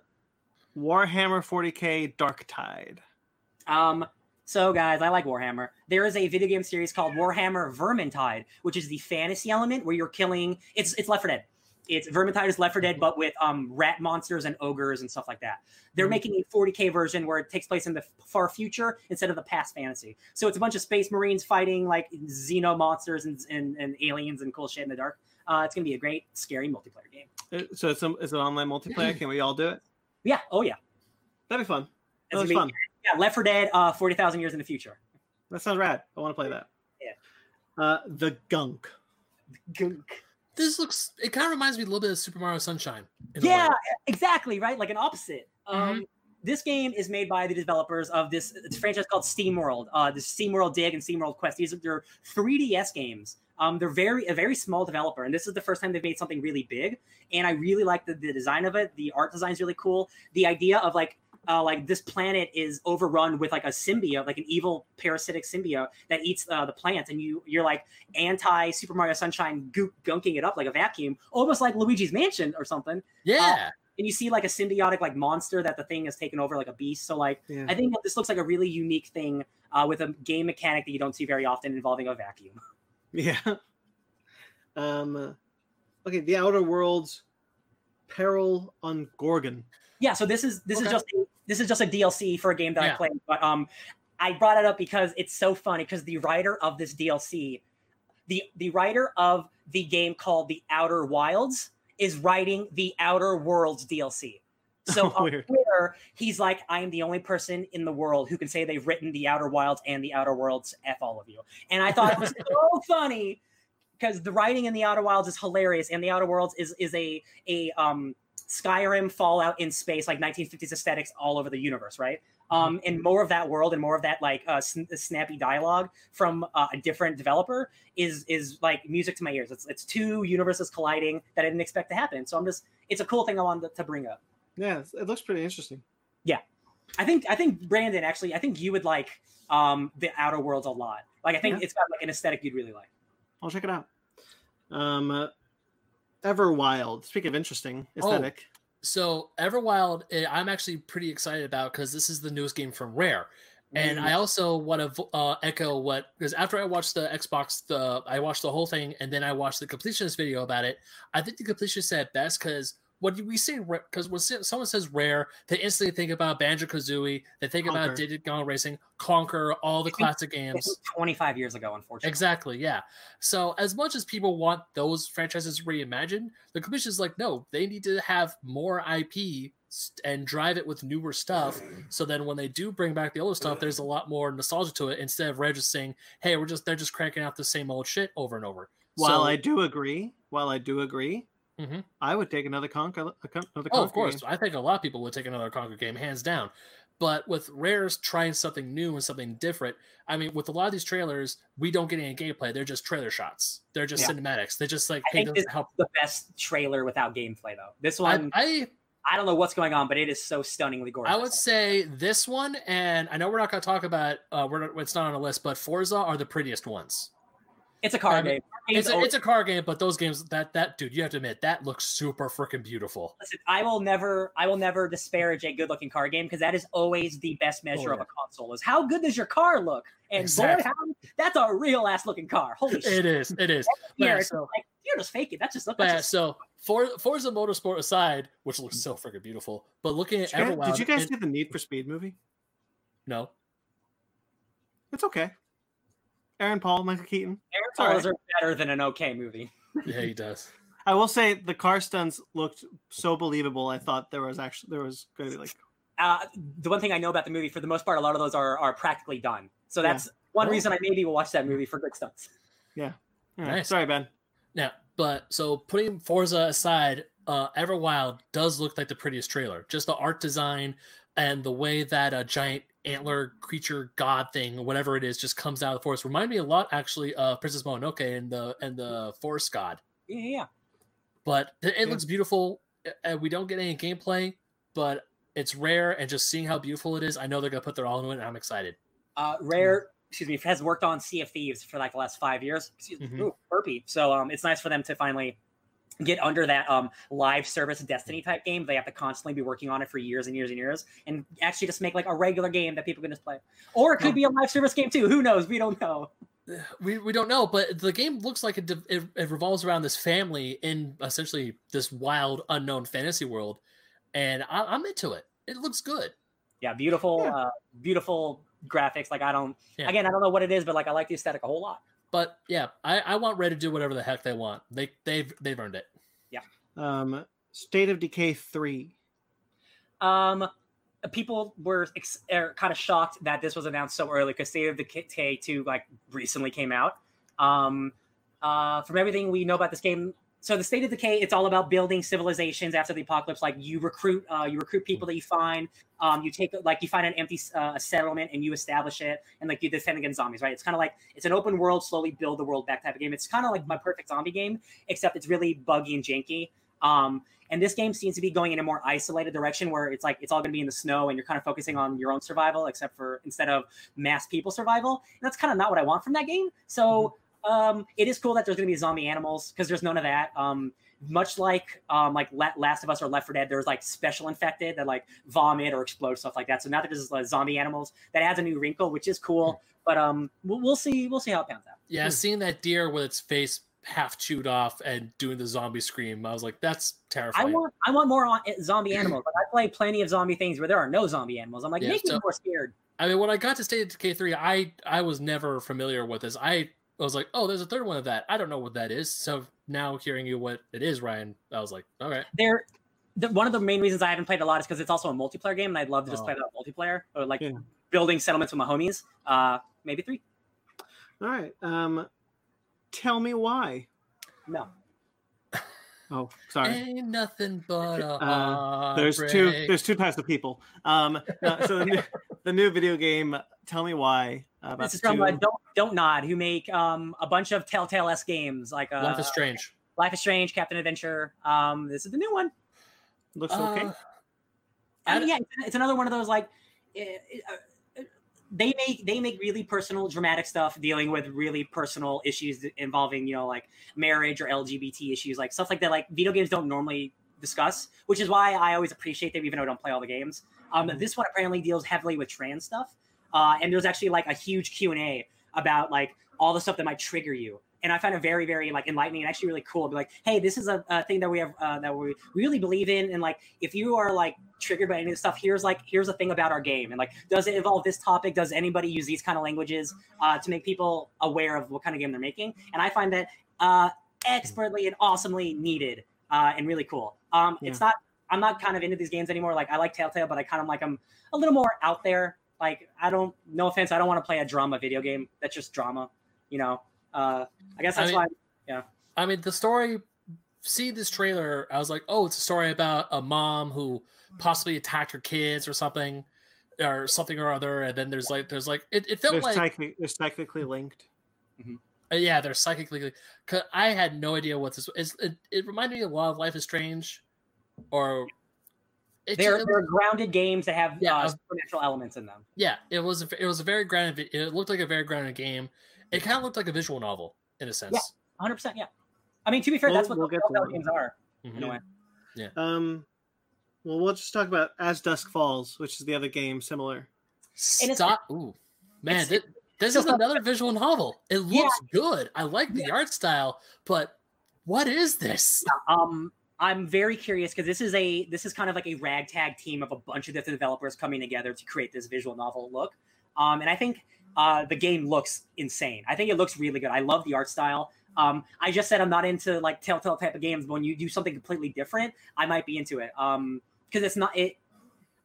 Warhammer 40k Dark Tide. Um, so guys, I like Warhammer. There is a video game series called Warhammer Vermintide, which is the fantasy element where you're killing. It's it's Left 4 Dead. It's Vermintide is Left 4 Dead, but with um rat monsters and ogres and stuff like that. They're Mhm. making a 40k version where it takes place in the far future instead of the past fantasy. So it's a bunch of space marines fighting like xeno monsters and and, and aliens and cool shit in the dark. Uh, it's gonna be a great, scary multiplayer game. Uh, So it's, a, it's an online multiplayer. Can we all do it? Yeah. Oh yeah. That'd be fun. That It's be- fun. Yeah. Left 4 Dead. Uh, forty thousand years in the future. That sounds rad. I want to play that. Yeah. Uh, the Gunk. The Gunk. This looks. It kind of reminds me a little bit of Super Mario Sunshine. in a Yeah, exactly, right? Like an opposite. Mm-hmm. Um, this game is made by the developers of this it's a franchise called SteamWorld. Uh, the SteamWorld Dig and SteamWorld Quest. These are their 3DS games. Um, they're very a very small developer, and this is the first time they've made something really big. And I really like the, the design of it. The art design is really cool. The idea of like uh, like this planet is overrun with like a symbiote, like an evil parasitic symbiote that eats uh, the plants, and you you're like anti Super Mario Sunshine goop gunking it up like a vacuum, almost like Luigi's Mansion or something Yeah. and you see like a symbiotic like monster that the thing has taken over like a beast. So like Yeah. I think this looks like a really unique thing uh, with a game mechanic that you don't see very often involving a vacuum. Yeah. Um. Okay. The Outer Worlds. Peril on Gorgon. Yeah, so this is this is Okay. just this is just a DLC for a game that I Yeah. played, but um I brought it up because it's so funny because the writer of this DLC, the the writer of the game called The Outer Wilds is writing the Outer Worlds DLC. So on Twitter, he's like, I am the only person in the world who can say they've written the Outer Wilds and the Outer Worlds. F all of you. And I thought it was so funny because the writing in the Outer Wilds is hilarious, and the Outer Worlds is is a a um Skyrim, Fallout in space, like 1950s aesthetics all over the universe, right? Um, and more of that world and more of that like uh, sn- snappy dialogue from uh, a different developer is is like music to my ears. It's it's two universes colliding that I didn't expect to happen. So I'm just it's a cool thing I wanted to bring up. Yeah, it looks pretty interesting. Yeah, I think I think Brandon actually I think you would like um the Outer Worlds a lot. Like I think Yeah. it's got like an aesthetic you'd really like. I'll check it out. Um, uh, Everwild. Speaking of interesting Oh. aesthetic, So Everwild, eh, I'm actually pretty excited about because this is the newest game from Rare, and Mm. I also want to uh, echo what because after I watched the Xbox, the I watched the whole thing, and then I watched the completionist video about it. I think the completionist said best because what we say because when someone says Rare, they instantly think about Banjo Kazooie, they think about Conker. Diddy Kong Racing, Conker, all the classic games. 25 years ago, unfortunately. Exactly, yeah. So as much as people want those franchises reimagined, the commission is like, no, they need to have more IP and drive it with newer stuff. So then when they do bring back the older stuff, there's a lot more nostalgia to it instead of Rare just saying, hey, we're just they're just cranking out the same old shit over and over. while So- I do agree, while I do agree, Mhm. I would take another Conker. a con- Another Oh, of course. game. I think a lot of people would take another Conker game, hands down. But with Rare's trying something new and something different, I mean, with a lot of these trailers, we don't get any gameplay. They're just trailer shots. They're just Yeah. cinematics. They're just like I hey, think this this help. the best trailer without gameplay though. This one, I, I don't know what's going on, but it is so stunningly gorgeous. I would say this one, and I know we're not going to talk about. Uh, we're it's not on a list, but Forza are the prettiest ones. It's a card I mean, game. It's a, it's a car game, but those games that that dude, you have to admit that looks super freaking beautiful. Listen, I will never, I will never disparage a good-looking car game because that is always the best oh, measure Oh, of a console. Is how good does your car look? And Exactly. boy, how, that's a real ass looking car. Holy shit! is, it is. Here, Yeah, it's so- like you're just faking. That's just look. But That's yeah, just, so for Forza Motorsport aside, which looks so freaking beautiful, but looking at Did you guys, Everwild, did you guys see the Need for Speed movie? no, It's okay. Aaron Paul, Michael Keaton. Aaron all Cars right. are better than an okay movie. yeah, he does. I will say the car stunts looked so believable. I thought there was actually there was going to be like Uh, the one thing I know about the movie, for the most part, a lot of those are are practically done. So Yeah. that's one Oh. reason I maybe will watch that movie for good stunts. Yeah. All right, Nice. Sorry, Ben. Yeah, but so putting Forza aside, uh, Everwild does look like the prettiest trailer. Just the art design and the way that a giant antler creature god thing, whatever it is, just comes out of the forest. Remind me a lot, actually, of Princess Mononoke and the and the forest god. Yeah, yeah. But it, Yeah. looks beautiful. And we don't get any gameplay, but it's rare. And just seeing how beautiful it is, I know they're gonna put their all into it. And I'm excited. Uh, Rare, excuse me, has worked on Sea of Thieves for like the last five years. Excuse me, Mhm. ooh, burpee. So um, it's nice for them to finally get under that um live service Destiny type game. They have to constantly be working on it for years and years and years, and actually just make like a regular game that people can just play. Or it could be a live service game too. Who knows? We don't know. we, we don't know, but the game looks like it, it it revolves around this family in essentially this wild, unknown fantasy world, and I, I'm into it. It looks good. Yeah, beautiful, Yeah. uh, beautiful graphics. Like I don't, Yeah. again, I don't know what it is, but like I like the aesthetic a whole lot. But yeah, I, I want Red to do whatever the heck they want. They they've they've earned it. Yeah. Um, State of Decay three. Um, people were ex- er, kind of shocked that this was announced so early because State of Decay 2 like recently came out. Um, uh, from everything we know about this game, so the State of Decay, it's all about building civilizations after the apocalypse. Like you recruit, uh, you recruit people that you find. Um, you take like you find an empty uh, settlement and you establish it, and like you defend against zombies. Right? It's kind of like it's an open world, slowly build the world back type of game. It's kind of like my perfect zombie game, except it's really buggy and janky. Um, and this game seems to be going in a more isolated direction where it's like it's all going to be in the snow and you're kind of focusing on your own survival, except for instead of mass people survival. And that's kind of not what I want from that game. So um, it is cool that there's going to be zombie animals because there's none of that. Um, much like um, like La- Last of Us or Left 4 Dead, there's like special infected that like vomit or explode stuff like that. So now that there's like, zombie animals, that adds a new wrinkle, which is cool. But um, we'll, we'll see. We'll see how it pans out. Yeah, Hmm. seeing that deer with its face half chewed off and doing the zombie scream, I was like, that's terrifying. I want I want more on, zombie animals. Like I play plenty of zombie things where there are no zombie animals. I'm like, Yeah, make so- me more scared. I mean, when I got to State of Decay 3, I I was never familiar with this. I was like, oh, there's a third one of that. I don't know what that is. So now hearing you what it is, Ryan, I was like, all right. There, the, one of the main reasons I haven't played a lot is because it's also a multiplayer game, and I'd love to just Oh. play that multiplayer or like Yeah. building settlements with my homies. Uh, maybe three. All right. Um, tell me why. No, Oh, sorry. Ain't nothing but a Uh, there's two. There's two types of people. Um, no, so the new, the new video game. Tell me why. Uh, This is from two- uh, Don't Don't Nod, who make um a bunch of Telltale s games like uh, Life is Strange. Life is Strange, Captain Adventure. Um, this is the new one. looks okay. Uh, I I mean, yeah, it's, it's another one of those like eh, eh, uh, they make they make really personal, dramatic stuff dealing with really personal issues involving you know like marriage or LGBT issues, like stuff like that. Like video games don't normally discuss, which is why I always appreciate them, even though I don't play all the games. Um, Mhm. This one apparently deals heavily with trans stuff, uh, and there's actually like a huge Q and A about like all the stuff that might trigger you. And I found it very, very like enlightening and actually really cool. to Be like, hey, this is a, a thing that we have uh, that we really believe in, and like if you are like triggered by any of this stuff, here's like here's a thing about our game, and like does it involve this topic? Does anybody use these kind of languages uh, to make people aware of what kind of game they're making? And I find that uh, expertly and awesomely needed uh, and really cool. Um, It's not I'm not kind of into these games anymore. Like I like Telltale, but I kind of like I'm a little more out there. Like I don't, no offense, I don't want to play a drama video game. That's just drama, you know. Uh, I guess I that's mean- why. Yeah. I mean, the story. See this trailer, I was like, oh, it's a story about a mom who possibly attacked her kids or something, or something or other. And then there's like, there's like, it, it felt They're, like, psychic, they're psychically linked. uh, yeah, they're psychically. Cause I had no idea what this is. It, it reminded me a lot of Life is Strange, or it, They're, it- they're grounded games that have Yeah, uh, uh, supernatural elements in them. yeah, it was a, it was a very grounded. It looked like a very grounded game. It kind of looked like a visual novel in a sense. Yeah, 100. percent Yeah. I mean, to be fair, We'll- that's what we'll the get to Telltale games are Mhm. in a way. Um, well, we'll just talk about As Dusk Falls, which is the other game similar. And it's- Stop! Ooh, man, it's- thi- this is another visual novel. It looks Yeah. good. I like the art style, but what is this? Um, I'm very curious because this is a this is kind of like a ragtag team of a bunch of different developers coming together to create this visual novel look. Um, and I think uh, the game looks insane. I think it looks really good. I love the art style. Um, I just said I'm not into like Telltale type of games, but when you do something completely different, I might be into it. Um, because it's not it.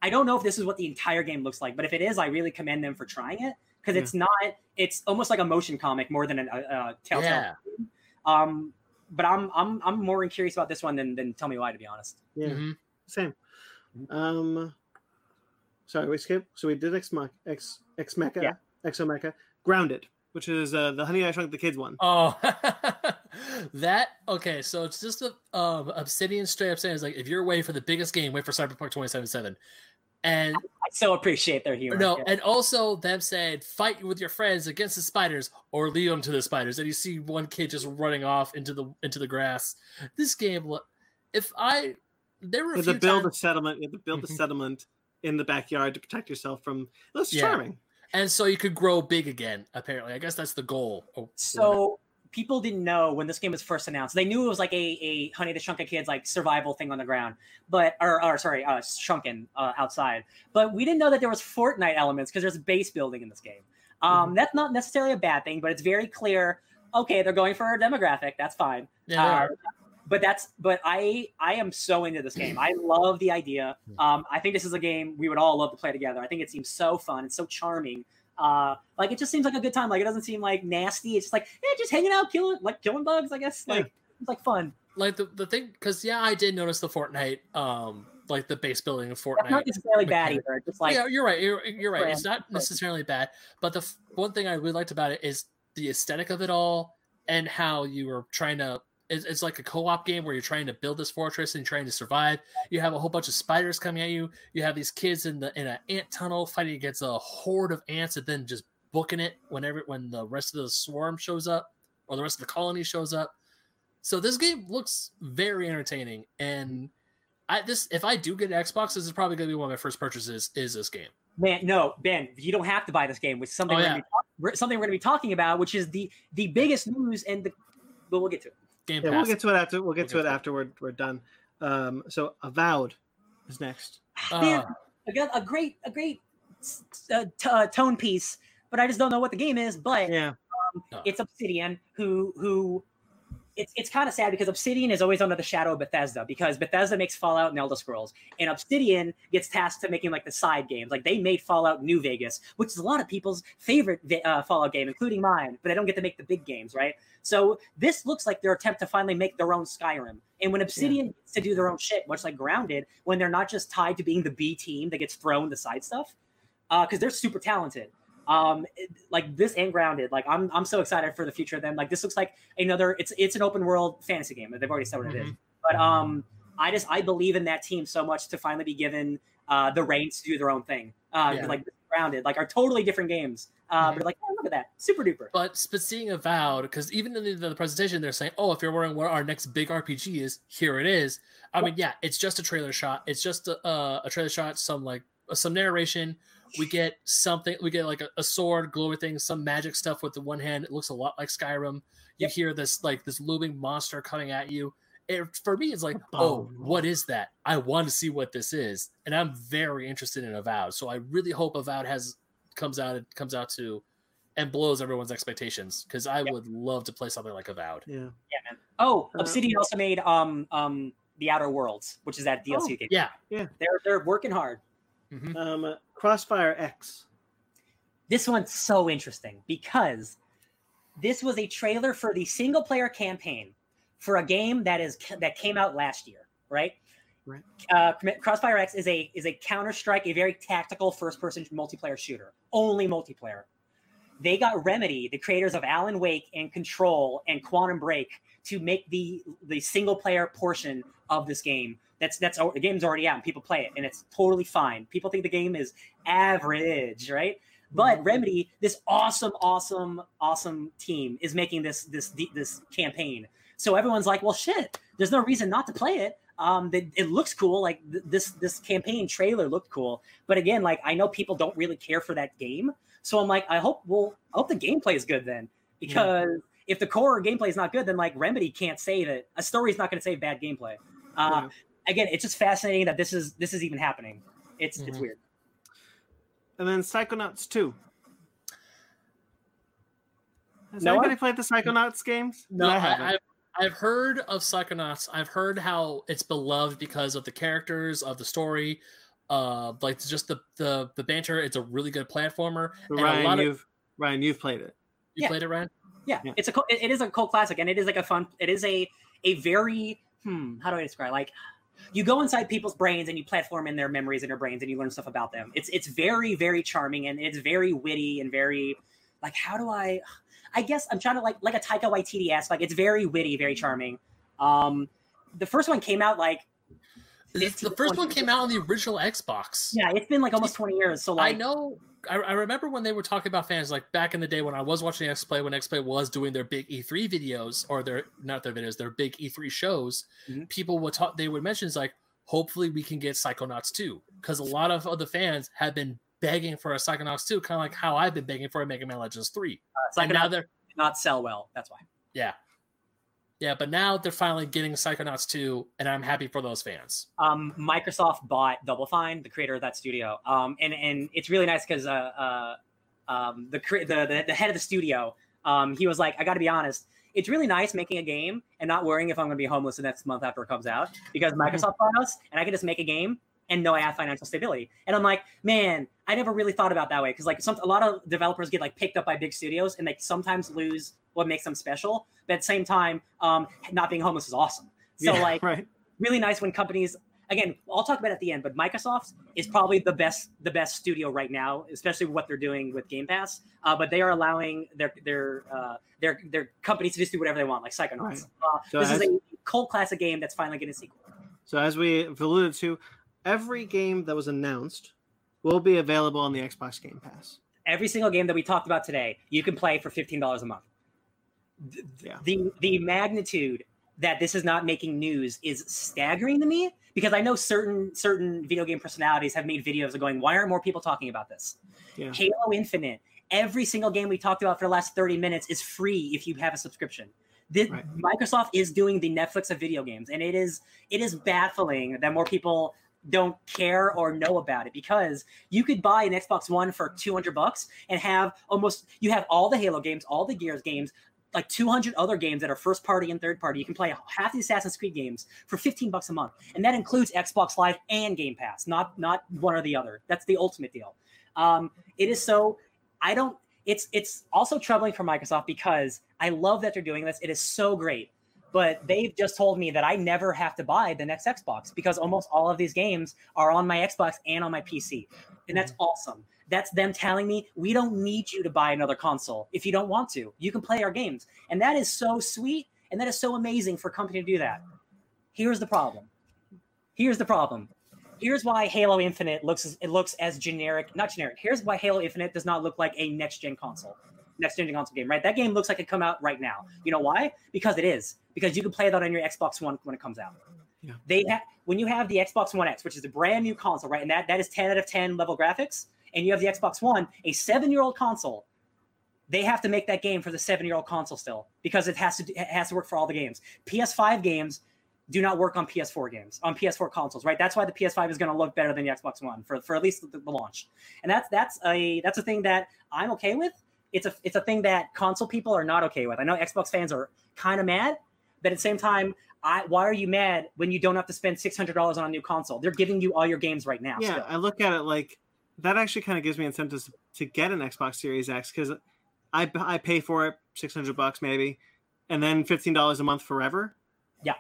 I don't know if this is what the entire game looks like, but if it is, I really commend them for trying it because Yeah. it's not. It's almost like a motion comic more than a, a, a Telltale. Yeah. Um, but I'm I'm I'm more curious about this one than than Tell Me Why, to be honest. Yeah, Mhm. same. Um, sorry, we skipped. So we did Ex Mech, X X Mecha, Yeah. Exomecha, Grounded, which is uh, the Honey I Shrunk the Kids one. Oh, that okay. So it's just a um, Obsidian straight up saying is like, if you're waiting for the biggest game, wait for Cyberpunk 2077. And I so appreciate their humor. no, Yeah. and also them saying fight with your friends against the spiders or lead them to the spiders. And you see one kid just running off into the into the grass. This game, look, if I there were You a had to build times- a settlement. You had to build a settlement in the backyard to protect yourself from. That's Yeah. charming. And so you could grow big again. Apparently, I guess that's the goal. Oh, So people didn't know when this game was first announced. They knew it was like a, a Honey the Shrunken Kids like survival thing on the ground, but or, or sorry, uh, shrunken uh, outside. But we didn't know that there was Fortnite elements because there's base building in this game. Um, That's not necessarily a bad thing, but it's very clear. Okay, they're going for a demographic. That's fine. yeah, Uh. But that's but I I am so into this game. I love the idea. Um, I think this is a game we would all love to play together. I think it seems so fun. It's so charming. Uh, like it just seems like a good time. Like it doesn't seem like nasty. It's just like yeah, just hanging out, killing like killing bugs. I guess like it's like fun. like the, the thing because yeah i did notice the fortnite um like the base building of That's fortnite not necessarily bad either. Just like yeah you're right you're, you're right it's not necessarily bad but the f- one thing i really liked about it is the aesthetic of it all and how you were trying to it's, it's like a co-op game where you're trying to build this fortress and trying to survive you have a whole bunch of spiders coming at you you have these kids in the in an ant tunnel fighting against a horde of ants and then just booking it whenever when the rest of the swarm shows up or the rest of the colony shows up so this game looks very entertaining, and I this if I do get an Xbox, this is probably going to be one of my first purchases. Is this game? man, no, Ben, you don't have to buy this game. With something Oh, we're yeah. gonna be talk- something we're going to be talking about, which is the the biggest news and the. But we'll get to it. Game Yeah, Pass. we'll get to it after. We'll get we'll to get it to after we're, we're done. Um, so Avowed is next. Man, Uh, I got a great a great uh, t- uh, tone piece, but I just don't know what the game is. But Yeah, it's Obsidian who who it's it's kind of sad because Obsidian is always under the shadow of Bethesda because Bethesda makes Fallout and Elder Scrolls, and Obsidian gets tasked to making like the side games. Like they made Fallout New Vegas, which is a lot of people's favorite uh, Fallout game, including mine. But they don't get to make the big games, right? So this looks like their attempt to finally make their own Skyrim. And when Obsidian yeah. gets to do their own shit, much like Grounded, when they're not just tied to being the B team that gets thrown the side stuff, because uh, they're super talented um it, like this and grounded like i'm i'm so excited for the future of them. Like this looks like another it's it's an open world fantasy game they've already said what mm-hmm. it is. But um i just i believe in that team so much to finally be given uh the reins to do their own thing. Uh yeah. like grounded like are totally different games. Uh mm-hmm. but like oh, look at that. Super duper. But but seeing avowed because even in the, the, presentation they're saying oh if you're wondering what our next big rpg is here it is. I mean yeah it's just a trailer shot. It's just a, uh, a trailer shot some like some narration we get something we get like a, a sword glowing thing some magic stuff with the one hand. It looks a lot like skyrim. You yep. hear this like this looming monster coming at you. It, for me it's like oh what is that? I want to see what this is and i'm very interested in avowed so i really hope avowed has comes out it comes out to and blows everyone's expectations because i yep. would love to play something like avowed. Yeah. Yeah man. Oh uh, obsidian also made um um the outer worlds which is that dlc oh, game. Yeah. yeah. They're they're working hard Mm-hmm. Um, Crossfire X. This one's so interesting because this was a trailer for the single player campaign for a game that is that came out last year, right? Right. Uh, Crossfire X is a is a Counter Strike, a very tactical first person multiplayer shooter, only multiplayer. They got Remedy, the creators of Alan Wake and Control and Quantum Break, to make the the single player portion of this game that's that's the game's already out and people play it and it's totally fine. People think the game is average, right? But mm-hmm. Remedy, this awesome, awesome, awesome team is making this this this campaign. So everyone's like, well, shit. There's no reason not to play it. Um, it, it looks cool. Like th- this this campaign trailer looked cool. But again, like I know people don't really care for that game. So I'm like, I hope well, I hope the gameplay is good then, because yeah. if the core gameplay is not good, then like Remedy can't save it. A story is not going to save bad gameplay. Uh, yeah again, it's just fascinating that this is this is even happening. It's mm-hmm. it's weird. And then Psychonauts 2. Has no, anybody I, played the Psychonauts games? No, I haven't. I, I've, I've heard of Psychonauts. I've heard how it's beloved because of the characters, of the story, uh, like just the the the banter. It's a really good platformer. Ryan, you've Ryan, you've played it. You yeah. played it, Ryan? Yeah. yeah, it's a it is a cult classic, and it is like a fun. It is a a very hmm. How do I describe? Like you go inside people's brains and you platform in their memories in their brains and you learn stuff about them. It's it's very very charming and it's very witty and very like how do I I guess I'm trying to like like a Taika Waititi esque like it's very witty, very charming. Um, the first one came out like the first one came out on the original Xbox. Yeah, it's been like almost 20 years. So like I know I, I, remember when they were talking about fans, like back in the day when I was watching X Play, when X Play was doing their big E3 videos or their not their videos, their big E3 shows. Mm-hmm. People would talk. They would mention like, hopefully we can get Psychonauts 2 because a lot of other fans have been begging for a Psychonauts 2, kind of like how I've been begging for a Mega Man Legends 3. Uh, Psychonauts now they're not sell well. That's why. Yeah, yeah, but now they're finally getting Psychonauts 2, and I'm happy for those fans. Um, Microsoft bought Double Fine, the creator of that studio, um, and and it's really nice because uh, uh, um, the, the the head of the studio, um, he was like, I got to be honest, it's really nice making a game and not worrying if I'm going to be homeless the next month after it comes out because Microsoft bought us, and I can just make a game and know I have financial stability. And I'm like, man, I never really thought about that way because like some a lot of developers get like picked up by big studios and they sometimes lose what makes them special. But at the same time, um, not being homeless is awesome. So yeah, like, right. really nice when companies. Again, I'll talk about it at the end, but Microsoft is probably the best the best studio right now, especially what they're doing with Game Pass. Uh, but they are allowing their their uh, their their companies to just do whatever they want, like Psychonauts. Right. Uh, so this as, is a cult classic game that's finally getting a sequel. So as we alluded to, every game that was announced will be available on the Xbox Game Pass. Every single game that we talked about today, you can play for fifteen dollars a month. Yeah. The the magnitude that this is not making news is staggering to me because I know certain certain video game personalities have made videos of going, why aren't more people talking about this? Yeah. Halo Infinite, every single game we talked about for the last 30 minutes is free if you have a subscription. This, right. Microsoft is doing the Netflix of video games, and it is it is baffling that more people don't care or know about it because you could buy an Xbox One for 200 bucks and have almost you have all the Halo games, all the Gears games, like 200 other games that are first party and third party. You can play half the Assassin's Creed games for 15 bucks a month, and that includes Xbox Live and Game Pass, not not one or the other. That's the ultimate deal. Um, it is so. I don't. It's it's also troubling for Microsoft because I love that they're doing this. It is so great, but they've just told me that I never have to buy the next Xbox because almost all of these games are on my Xbox and on my PC, and that's awesome. That's them telling me we don't need you to buy another console if you don't want to. You can play our games. And that is so sweet and that is so amazing for a company to do that. Here's the problem. Here's the problem. Here's why Halo Infinite looks as, it looks as generic, not generic. Here's why Halo Infinite does not look like a next gen console, next gen console game, right? That game looks like it come out right now. You know why? Because it is. Because you can play that on your Xbox One when it comes out. Yeah. They ha- when you have the Xbox One X, which is a brand new console, right? And that that is 10 out of 10 level graphics and you have the Xbox One, a seven year old console, they have to make that game for the seven year old console still because it has to it has to work for all the games. PS5 games do not work on PS4 games on PS4 consoles, right? That's why the PS5 is going to look better than the Xbox One for, for at least the, the launch, and that's that's a that's a thing that I'm okay with. It's a it's a thing that console people are not okay with. I know Xbox fans are kind of mad, but at the same time, I, why are you mad when you don't have to spend six hundred dollars on a new console? They're giving you all your games right now. Yeah, still. I look at it like that actually kind of gives me incentives to get an Xbox Series X because I I pay for it six hundred bucks maybe, and then fifteen dollars a month forever. Yeah,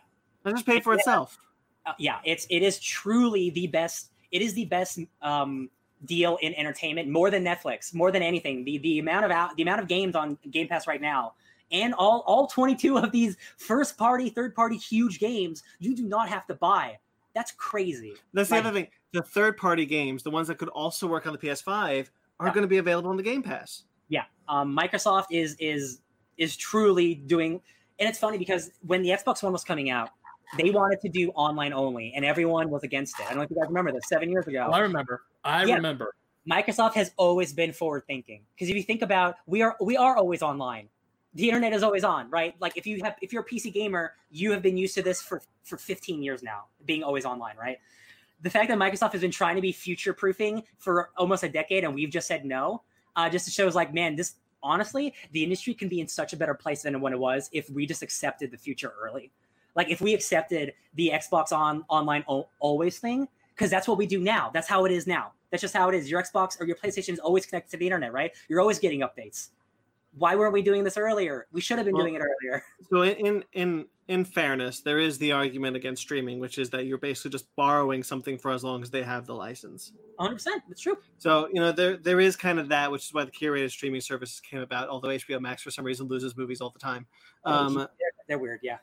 I just pay for Yeah. itself. uh, yeah, it's it is truly the best. It is the best um, deal in entertainment, more than Netflix, more than anything. The the amount of out, the amount of games on Game Pass right now, and all all twenty two of these first party, third party, huge games, you do not have to buy. That's crazy. That's the other thing. The third party games, the ones that could also work on the PS5, are Yeah. going to be available on the Game Pass. Yeah, um, Microsoft is is is truly doing, and it's funny because when the Xbox One was coming out, they wanted to do online only, and everyone was against it. I don't know if you guys remember this. Seven years ago, I remember. I Yeah. remember. Microsoft has always been forward thinking because if you think about we are we are always online. The internet is always on, right? Like if you have if you're a PC gamer, you have been used to this for for 15 years now, being always online, right? The fact that Microsoft has been trying to be future proofing for almost a decade and we've just said no, uh, just shows like, man, this honestly, the industry can be in such a better place than when it was if we just accepted the future early. Like if we accepted the Xbox on online o- always thing, because that's what we do now. That's how it is now. That's just how it is. Your Xbox or your PlayStation is always connected to the internet, right? You're always getting updates. Why weren't we doing this earlier? We should have been Well- doing it earlier. So in, in in fairness, there is the argument against streaming, which is that you're basically just borrowing something for as long as they have the license. 100%. It's true. So you know there there is kind of that, which is why the curated streaming services came about. Although HBO Max for some reason loses movies all the time. Um, they're, they're weird. Yeah.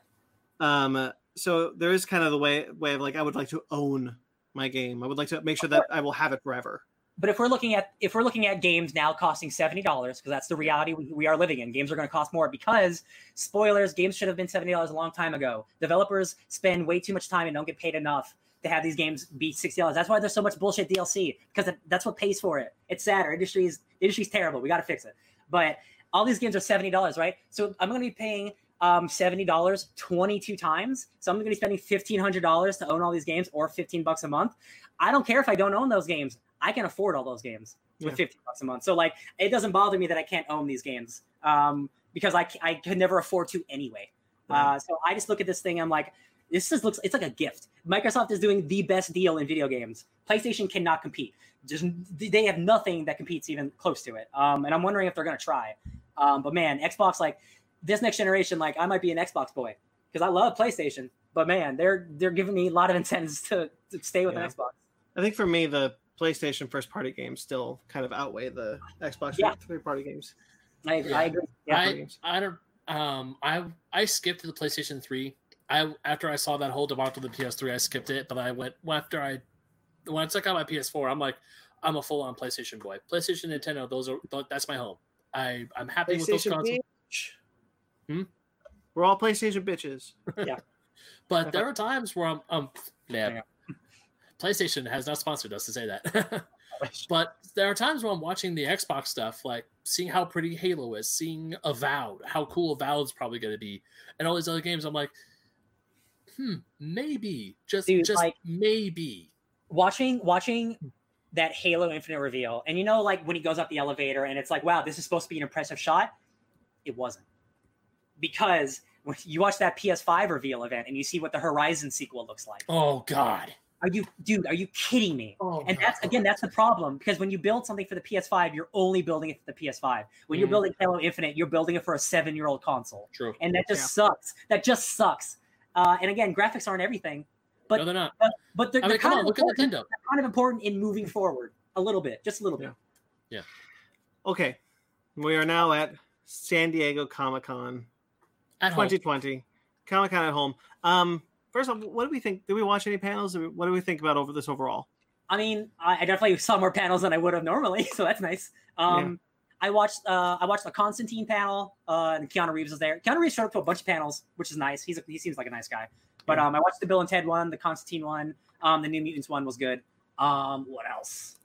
um, so there is kind of the way way of like I would like to own my game. I would like to make sure that I will have it forever. But if we're looking at if we're looking at games now costing seventy dollars, because that's the reality we, we are living in, games are going to cost more because spoilers, games should have been seventy dollars a long time ago. Developers spend way too much time and don't get paid enough to have these games be sixty dollars. That's why there's so much bullshit DLC because that's what pays for it. It's sad. Our industry is industry's terrible. We got to fix it. But all these games are seventy dollars, right? So I'm going to be paying um, seventy dollars twenty two times. So I'm going to be spending fifteen hundred dollars to own all these games, or fifteen bucks a month. I don't care if I don't own those games. I can afford all those games with Yeah. 50 bucks a month. So like it doesn't bother me that I can't own these games um, because I could never afford to anyway. Uh, so I just look at this thing. I'm like, this just looks, it's like a gift. Microsoft is doing the best deal in video games. PlayStation cannot compete. Just they have nothing that competes even close to it. Um, and I'm wondering if they're going to try. Um, but man, Xbox, like this next generation, like I might be an Xbox boy because I love PlayStation. But man, they're they're giving me a lot of incentives to, to stay with Yeah. an Xbox. I think for me, the PlayStation first party games still kind of outweigh the Xbox Yeah. third party games. I, Yeah. I agree. Yeah. I. I don't um I I skipped the PlayStation 3. I after I saw that whole debacle of the PS3, I skipped it, but I went after I when I took out my PS4, I'm like I'm a full on PlayStation boy. PlayStation, Nintendo, those are that's my home. I I'm happy with those consoles. bitch. Hmm? We're all PlayStation bitches. Yeah. but there are times where I'm um yeah. PlayStation has not sponsored us to say that. but there are times where I'm watching the Xbox stuff, like seeing how pretty Halo is, seeing Avowed, how cool Avowed's probably going to be, and all these other games. I'm like, hmm, maybe, just Dude, just like- maybe. watching watching that Halo Infinite reveal, and you know, like when he goes up the elevator, and it's like, wow, this is supposed to be an impressive shot. It wasn't. because when you watch that PS5 reveal event and you see what the Horizon sequel looks like. Oh God. Are you, dude? Are you kidding me? Oh, And that's again, that's the problem because when you build something for the PS5, you're only building it for the PS5. When you're Mhm. building Halo Infinite, you're building it for a seven-year-old console, True. and that just Yeah. sucks. That just sucks. Uh, and again, graphics aren't everything, But- no, they're not. but but they're, I mean, they're come kind on, of look at important- Nintendo. they're kind of important in moving forward a little bit, just a little bit. Yeah. Okay, we are now at San Diego Comic Con At home. 2020. Comic Con at home. Um, first of all, what do we think? Did we watch any panels? What do we think about over this overall? I mean, I, I definitely saw more panels than I would have normally, so that's nice. Um, I watched uh, I watched a Constantine panel, uh, and Keanu Reeves was there. Keanu Reeves showed up to a bunch of panels, which is nice. He's a, he seems like a nice guy. But Yeah. um, I watched the Bill and Ted one, the Constantine one, um, the New Mutants one was good. Um, what else?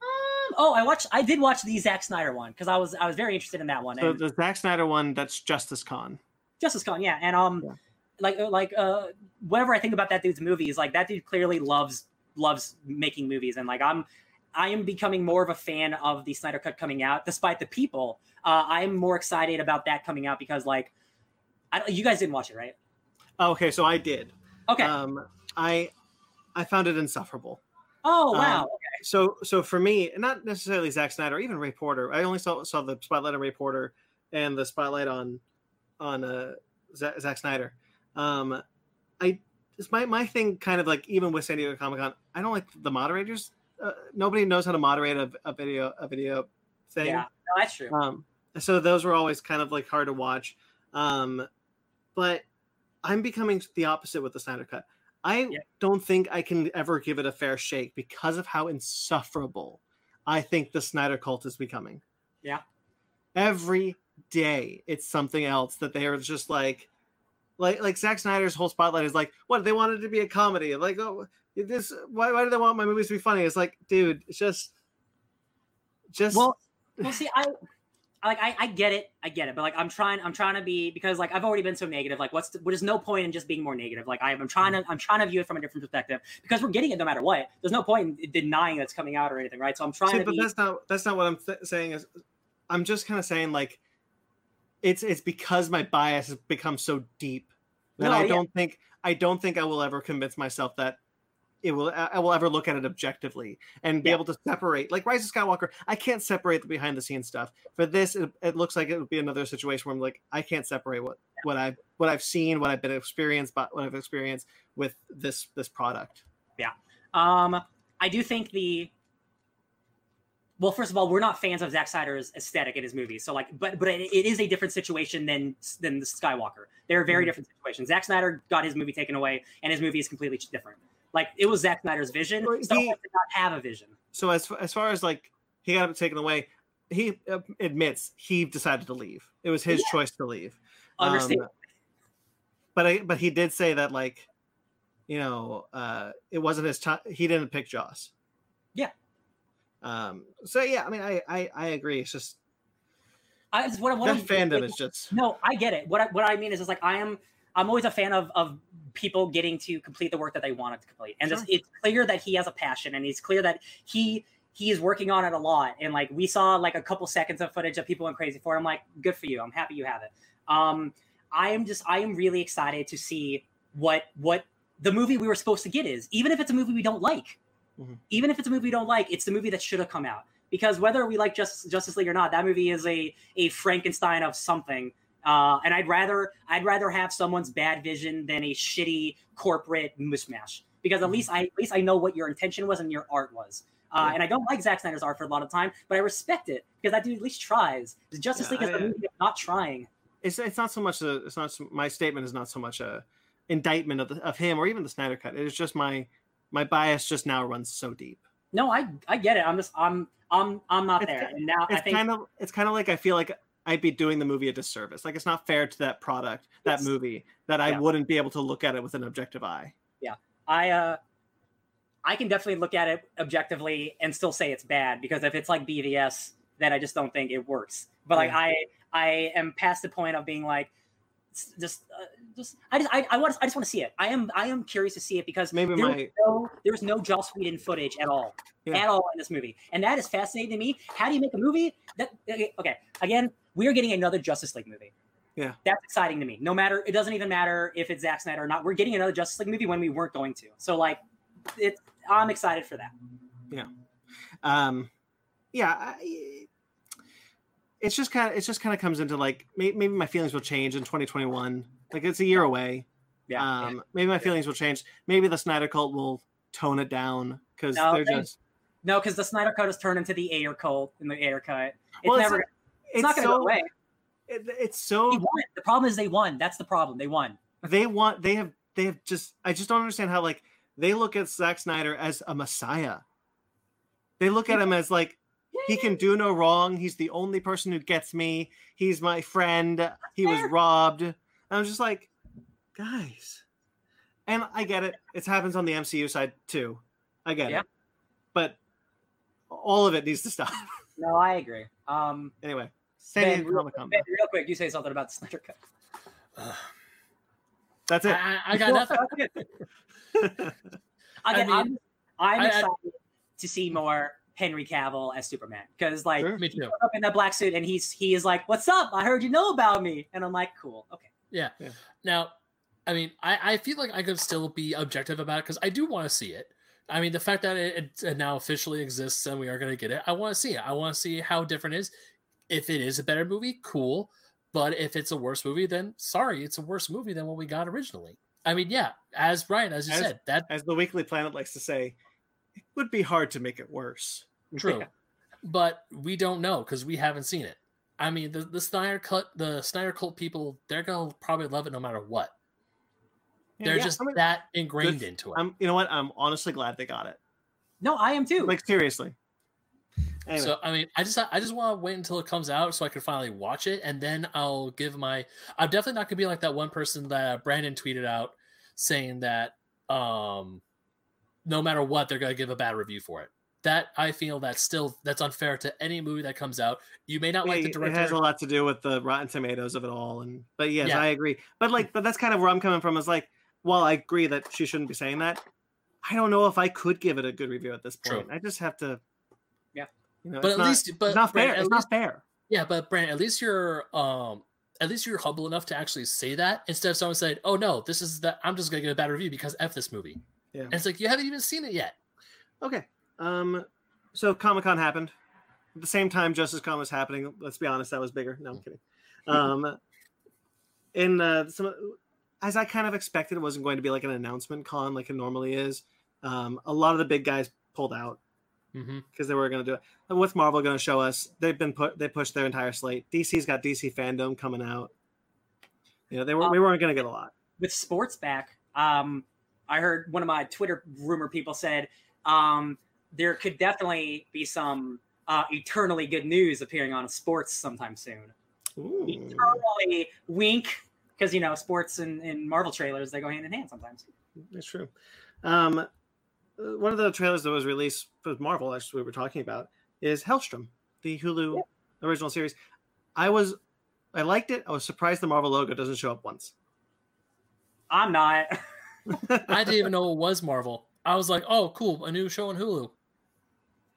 Um, oh, I watched. I did watch the Zack Snyder one because I was I was very interested in that one. So and the Zack Snyder one, that's Justice Con. Justice Con, yeah, and um, Yeah. Like uh, like uh, whatever I think about that dude's movies, like that dude clearly loves loves making movies, and like I'm I am becoming more of a fan of the Snyder Cut coming out, despite the people. Uh, I'm more excited about that coming out because like I don't, you guys didn't watch it, right? Oh, okay, so I did. Okay. Um, I I found it insufferable. oh wow. um, So so for me, not necessarily Zack Snyder, even Ray Porter. I only saw saw the spotlight on Ray Porter and the spotlight on on uh Zack, Zack Snyder. Um, I it's my my thing kind of like even with San Diego Comic Con, I don't like the moderators. Uh, nobody knows how to moderate a, a video a video thing. yeah, no, that's true. Um, so those were always kind of like hard to watch. Um, but I'm becoming the opposite with the Snyder Cut. I Yeah. don't think I can ever give it a fair shake because of how insufferable I think the Snyder cult is becoming. Yeah. Every day it's something else that they are just like like like Zack Snyder's whole spotlight is like, what they wanted to be a comedy. Like, oh this why why do they want my movies to be funny? It's like, dude, it's just just Well, well, see, I like I, I get it, I get it, but like I'm trying, I'm trying to be because like I've already been so negative. Like, what's the, there's no point in just being more negative. Like I, I'm trying to, I'm trying to view it from a different perspective because we're getting it no matter what. There's no point in denying that's coming out or anything, right? So I'm trying See, to but be. that's not that's not what I'm th- saying. Is I'm just kind of saying like it's it's because my bias has become so deep that No, I don't think I don't think I will ever convince myself that it will I I will ever look at it objectively and be Yeah. able to separate like Rise of Skywalker. I can't separate the behind the scenes stuff. For this, it, it looks like it would be another situation where I'm like I can't separate what what I what I've seen, what I've been experienced, but what I've experienced with this this product. Yeah, um, I do think the. Well, first of all, we're not fans of Zack Snyder's aesthetic in his movies, so like, but but it, it is a different situation than than the Skywalker. They're very Mhm. different situations. Zack Snyder got his movie taken away, and his movie is completely different. Like it was Zack Snyder's vision. Well, Star he- Wars did not have a vision. so as as far as like he got it taken away, he uh, admits he decided to leave. It was his Yeah. choice to leave. Um, Understand? but I but he did say that like, you know, uh, it wasn't his time. He didn't pick Joss. Yeah. Um. So yeah, I mean, I I, I agree. It's just I, it's what, what that I'm- fandom like, is just No, I get it. What I, what I mean is, is like I am. I'm always a fan of of people getting to complete the work that they wanted to complete, and it's, Sure. it's clear that he has a passion, and it's clear that he he is working on it a lot. And like we saw like a couple seconds of footage of people went crazy for. it. I'm like, good for you. I'm happy you have it. Um, I am just I am really excited to see what what the movie we were supposed to get is, even if it's a movie we don't like. Mhm. Even if it's a movie we don't like, it's the movie that should have come out. Because whether we like Justice, Justice League or not, that movie is a a Frankenstein of something. Uh, and I'd rather I'd rather have someone's bad vision than a shitty corporate mishmash. Because at Mhm. least I at least I know what your intention was and your art was. Uh, Yeah. And I don't like Zack Snyder's art for a lot of time, but I respect it because that dude at least tries. Justice Yeah, League is the movie of not trying. it's it's not so much a it's not so, my statement is not so much a indictment of the, of him or even the Snyder cut. It is just my my bias just now runs so deep. No, I I get it. I'm just I'm I'm I'm not It's there. And now I It's think kind of it's kind of like I feel like I'd be doing the movie a disservice. Like it's not fair to that product, that movie, that I Yeah. wouldn't be able to look at it with an objective eye. Yeah, I uh I can definitely look at it objectively and still say it's bad because if it's like BVS, then I just don't think it works. But like Yeah. I I am past the point of being like just uh, just I just I, I want I just want to see it. I am I am curious to see it because Maybe there my- was no there's no Joss Whedon footage at all. Yeah. At all in this movie. And that is fascinating to me. How do you make a movie that okay, okay. Again, we are getting another Justice League movie. Yeah. That's exciting to me. No matter, it doesn't even matter if it's Zack Snyder or not. We're getting another Justice League movie when we weren't going to. So like, it's I'm excited for that. Yeah, um yeah I, it's just kind of it's just kind of comes into like may, maybe my feelings will change in 2021 like it's a year away Yeah. um maybe my feelings will change maybe the snyder cult will tone it down because No, they're they- just no, because the Snyder Cut has turned into the Ayer cult in the Ayer Cut. It's Well, it's- never. It's, not going to so, go away. it- it's so. The problem is they won. That's the problem. They won. they want they have they have just i just don't understand how like they look at Zack snyder as a messiah they look at him as like he can do no wrong. He's the only person who gets me. He's my friend. He was robbed. And I'm just like, guys. And I get it. It happens on the MCU side too. I get Yeah. it. But all of it needs to stop. No, I agree. Um, anyway, San Ben, Diego real, Ben, real quick, you say something about the Snyder Cut. That's it. I, I got nothing. Again, I I'm, mean, I'm I- I- excited to see more Henry Cavill as Superman because, like, Sure. Me too. up in that black suit and he's he is like, "What's up? I heard you know about me," and I'm like, "Cool, okay." Yeah. Yeah. Now, I mean, I, I feel like I could still be objective about it because I do want to see it. I mean, the fact that it, it now officially exists and we are going to get it, I want to see it. I want to see how different it is. If it is a better movie, cool. But if it's a worse movie, then sorry, it's a worse movie than what we got originally. I mean, yeah, as Brian, as you As- said, that As the Weekly Planet likes to say, it would be hard to make it worse. True, but we don't know because we haven't seen it. I mean, the the Snyder cut, the Snyder cult people, they're gonna probably love it no matter what. Yeah, They're yeah, just I mean, that ingrained good- into it. I'm, you know what? I'm honestly glad they got it. No, I am too. Like seriously. Anyway, So I mean, I just I just want to wait until it comes out so I can finally watch it, and then I'll give my. I'm definitely not gonna be like that one person that Brandon tweeted out saying that um, no matter what, they're gonna give a bad review for it. That I feel that's still that's unfair to any movie that comes out. You may not like the director. It has a lot to do with the Rotten Tomatoes of it all, and but yes, Yeah. I agree. But like, but that's kind of where I'm coming from. Is like, while I agree that she shouldn't be saying that, I don't know if I could give it a good review at this True. point. I just have to. Yeah. You know, but at not, least, but not fair. Brandon, at It's least- not fair. Yeah, but Brand, at least you're um at least you're humble enough to actually say that instead of someone saying, "Oh no, this is that I'm just gonna get a bad review because f this movie." Yeah. And it's like you haven't even seen it yet. Okay. Um. So Comic Con happened at the same time. Justice Con was happening. Let's be honest, that was bigger. No, I'm kidding. Um. In uh, some, as I kind of expected, it wasn't going to be like an announcement con like it normally is. Um, a lot of the big guys pulled out Mm-hmm. because they were going to do it. And what's Marvel going to show us? They've been put. They pushed their entire slate. DC's got DC fandom coming out. You know, they were. we weren't going to get a lot. with sports back, um, I heard one of my Twitter rumor people said um, there could definitely be some uh, eternally good news appearing on sports sometime soon. Ooh. Eternally wink, because you know sports and, and Marvel trailers they go hand in hand sometimes. That's true. Um, uh, one of the trailers that was released with Marvel, actually, we were talking about, is Helstrom, the Hulu original series. I was, I liked it. I was surprised the Marvel logo doesn't show up once. I'm not. I didn't even know it was Marvel. I was like, "Oh, cool, a new show on Hulu."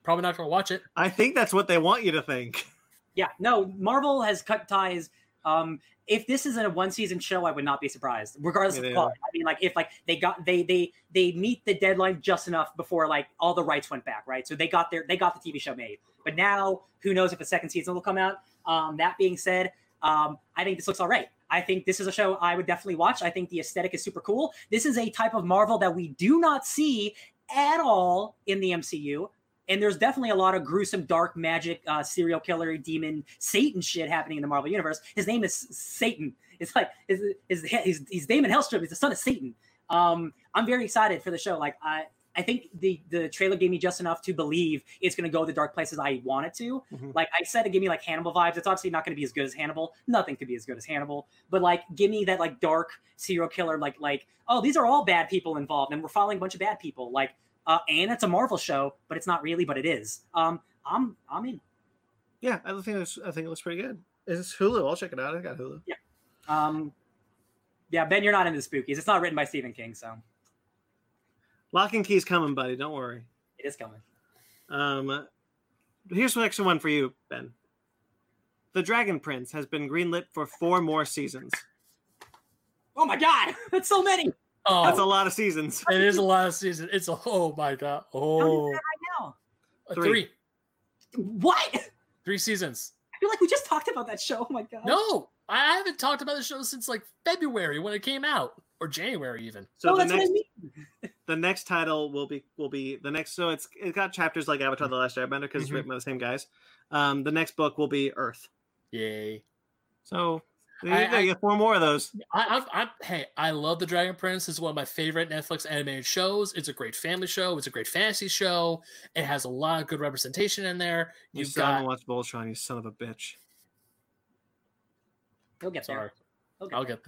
Probably not gonna watch it. I think that's what they want you to think. yeah, no. Marvel has cut ties. Um, if this isn't a one season show, I would not be surprised, regardless Yeah, of they quality. I mean, like if like they got they they they meet the deadline just enough before like all the rights went back, right? So they got their they got the TV show made. But now, who knows if a second season will come out? Um, that being said, um, I think this looks all right. I think this is a show I would definitely watch. I think the aesthetic is super cool. This is a type of Marvel that we do not see at all in the MCU. And there's definitely a lot of gruesome, dark magic, uh, serial killer, demon, Satan shit happening in the Marvel universe. His name is Satan. It's like his his, his Damon Hellstrom. He's the son of Satan. Um, I'm very excited for the show. Like I, I think the the trailer gave me just enough to believe it's going to go the dark places I want it to. Mhm. Like I said, it gave me like Hannibal vibes. It's obviously not going to be as good as Hannibal. Nothing could be as good as Hannibal. But like, give me that like dark serial killer. Like like oh, these are all bad people involved, and we're following a bunch of bad people. Like uh, and it's a Marvel show, but it's not really, but it is. Um, I'm I'm in. Yeah, I think it's, I think it looks pretty good. It's Hulu. I'll check it out. I got Hulu. Yeah. Um, yeah, Ben, you're not into spookies. It's not written by Stephen King, so Locke and Key's coming, buddy. Don't worry. it is coming. Um, here's the extra one for you, Ben. The Dragon Prince has been greenlit for four more seasons. Oh my god, that's so many. Oh, That's a lot of seasons. it is a lot of seasons. It's a oh my god. How Oh, many is right now? uh, Three. three, What? Three seasons. I feel like we just talked about that show. Oh my god. No, I haven't talked about the show since like February when it came out, or January even. So oh, the that's next what I mean. The next title will be will be the next. So it's it got chapters like Avatar: The Last Airbender because it's Mhm. written by the same guys. Um, the next book will be Earth. Yay! So there I- go, you get four more of those. I, I, I, hey, I love the Dragon Prince. It's one of my favorite Netflix animated shows. It's a great family show. It's a great fantasy show. It has a lot of good representation in there. You You've got. haven't watched Voltron, you son of a bitch. He'll get Sorry, there. He'll get I'll there. get.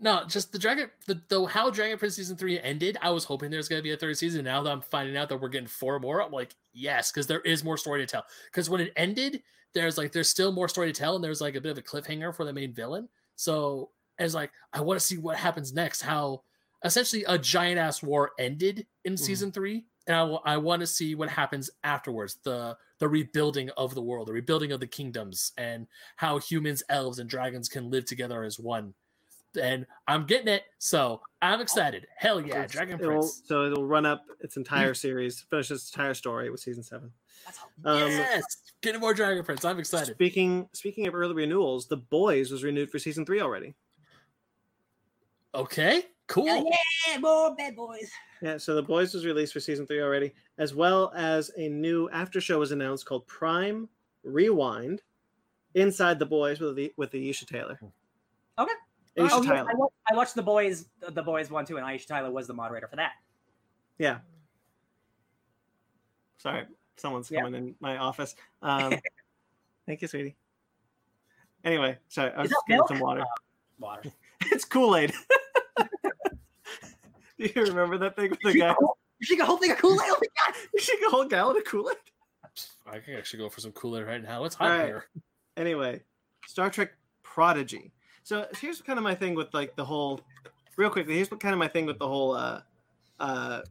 No, just the Dragon, the, the how Dragon Prince season three ended. I was hoping there's gonna be a third season. Now that I'm finding out that we're getting four more, I'm like, yes, because there is more story to tell. Because when it ended, there's like there's still more story to tell, and there's like a bit of a cliffhanger for the main villain. So it's like I want to see what happens next. How essentially a giant ass war ended in Mhm. season three, and I, I want to see what happens afterwards. The the rebuilding of the world, the rebuilding of the kingdoms, and how humans, elves, and dragons can live together as one. And I'm getting it, so I'm excited. Hell yeah, It's- Dragon it'll- Prince! So it'll run up its entire series, finish its entire story with season seven. That's how- Um, yes, getting more Dragon Prince. I'm excited. Speaking speaking of early renewals, The Boys was renewed for season three already. Okay, cool. Yeah, yeah, more bad boys. Yeah, so The Boys was released for season three already, as well as a new after show was announced called Prime Rewind, inside The Boys with the with the Aisha Tyler. Okay. Aisha oh, yeah, I, watched, I watched the boys, the boys one too, and Aisha Tyler was the moderator for that. Yeah. Sorry, someone's Yeah. coming in my office. Um, thank you, sweetie. Anyway, sorry, I was just getting milk? some water. Water. it's Kool Aid. Do you remember that thing with the guy? You should get a whole thing of Kool Aid. Oh my god! You should get a whole gallon of Kool Aid. I can actually go for some Kool Aid right now. It's hot All right. here. Anyway, Star Trek Prodigy. So here's kind of my thing with like the whole. Real quickly, here's what kind of my thing with the whole uh, uh,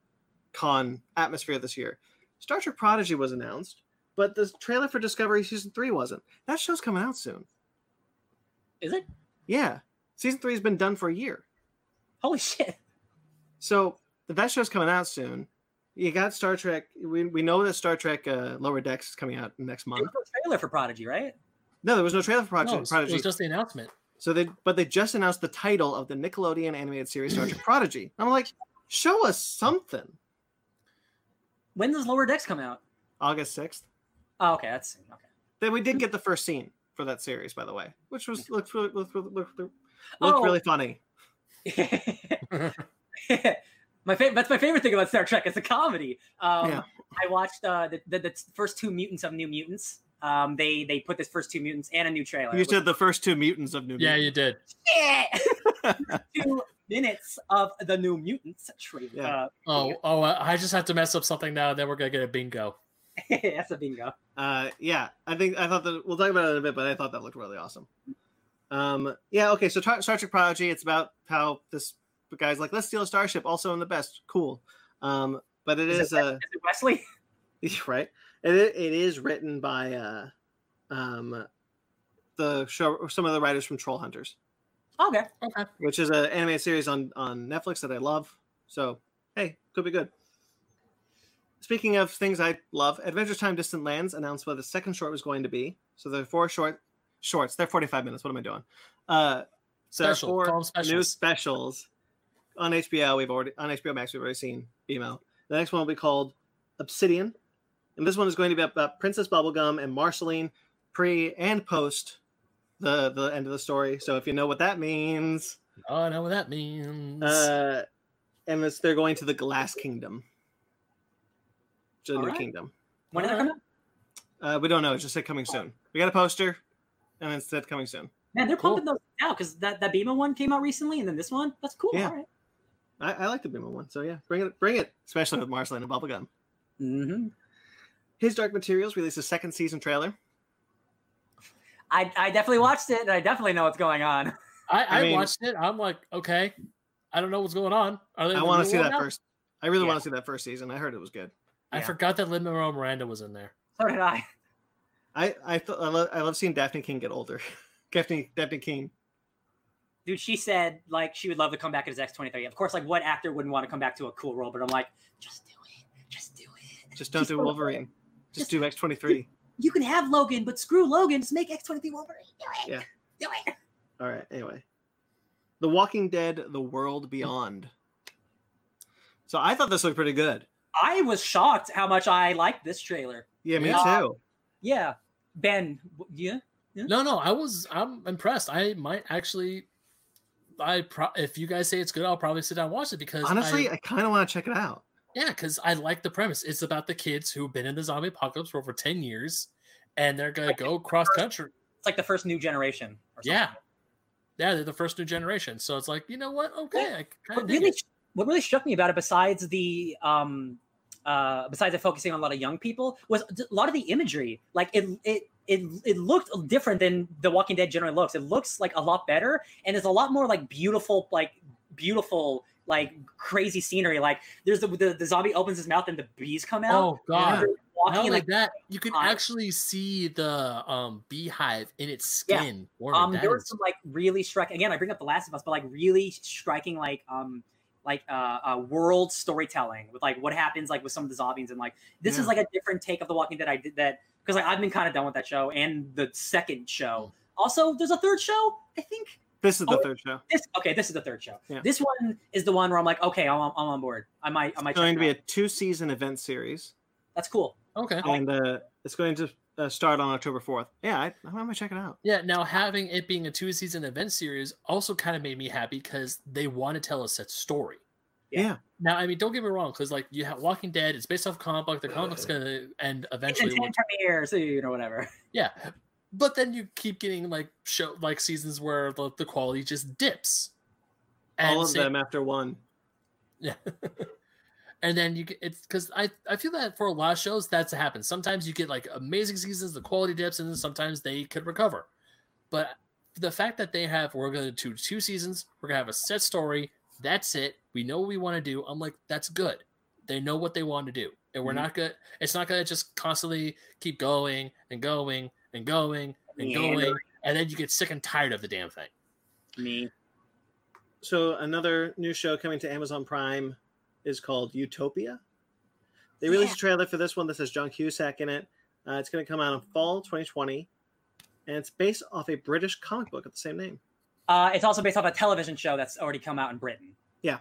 con atmosphere this year. Star Trek Prodigy was announced, but the trailer for Discovery season three wasn't. That show's coming out soon. Is it? Yeah, season three has been done for a year. Holy shit! So that show's coming out soon, you got Star Trek. We, we know that Star Trek uh, Lower Decks is coming out next There month. was no trailer for Prodigy, right? No, there was no trailer for No, Prodigy. it was- it was just the announcement. So they, but they just announced the title of the Nickelodeon animated series Star Trek Prodigy. I'm like, show us something. When does Lower Decks come out? August sixth. Oh, okay, that's. Okay. Then we did get the first scene for that series, by the way, which was looked really, looked, looked, looked, looked Oh. really funny. my favorite. That's my favorite thing about Star Trek. It's a comedy. Um, Yeah. I watched uh, the, the the first two mutants of New Mutants. Um, they they put this first two mutants and a new trailer. You said the first two mutants of New. yeah, Mutants. you did. Yeah. two minutes of the New Mutants trailer. Yeah. Uh, Oh, oh, uh, I just have to mess up something now. And then we're gonna get a bingo. that's a bingo. Uh, yeah, I think I thought that we'll talk about it in a bit, but I thought that looked really awesome. Um, yeah, okay, so Tar- Star Trek Prodigy, it's about how this guy's like, let's steal a starship, also in the best, cool. Um, but it is, it, uh, is it Wesley? right, it, it is written by uh, um, the show, some of the writers from Troll Hunters, Okay. Okay. which is an anime series on on Netflix that I love. So hey, could be good. Speaking of things I love, Adventures Time Distant Lands announced what the second short was going to be. So there are four short shorts. They're 45 minutes. What am I doing? Uh so Special. four Call 'em new specials. specials on HBO. We've already on HBO Max, we've already seen BMO. The next one will be called Obsidian. And this one is going to be about Princess Bubblegum and Marceline pre and post the the end of the story. So if you know what that means, Oh, I know what that means. uh, and it's, they're going to the Glass Kingdom. Which is a All new right. kingdom. When did that come out? Uh, we don't know. It just said coming soon. We got a poster, and it said coming soon. Man, they're Cool. pumping those out because that that BMO one came out recently, and then this one. That's cool. Yeah. All right. I, I like the BMO one, so yeah, bring it, bring it. Especially with Marceline and Bubblegum. Mm-hmm. His Dark Materials released a second season trailer. I I definitely watched it, and I definitely know what's going on. I, I I, mean- watched it. I'm like, okay, I don't know what's going on. Are they I want to see that now? first. I really Yeah. want to see that first season. I heard it was good. I Yeah. forgot that Lin Manuel Miranda was in there. So did I. I I th- I, love, I love seeing Dafne Keen get older. Daphne Dafne Keen. Dude, she said like she would love to come back in as X twenty three. Of course, like what actor wouldn't want to come back to a cool role? But I'm like, just do it, just do it. Just don't Just do go- Wolverine. Just just- do X twenty three. You can have Logan, but screw Logan. Just make X twenty three Wolverine. Do it. Yeah. Do it. All right. Anyway, The Walking Dead: The World Beyond. So I thought this looked pretty good. I was shocked how much I liked this trailer. Yeah, me Yeah. too. Yeah, Ben. w- Yeah. No, no, I was I'm impressed. I might actually I pro- if you guys say it's good, I'll probably sit down and watch it because Honestly, I, I, kind of want to check it out. Yeah, because I like the premise. It's about the kids who've been in the zombie apocalypse for over ten years, and they're gonna go cross country. It's like the first new generation. or. Yeah, yeah, they're the first new generation. So it's like you know what? Okay, I What really, what really struck me about it, besides the um, uh, besides it focusing on a lot of young people, was a lot of the imagery. Like it, it, it, it looked different than The Walking Dead generally looks. It looks like a lot better, and it's a lot more like beautiful, like beautiful, like crazy scenery. Like there's the the, the zombie opens his mouth and the bees come out. Oh god. They're Not walking only like that, you can hive. actually see the um beehive in its skin. forming. um there there is- was some like really striking again i bring up the last of us but like really striking like um like uh, uh world storytelling with like what happens like with some of the zombies and like this is like a different take of the walking dead i did that because like i've been kind of done with that show and the second show also there's a third show i think This is the Oh, third show. this okay this is the third show Yeah. this one is the one where i'm like okay i'm, I'm on board i might i might It's going to be out. a two-season event series, that's cool okay. and uh, it's going to uh, start on October fourth. Yeah, I, I'm gonna check it out. Yeah, now having it being a two season event series also kind of made me happy because they want to tell us that story. Yeah. Yeah, Now, I mean, don't get me wrong, because like you have Walking Dead, it's based off a comic book. The comic book's gonna end it's in eventually. 10 will- premieres you know whatever yeah, but then you keep getting like show like seasons where the, the quality just dips. all of same- them after one. Yeah. and then you get it's because I, I feel that for a lot of shows that's happens. Sometimes you get like amazing seasons, the quality dips, and then sometimes they could recover. But the fact that they have we're gonna do two seasons, we're gonna have a set story, that's it. We know what we want to do. I'm like, that's good. They know what they want to do. And we're Mhm. not gonna it's not gonna just constantly keep going and going and going and going. And then you get sick and tired of the damn thing. me So another new show coming to Amazon Prime is called Utopia. They released Yeah. a trailer for this one that says John Cusack in it. Uh, it's going to come out in fall 2020, and it's based off a British comic book of the same name. Uh, it's also based off a television show that's already come out in Britain. Yeah.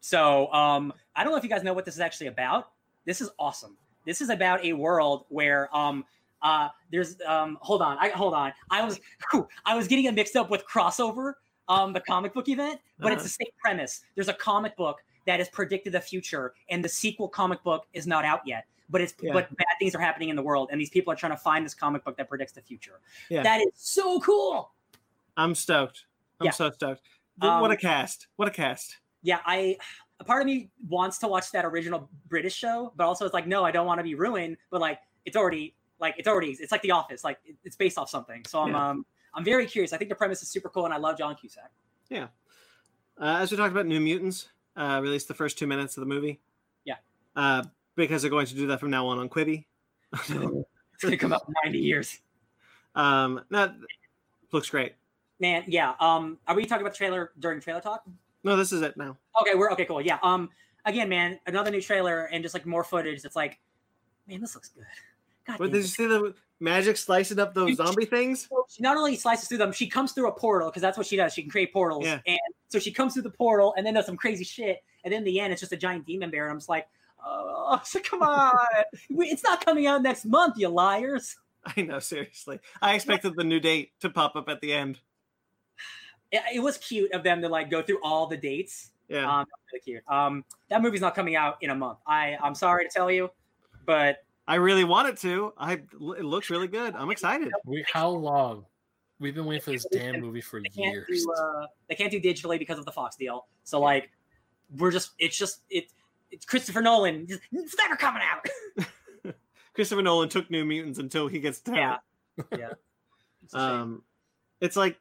So um, I don't know if you guys know what this is actually about. This is awesome. This is about a world where um, uh, there's um, hold on, I hold on. I was whew, I was getting it mixed up with crossover, um, the comic book event, but it's Uh-huh. the same premise. There's a comic book that has predicted the future, and the sequel comic book is not out yet. But it's Yeah. but bad things are happening in the world, and these people are trying to find this comic book that predicts the future. Yeah. That is so cool. I'm stoked. I'm Yeah. so stoked. Th- what a Um, cast! What a cast! yeah, I a part of me wants to watch that original British show, but also it's like, no, I don't want to be ruined. But like, it's already like it's already it's like The Office, like it's based off something. So I'm Yeah. um I'm very curious. I think the premise is super cool, and I love John Cusack. Yeah. Uh, as we talked about, New Mutants uh, released the first two minutes of the movie. Yeah. Uh, because they're going to do that from now on on Quibi. It's gonna come out in 90 years. um, that looks great. Man, yeah. Um, are we talking about the trailer during trailer talk? No, this is it now. Okay, we're okay, cool. Yeah. Um, again, man, another new trailer and just like more footage. It's like, man, this looks good. God What did you see the magic slicing up those zombie things? She not only slices through them, she comes through a portal because that's what she does. She can create portals, Yeah. and so she comes through the portal and then does some crazy shit. And then in the end, it's just a giant demon bear, and I'm just like, oh, so come on, it's not coming out next month, you liars. I know, seriously. I expected the new date to pop up at the end. It, it was cute of them to like go through all the dates. Yeah. Um, really cute. Um, that movie's not coming out in a month. I I'm sorry to tell you, but I really wanted to. I it looks really good. I'm excited. We how long? We've been waiting for this damn movie for they years. do uh, they can't do digitally because of the Fox deal. So like, we're just it's just it. It's Christopher Nolan. It's never coming out. Christopher Nolan took New Mutants until he gets to Yeah. yeah. It's. Um, it's like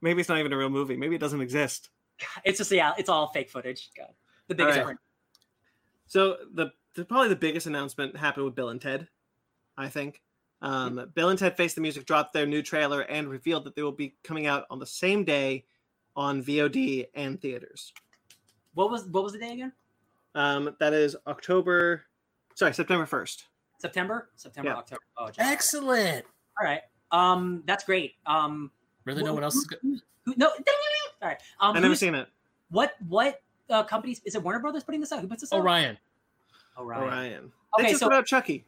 maybe it's not even a real movie. Maybe it doesn't exist. it's just yeah, it's all fake footage. God. The biggest All difference. So the, the probably the biggest announcement happened with Bill and Ted. I think Um, Bill and Ted Face the Music dropped their new trailer and revealed that they will be coming out on the same day on VOD and theaters. What was what was the day again? Um, that is October, sorry, September 1st. September, September, Yeah. October. Oh, July. Excellent. All right. Um, that's great. Um, Really, no one else is good. Who, who- no. All right. Um, I've never who's- seen it. What what uh, companies is it? Warner Brothers putting this out? Who puts this out? Orion. Orion. Orion. Okay, they just so- put out Chucky.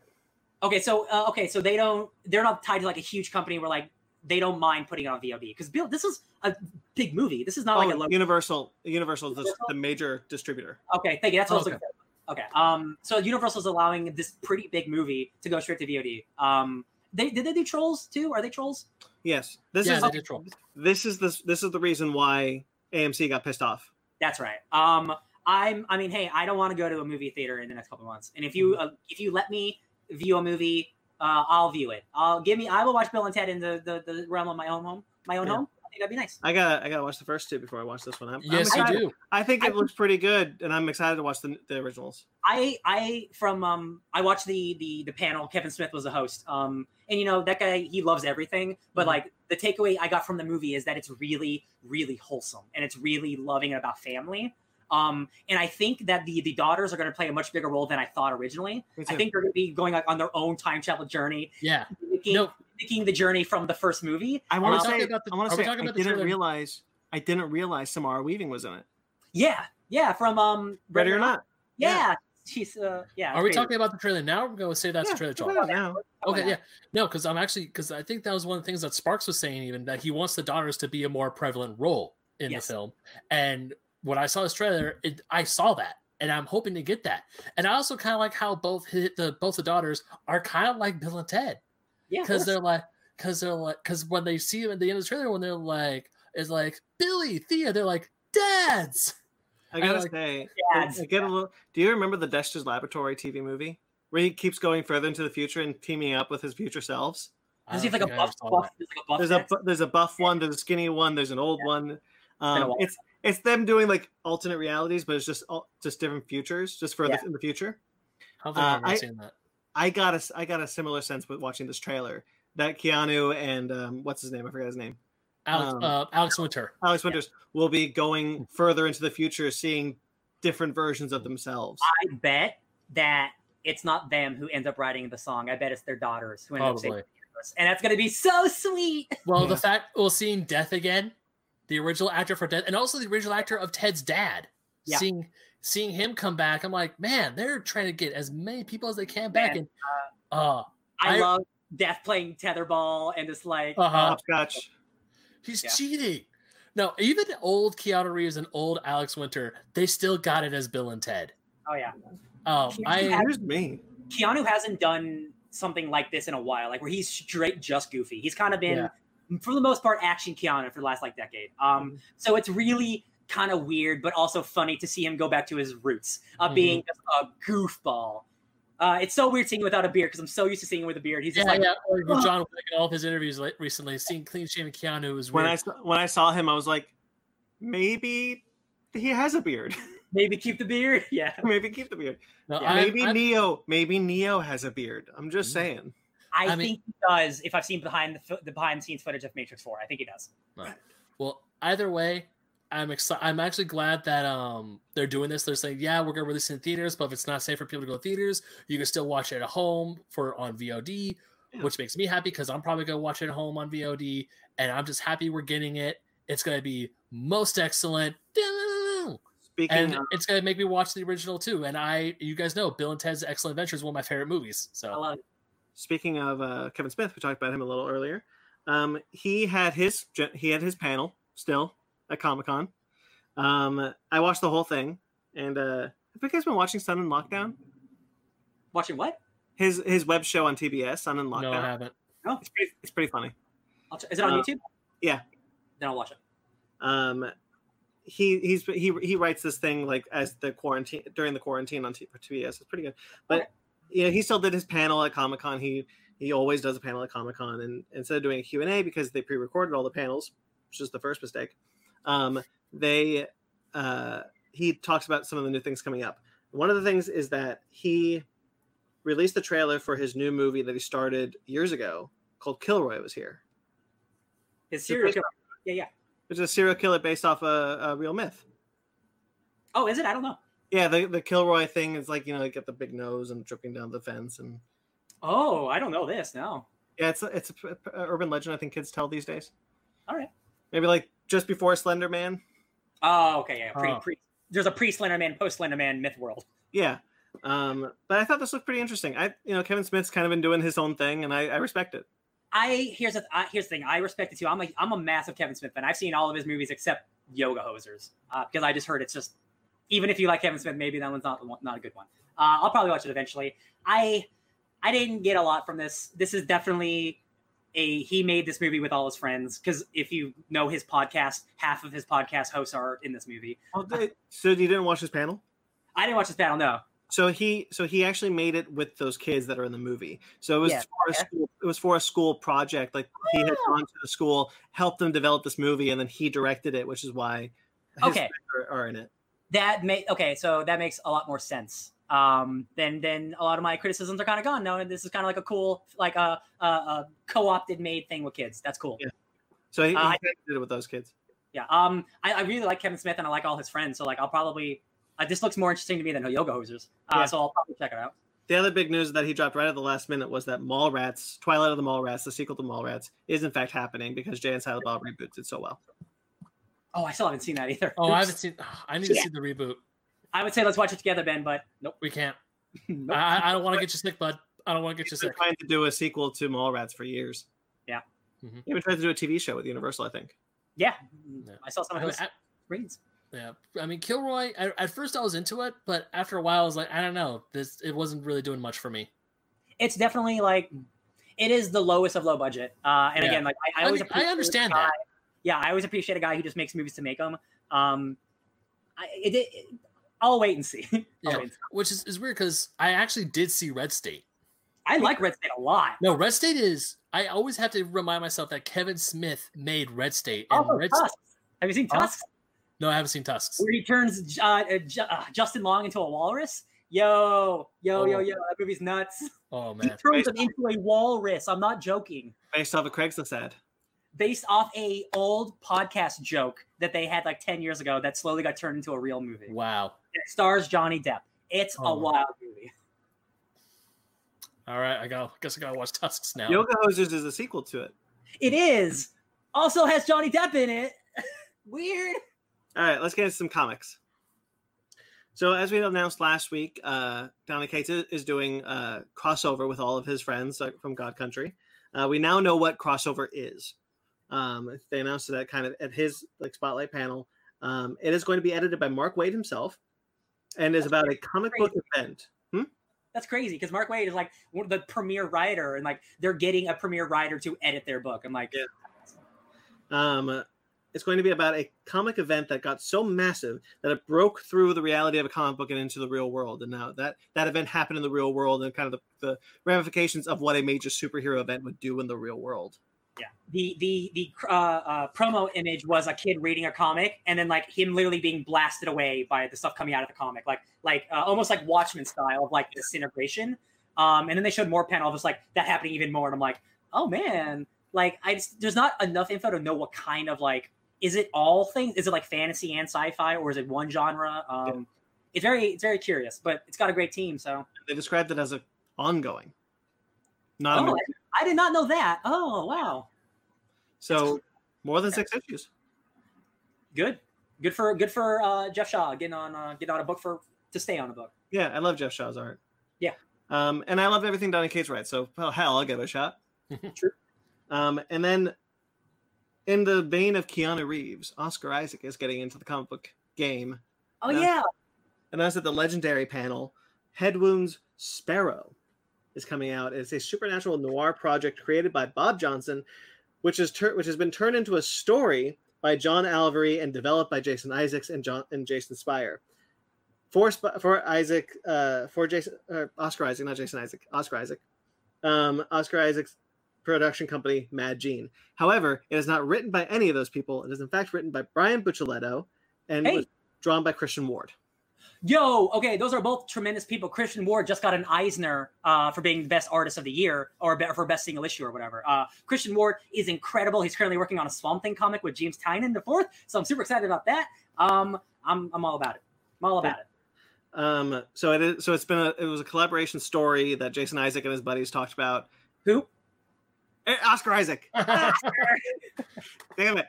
Okay, so uh, okay, so they don't they're not tied to like a huge company where like they don't mind putting it on VOD because Bill, this is a big movie. This is not Oh, like a low. Universal. Universal is the, Universal? the major distributor. Okay, thank you. That's what I was Okay. looking for. Okay. Um. So Universal's allowing this pretty big movie to go straight to VOD. Um. They did they do Trolls too? Are they Trolls? Yes, this yeah, is they did troll. this is the this is the reason why AMC got pissed off. That's right. Um. I'm. I mean, hey, I don't want to go to a movie theater in the next couple months, and if you uh, if you let me view a movie, uh, I'll view it. I'll give me. I will watch Bill and Ted in the the, the realm of my own home, my own Yeah. home. I think that'd be nice. I gotta I gotta watch the first two before I watch this one. I'm, I'm you do. I think I- it looks pretty good, and I'm excited to watch the the originals. I I from um I watched the the the panel. Kevin Smith was the host. Um and you know that guy he loves everything, but Mhm. like the takeaway I got from the movie is that it's really really wholesome and it's really loving and about family. Um and I think that the the daughters are going to play a much bigger role than I thought originally. I think they're going to be going like on their own time travel journey, Yeah. mimicking, No. mimicking the journey from the first movie. I want to talking say about the- I want to say I about didn't trailer? realize I didn't realize Samara Weaving was in it. Yeah, yeah, from um Ready or not? Yeah, she's uh yeah. Are we it's talking about the trailer now? We're going to say that's yeah, the trailer. talk. now. Okay, yeah. No, because I'm actually because I think that was one of the things that Sparks was saying, even that he wants the daughters to be a more prevalent role in Yes. the film. And when I saw this trailer, it, I saw that, and I'm hoping to get that. And I also kind of like how both hit the both the daughters are kind of like Bill and Ted Yeah, because they're like because they're like because when they see him at the end of the trailer, when they're like it's like Billy Thea, they're like dads. I gotta like- say, Dads. I get a little. Do you remember the Dexter's Laboratory TV movie where he keeps going further into the future and teaming up with his future selves? I Does he have like a think I ever buff? buff there's like a buff There's a there's a buff one, there's a skinny one, there's an old one. Um, it's it's them doing like alternate realities, but it's just all, just different futures, just for Yeah. in the future. I Uh, I've seen that. I got a s- I got a similar sense with watching this trailer that Keanu and um, what's his name? I forgot his name. Alex, um, uh, Alex Winter. Alex Winters will be going further into the future, seeing different versions of themselves. I bet that it's not them who end up writing the song. I bet it's their daughters who end up singing Probably. And that's going to be so sweet. Well, Yeah. the fact well, seeing Death again, the original actor for Ted, and also the original actor of Ted's dad, Yeah. seeing seeing him come back, I'm like, man, they're trying to get as many people as they can back. Man, And uh, I, I- love Death playing tetherball and it's like, uh-huh, Hopscotch. he's Yeah. cheating. No, even old Keanu Reeves and old Alex Winter, they still got it as Bill and Ted. oh yeah. Um, Keanu I had- Here's me. Keanu hasn't done something like this in a while, like where he's straight just goofy. He's kind of been, Yeah. For the most part, action Keanu for the last like decade. Um, so it's really kind of weird, but also funny to see him go back to his roots of Mhm. being a goofball. Uh, it's so weird seeing him without a beard because I'm so used to seeing him with a beard. He's yeah, just like, yeah. Or with John Wick and all of his interviews like, recently, seeing clean shaven Keanu was When. I saw, when I saw him, I was like, maybe he has a beard. maybe keep the beard. Yeah. maybe keep the beard. No, yeah, I'm- maybe I'm- Neo. Maybe Neo has a beard. I'm just Mm. saying. I, I mean- think he does. If I've seen behind the, the behind the scenes footage of Matrix Four, I think he does. Right. Well, either way, I'm excited. I'm actually glad that um they're doing this. They're saying, yeah, we're gonna release it in theaters, but if it's not safe for people to go to theaters, you can still watch it at home for on VOD, Yeah. which makes me happy because I'm probably gonna watch it at home on VOD, and I'm just happy we're getting it. It's gonna be most excellent, Speaking and of, it's gonna make me watch the original too. And I, you guys know, Bill and Ted's Excellent Adventure is one of my favorite movies. I So love it. Speaking of uh, Kevin Smith, we talked about him a little earlier. Um, he had his he had his panel still at Comic Con. Um, I watched the whole thing, and uh, have you guys been watching Sun in Lockdown? Watching what? His his web show on TBS, Sun in no, I Lockdown. haven't. it's, pretty, it's pretty funny. I'll ch- is it on Uh, YouTube? yeah. Then I'll watch it. Um, he he's he he writes this thing like as the quarantine during the quarantine on TBS. It's pretty good, but Okay. Yeah, he still did his panel at Comic Con. He he always does a panel at Comic Con, and instead of doing a Q and A because they pre-recorded all the panels, which is the first mistake, um, they uh, he talks about some of the new things coming up. One of the things is that he released the trailer for his new movie that he started years ago called Kilroy was here. His serial killer. Yeah, yeah. It's a serial killer based off a, a real myth. Oh, is it? I don't know. Yeah, the, the Kilroy thing is like, you know, you get the big nose and tripping down the fence. And Oh, I don't know this. No. yeah, it's a, it's a, a urban legend I think kids tell these days. All right. Maybe like just before Slender Man. Oh, okay. Yeah. Pre, Oh. pre, there's a pre Slenderman, post Slenderman myth world. Yeah. Um, but I thought this looked pretty interesting. I, you know, Kevin Smith's kind of been doing his own thing and I, I respect it. I here's the I, here's the thing. I respect it too. I'm a I'm a massive Kevin Smith fan. I've seen all of his movies except Yoga Hosers because I just heard it's just even if you like Kevin Smith, maybe that one's not one, not a good one. Uh, I'll probably watch it eventually. I I didn't get a lot from this. This is definitely a he made this movie with all his friends because if you know his podcast, half of his podcast hosts are in this movie. Well, they- so you didn't watch his panel? I didn't watch this panel. No. So he so he actually made it with those kids that are in the movie. So it was Yeah, for a school, it was for a school project. Like he had Oh. gone to the school, helped them develop this movie, and then he directed it, which is why his Okay. friends are, are in it. That may okay so that makes a lot more sense um then then a lot of my criticisms are kind of gone no and this is kind of like a cool like a, a, a co-opted made thing with kids that's cool Yeah. So he, he Uh, kinda did it with those kids. yeah um I, I really like kevin smith and i like all his friends so like i'll probably uh, this looks more interesting to me than yoga hosers uh, Yeah. so i'll probably check it out The other big news that he dropped right at the last minute was that Mallrats, Twilight of the Mallrats, the sequel to Mallrats, is in fact happening because Jay and Silent Bob reboots it so well. Oh i still haven't seen that either Oh, I haven't seen. I need to see the reboot. i would say let's watch it together ben but nope, We can't. nope. I, I don't want to get you sick, bud. I don't want to get you sick. trying to do a sequel to Mallrats for years. Yeah. Mhm. He even tried to do a TV show with Universal, I think. yeah Yeah. i saw some I of mean, those I- screens yeah, I mean, Kilroy. I, at first, I was into it, but after a while, I was like, I don't know. This it wasn't really doing much for me. it's definitely like it is the lowest of low budget. Uh, and Yeah. again, like I, I I always mean, I appreciate a understand guy- that. Yeah, I always appreciate a guy who just makes movies to make them. Um, I, it, it, I'll wait and see. I'll Yeah, wait and see. which is, is weird because I actually did see Red State. I like Red State a lot. No, Red State is. I always have to remind myself that Kevin Smith made Red State, and Also, Red. Tusks. Have you seen Huh? Tusks? No, I haven't seen Tusks. Where he turns uh, uh, uh, Justin Long into a walrus? Yo, yo, yo, Oh. yo! That movie's nuts. Oh man, He man, turns him into a walrus. I'm not joking. Based off a Craigslist ad. Based off a old podcast joke that they had like 10 years ago that slowly got turned into a real movie. wow. It stars Johnny Depp. It's a Oh. wild movie. All right, I go. Guess I gotta watch Tusks now. Yoga Hosers is a sequel to it. It is. Also has Johnny Depp in it. Weird. All right, let's get into some comics. So, as we announced last week, uh, Donny Cates is- is doing uh, crossover with all of his friends uh, from God Country. Uh, we now know what crossover is. Um, they announced that at kind of at his like spotlight panel. Um, it is going to be edited by Mark Waid himself, and is about a comic book event. That's crazy because Mark Waid is like one of the premier writer, and like they're getting a premier writer to edit their book. I'm like, Yeah. Um, it's going to be about a comic event that got so massive that it broke through the reality of a comic book and into the real world. And now that that event happened in the real world, and kind of the, the ramifications of what a major superhero event would do in the real world. Yeah. The the the uh, uh, promo image was a kid reading a comic, and then like him literally being blasted away by the stuff coming out of the comic, like like uh, almost like Watchmen style of like disintegration. Um, and then they showed more panel of just like that happening even more, and I'm like, oh man, like I just, there's not enough info to know what kind of like is it all things? Is it like fantasy and sci-fi, or is it one genre? Um, It's very it's very curious, but it's got a great team. So They described it as a ongoing, not oh. I, I did not know that. Oh wow, so more than six issues. good, good for good for uh, Geoff Shaw getting on uh, getting on a book for to stay on a book. Yeah, I love Geoff Shaw's art. Yeah. Um, and I love everything Donny Cates writes. So well, hell, I'll give it a shot. True. Um, and then, in the vein of Keanu Reeves, Oscar Isaac is getting into the comic book game. Oh Yeah. yeah, And that's at the legendary panel. Head Wounds Sparrow is coming out. It's a supernatural noir project created by Bob Johnson, which is tur- which has been turned into a story by John Alvery and developed by Jason Isaacs and John and Jason Spire. For Sp- for Isaac, uh, for Jason uh, Oscar Isaac, not Jason Isaac, Oscar Isaac, um, Oscar Isaac's production company Mad Gene. However, it is not written by any of those people. It is in fact written by Brian Buccellato and Hey. was drawn by Christian Ward. Yo, okay, those are both tremendous people. Christian Ward just got an Eisner uh, for being the best artist of the year or be- for best single issue or whatever. Uh, Christian Ward is incredible. He's currently working on a Swamp Thing comic with James Tynion the fourth, so I'm super excited about that. Um, I'm I'm all about it. I'm all about it. Um, so it is. So it's been a. It was a collaboration story that Jason Isaac and his buddies talked about. Who? Eh, Oscar Isaac. Damn it.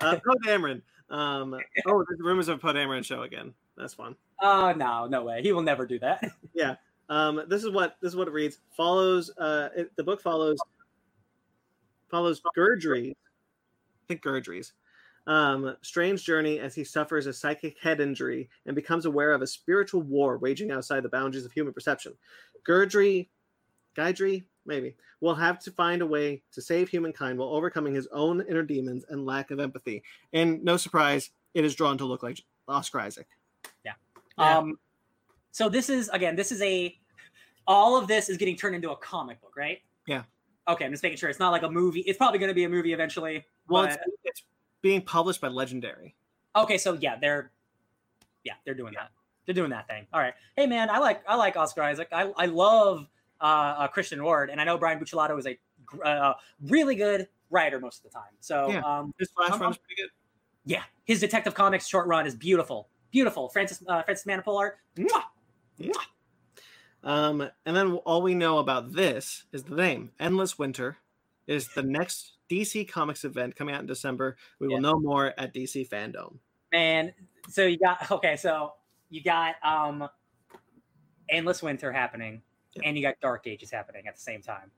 Uh, Poe Dameron. Um, oh, there's rumors of a Poe Dameron show again. That's fun. Uh, no, no way. He will never do that. Yeah. Um, this is what this is what it reads. Follows. Uh, it, the book follows follows Gurdry. I think Gurdry's um, strange journey as he suffers a psychic head injury and becomes aware of a spiritual war waging outside the boundaries of human perception. Gurdry, Guidry, maybe, will have to find a way to save humankind while overcoming his own inner demons and lack of empathy. And no surprise, it is drawn to look like Oscar Isaac. Yeah. Um, so this is again, this is a all of this is getting turned into a comic book, right? Yeah. Okay, I'm just making sure it's not like a movie. It's probably going to be a movie eventually. Well, but- it's, it's being published by Legendary. Okay, so yeah, they're yeah, they're doing that. They're doing that thing. All right. Hey man, I like I like Oscar Isaac. I I love uh, uh Christian Ward, and I know Brian Buccellato is a uh, really good writer most of the time. So Yeah. um, His flash I'm- run is pretty good. yeah, his Detective Comics short run is beautiful, beautiful. Francis uh, Francis Manapul art. Mwah! Um, and then all we know about this is the name. Endless Winter is the next DC Comics event coming out in December. We will know more at DC Fandom. Man, so you got okay, so you got um Endless Winter happening, Yeah. and you got Dark Ages happening at the same time.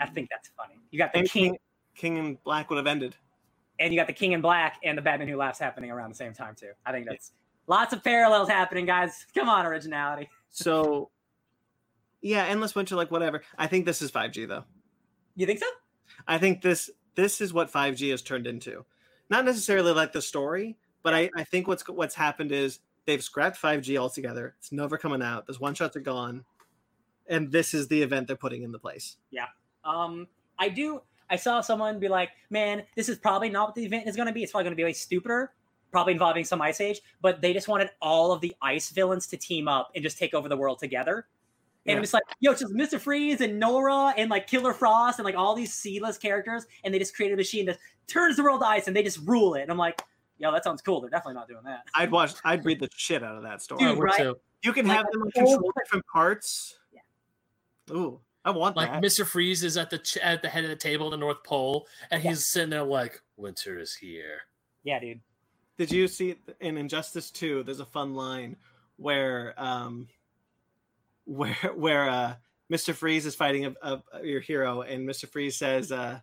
I think that's funny. You got the And King, King and Black would have ended. And you got the King in Black and the Batman Who Laughs happening around the same time too. I think that's lots of parallels happening, guys. Come on, originality. So, yeah, Endless Winter, like whatever. I think this is 5G though. You think so? I think this this is what 5G has turned into. Not necessarily like the story, but I, I think what's what's happened is they've scrapped 5G altogether. It's never coming out. Those one shots are gone, and this is the event they're putting into place. Yeah. Um, I do. I saw someone be like, "Man, this is probably not what the event is going to be. It's probably going to be way stupider, probably involving some Ice Age." But they just wanted all of the Ice villains to team up and just take over the world together. And Yeah. it was like, yo, it's just Mister Freeze and Nora and like Killer Frost and like all these seedless characters, and they just created a machine that turns the world to ice and they just rule it. And I'm like, yo, that sounds cool. They're definitely not doing that. I'd watch. I'd read the shit out of that story. Dude, right? You can Like have them whole- control different parts. Yeah. Ooh, I want Like that. Mr. Freeze is at the ch- at the head of the table at the North Pole, and Yeah. he's sitting there like, "Winter is here." Yeah, dude. Did you see in Injustice 2, there's a fun line where um where where uh Mr. Freeze is fighting a, a, your hero and Mr. Freeze says uh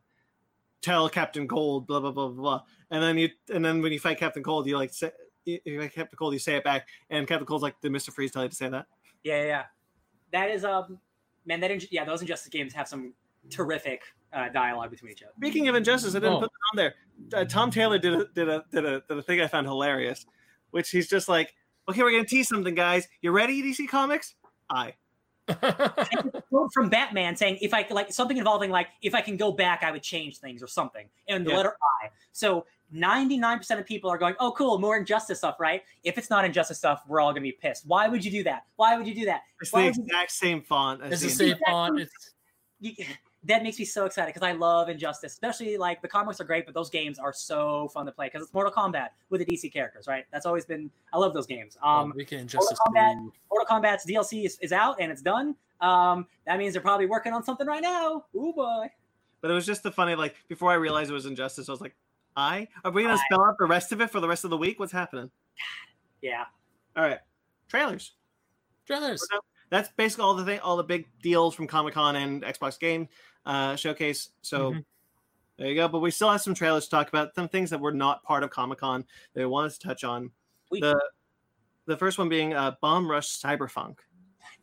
tell Captain Cold blah blah blah blah blah. And then you and then when you fight Captain Cold you like say you you fight Captain Cold you say it back and Captain Cold's like did Mr. Freeze tell you to say that? Yeah, yeah, yeah. That is um, man. That Inj- yeah, those Injustice games have some terrific uh, dialogue between each other. Speaking of Injustice, I didn't Oh. put it on there. Uh, Tom Taylor did a, did a did a did a thing I found hilarious, which he's just like, okay, we're gonna tease something, guys. You ready, DC Comics? I. quote from Batman saying, "If I like something involving like if I can go back, I would change things or something." And the Yeah. letter I. So ninety nine percent of people are going, "Oh, cool, more injustice stuff, right?" If it's not injustice stuff, we're all gonna be pissed. Why would you do that? Why would you do that? It's Why the would you- exact same font. As it's the the same Exactly. font. It's that makes me so excited because I love Injustice, especially like the comics are great, but those games are so fun to play because it's Mortal Kombat with the DC characters, right? That's always been I love those games. Um, um, Weekend Justice Kombat- Mortal Kombat's DLC is, is out and it's done. Um, that means they're probably working on something right now. Ooh boy. But it was just the funny, like before I realized it was Injustice, I was like, I are we gonna spell out the rest of it for the rest of the week? What's happening? Yeah. All right, trailers. Trailers. That's basically all the thing, all the big deals from Comic Con and Xbox Game uh, Showcase. So Mhm. there you go. But we still have some trailers to talk about. Some things that were not part of Comic Con that we wanted to touch on. We- the the first one being uh, Bomb Rush Cyberfunk.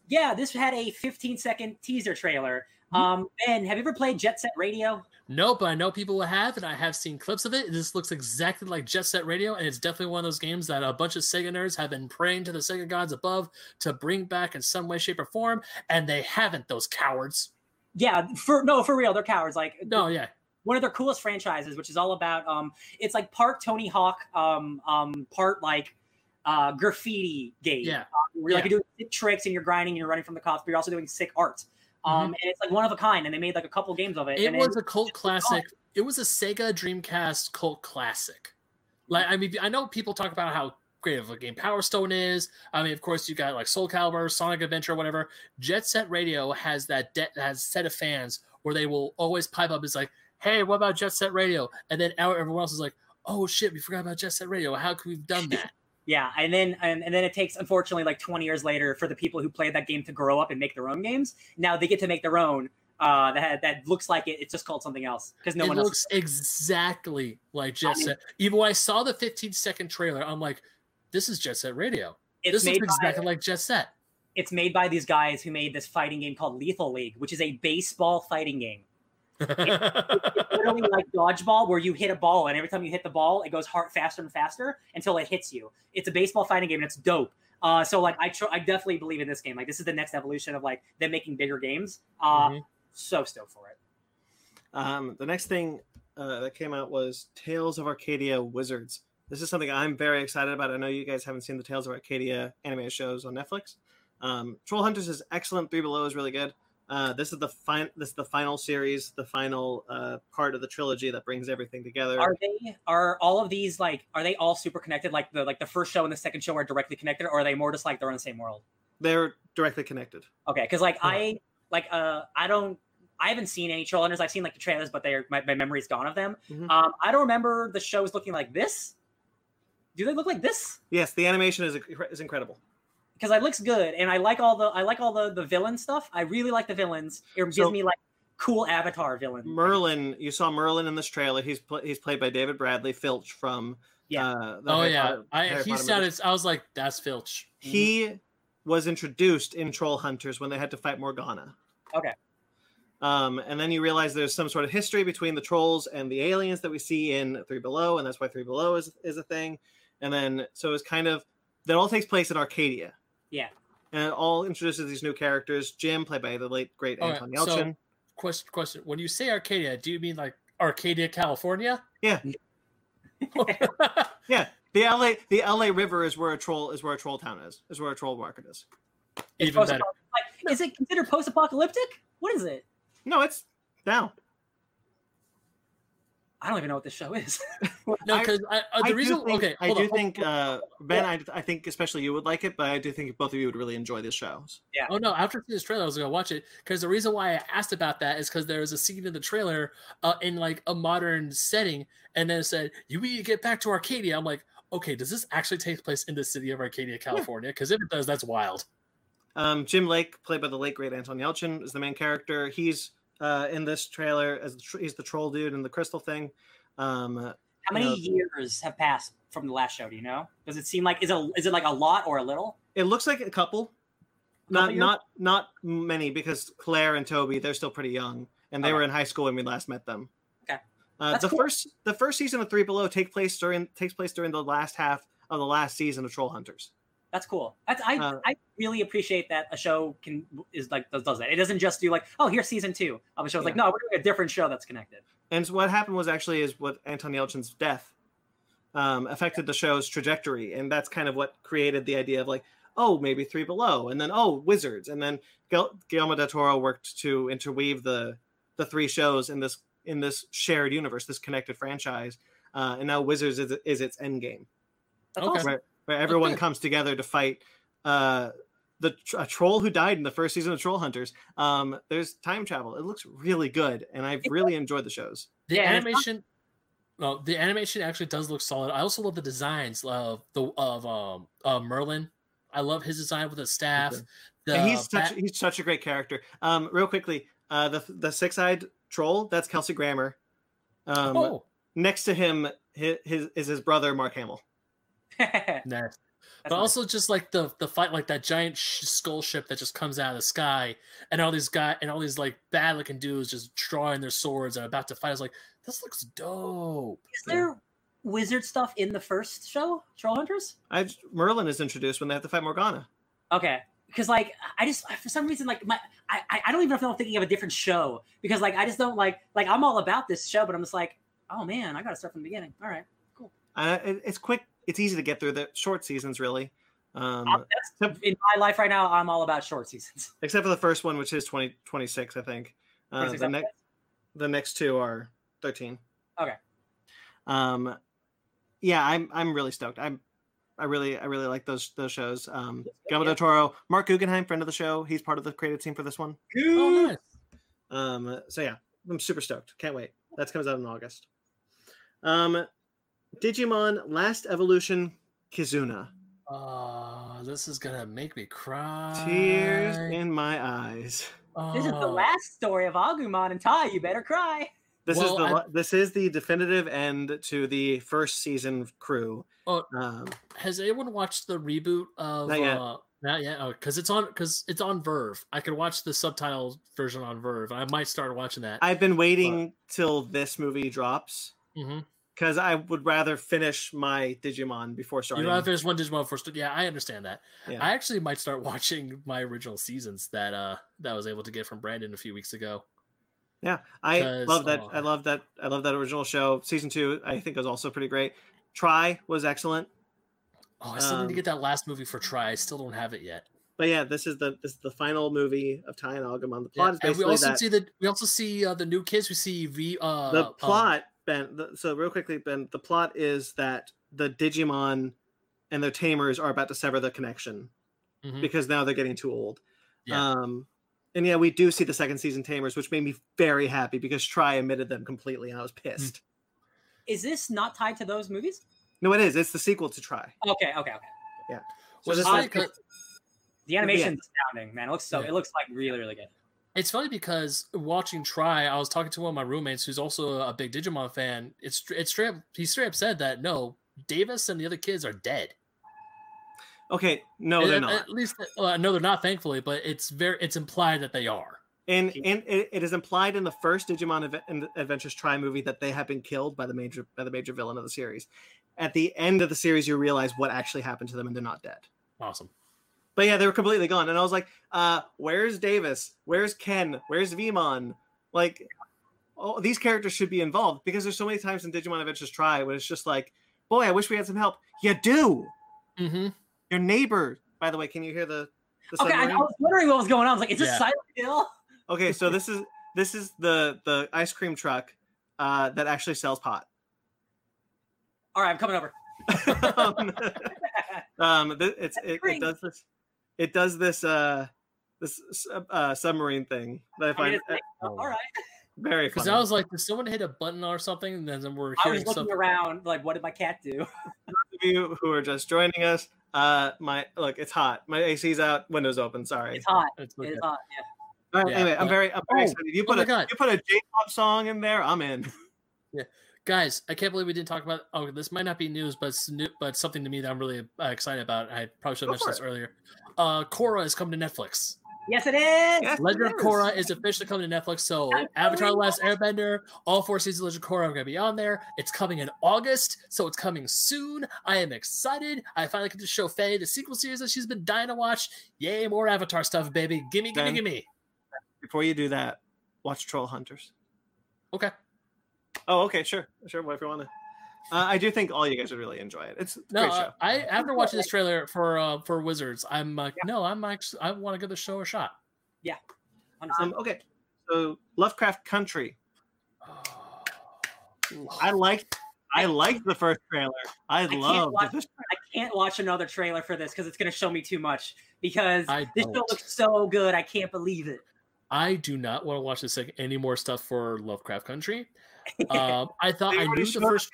Yeah, this had a 15 second teaser trailer. Um, Ben, have you ever played Jet Set Radio? No, but I know people will have, and I have seen clips of it. This looks exactly like Jet Set Radio, and it's definitely one of those games that a bunch of Sega nerds have been praying to the Sega gods above to bring back in some way, shape, or form, and they haven't. Those cowards. Yeah, for no, for real, they're cowards. Like No, yeah, one of their coolest franchises, which is all about um, it's like part Tony Hawk, um, um, part like uh, graffiti game. Yeah. where like Yeah. you're doing tricks and you're grinding and you're running from the cops, but you're also doing sick art. Um, and it's like one of a kind, and they made like a couple games of it. It was it, a cult classic. It was a Sega Dreamcast cult classic. Like I mean, I know people talk about how great of a game Power Stone is. I mean, of course, you got like Soul Calibur, Sonic Adventure, whatever. Jet Set Radio has that de- has set of fans where they will always pipe up. It's like, hey, what about Jet Set Radio? And then everyone else is like, oh shit, we forgot about Jet Set Radio. How could we've done that? Yeah, and then and, and then it takes unfortunately like 20 years later for the people who played that game to grow up and make their own games. Now they get to make their own. Uh, that that looks like it. It's just called something else because no it one looks else. exactly like Jet I mean- Set. Even when I saw the 15 second trailer, I'm like, this is Jet Set Radio. It's this looks by, exactly like Jet Set. it's made by these guys who made this fighting game called Lethal League, which is a baseball fighting game. Literally like dodgeball where you hit a ball and every time you hit the ball it goes hard faster and faster until it hits you it's a baseball fighting game and it's dope uh, so like I, tr- I definitely believe in this game like this is the next evolution of like them making bigger games uh, Mhm. so stoked for it Um, the next thing uh, that came out was Tales of Arcadia Wizards. This is something I'm very excited about. I know you guys haven't seen the Tales of Arcadia animated shows on Netflix. Um, Troll Hunters is excellent. Three Below is really good. Uh, this is the fin- This is the final series, the final uh, part of the trilogy that brings everything together. are they are all of these like are they all super connected like the like the first show and the second show are directly connected or are they more just like they're in the same world They're directly connected. okay because like i like uh i don't I haven't seen any Troll Hunters. I've seen like the trailers, but they're my, my memory's gone of them. Mhm. Um, I don't remember the shows looking like this. Do they look like this? Yes, the animation is is incredible. Because it looks good and I like all the I like all the the villain stuff. I really like the villains. It gives So- me like cool Avatar villain. Merlin, you saw Merlin in this trailer. He's pl- he's played by David Bradley Filch from Yeah. Uh, the oh Harry yeah, Potter- I, Harry he Potter sounded. movies. I was like, that's Filch. He was introduced in Troll Hunters when they had to fight Morgana. Okay. Um, and then you realize there's some sort of history between the trolls and the aliens that we see in Three Below, and that's why Three Below is is a thing. And then so it's kind of that all takes place in Arcadia. Yeah. And it all introduces these new characters. Jim, played by the late great Okay, Anton so- Yelchin. Question, question. When you say Arcadia, do you mean like Arcadia, California? Yeah. yeah, the LA the LA River is where a troll is where a troll town is. Is where a troll market is. Even better. Like, is it considered post-apocalyptic? What is it? No, it's now. I don't even know what this show is. No, because I, uh, I the do reason. think, okay, I do on, think uh, Ben. I, I think especially you would like it, but I do think both of you would really enjoy this show. Yeah. Oh no! After seeing this trailer, I was gonna watch it because the reason why I asked about that is because there was a scene in the trailer uh, in like a modern setting, and then it said you need to get back to Arcadia. I'm like, okay, does this actually take place in the city of Arcadia, California? Because if it does, that's wild. Um, Jim Lake, played by the late great Anton Yelchin, is the main character. He's uh, in this trailer as the he's the troll dude in the crystal thing. Um, How many Yeah. years have passed from the last show? Do you know? Does it seem like is it is it like a lot or a little? it looks like a couple, not years? not not many because Claire and Toby they're still pretty young, and they Okay. were in high school when we last met them. Okay. Uh, the cool. first the first season of Three Below take place during takes place during the last half of the last season of Troll Hunters. That's cool. That's I Uh, I really appreciate that a show can is like does, does that. It doesn't just do like oh here's season two of a show. It's like no we're doing a different show that's connected. And so what happened was actually is what Anton Yelchin's death um, affected the show's trajectory, and that's kind of what created the idea of like, oh, maybe Three Below, and then oh, Wizards, and then Guil- Guillermo del Toro worked to interweave the the three shows in this in this shared universe, this connected franchise, uh, and now Wizards is, is its end game, That's Okay. awesome. where, where everyone comes together to fight. Uh, the a troll who died in the first season of Troll Hunters. Um, there's time travel. It looks really good, and I've really enjoyed the shows. The Yeah, and it's animation, well, the animation actually does look solid. I also love the designs of the of um uh, Merlin. I love his design with the staff. Okay. The and he's such he's such a great character. Um, real quickly, uh, the the six eyed troll that's Kelsey Grammer. Um, oh, next to him, his, his is his brother Mark Hamill. That's nice. but nice. also just like the the fight, like that giant sh- skull ship that just comes out of the sky, and all these guy and all these like bad looking dudes just drawing their swords and about to fight. I was like, this looks dope. is there wizard stuff in the first show, Troll Hunters? I Merlin is introduced when they have to fight Morgana. Okay, because like I just for some reason like my I I- I don't even know if I'm thinking of a different show because like I just don't like like I'm all about this show, but I'm just like oh man I got to start from the beginning. All right, Uh, it, it's quick. It's easy to get through the short seasons, really. Um, Um, that's, in my life right now, I'm all about short seasons. except for the first one, which is 20, 26, I think. Uh, the, next the next two are 13. Okay. Um, yeah, I'm I'm really stoked. I'm I really I really like those those shows. Um, Guillermo yeah. del Toro, Mark Guggenheim, friend of the show. He's part of the creative team for this one. Oh, nice. Um, so yeah, I'm super stoked. Can't wait. That comes out in August. Um, Digimon Last Evolution Kizuna. Uh, this is gonna make me cry. Tears in my eyes. This is the Oh. last story of Agumon and Tai. You better cry. This Well, is the I- this is the definitive end to the first season crew. Oh. Um, Has anyone watched the reboot of? Not yet. Uh, not yet. Oh, because it's on because it's on VRV. I could watch the subtitle version on VRV. I might start watching that. I've been waiting till this movie drops mm-hmm. Because I would rather finish my Digimon before starting. You starting. know, if there's one Digimon first, yeah, I understand that. Yeah. I actually might start watching my original seasons that uh that I was able to get from Brandon a few weeks ago. Yeah, I love that. I uh, love that. I love that original show. Season two, I think, was also pretty great. Try was excellent, Oh, I still need Um, to get that last movie for Try. I still don't have it yet. but yeah, this is the this is the final movie of Tai and Agumon. The Yeah, plot is and we also that see the we also see uh, the new kids. We see V. Uh, the um, plot, Ben. The, so real quickly, Ben. The plot is that the Digimon and their tamers are about to sever the connection mhm, because now they're getting too old. Yeah. Um, and yeah, we do see the second season tamers, which made me very happy because Try omitted them completely, and I was pissed. Is this not tied to those movies? No, it is. It's the sequel to Try. Okay, okay, okay. So Which this is is- funny 'cause- The animation's astounding, man. It looks so. Yeah. It looks like really, really good. It's funny because watching Try, I was talking to one of my roommates who's also a big Digimon fan. It's it's straight. Up, he straight up said that no, Davis and the other kids are dead. Okay, no, At- they're not. at, least, uh, no, they're not. Thankfully, but it's very. It's implied that they are. And and it, it is implied in the first Digimon in- Adventures Try movie that they have been killed by the major by the major villain of the series. At the end of the series, you realize what actually happened to them, and they're not dead. Awesome. But yeah, they were completely gone. And I was like, uh, where's Davis? Where's Ken? Where's Veemon? Like, oh, these characters should be involved because there's so many times in Digimon Adventures Try when it's just like, boy, I wish we had some help. You do. Mm-hmm. Your neighbor, by the way, can you hear the, the Okay, I, I was wondering what was going on. I was like, is this Yeah. Silent Hill? Okay, so this is this is the the ice cream truck uh, that actually sells pot. All right, I'm coming over. um, um, th- it's it, it does this it does this uh this uh, submarine thing that I I mean, find it's uh, all right. very Because. I was like, did someone hit a button or something? And then we're I was looking something. around, like, what did my cat do? Those of you who are just joining us, uh, my look, it's hot. My AC's out, windows open. Sorry. It's hot. It's okay. is hot. Yeah. All right, Yeah, anyway, I'm very, I'm very Oh, excited. You oh put my a God. you put a J-pop song in there. I'm in. Yeah, Guys, I can't believe we didn't talk about. Oh, this might not be news, but it's new, but something to me that I'm really uh, excited about. I probably should have Go mentioned for this earlier. Uh, Korra is coming to Netflix. Yes, it is. Yes. Legend of it is. Korra is officially coming to Netflix. So I'm Avatar: The Last Airbender, all four seasons of Legend of Korra are going to be on there. It's coming in August, so it's coming soon. I am excited. I finally get to show Faye the sequel series that she's been dying to watch. Yay, more Avatar stuff, baby! Gimme, gimme, gimme. Before you do that, watch Troll Hunters. Okay. Oh, okay, sure, sure. Whatever you want to. Uh, I do think all you guys would really enjoy it. It's No, great uh, show. I after watching this trailer for uh, for Wizards, I'm like, no, I'm actually I want to give the show a shot. Yeah. Um, okay, so Lovecraft Country. I liked, I liked the first trailer. I, can't watch- this. I can't watch another trailer for this because it's going to show me too much. Because I this show don't. looks so good, I can't believe it. I do not want to watch this like, any more stuff for Lovecraft Country. Um, I thought They I knew the first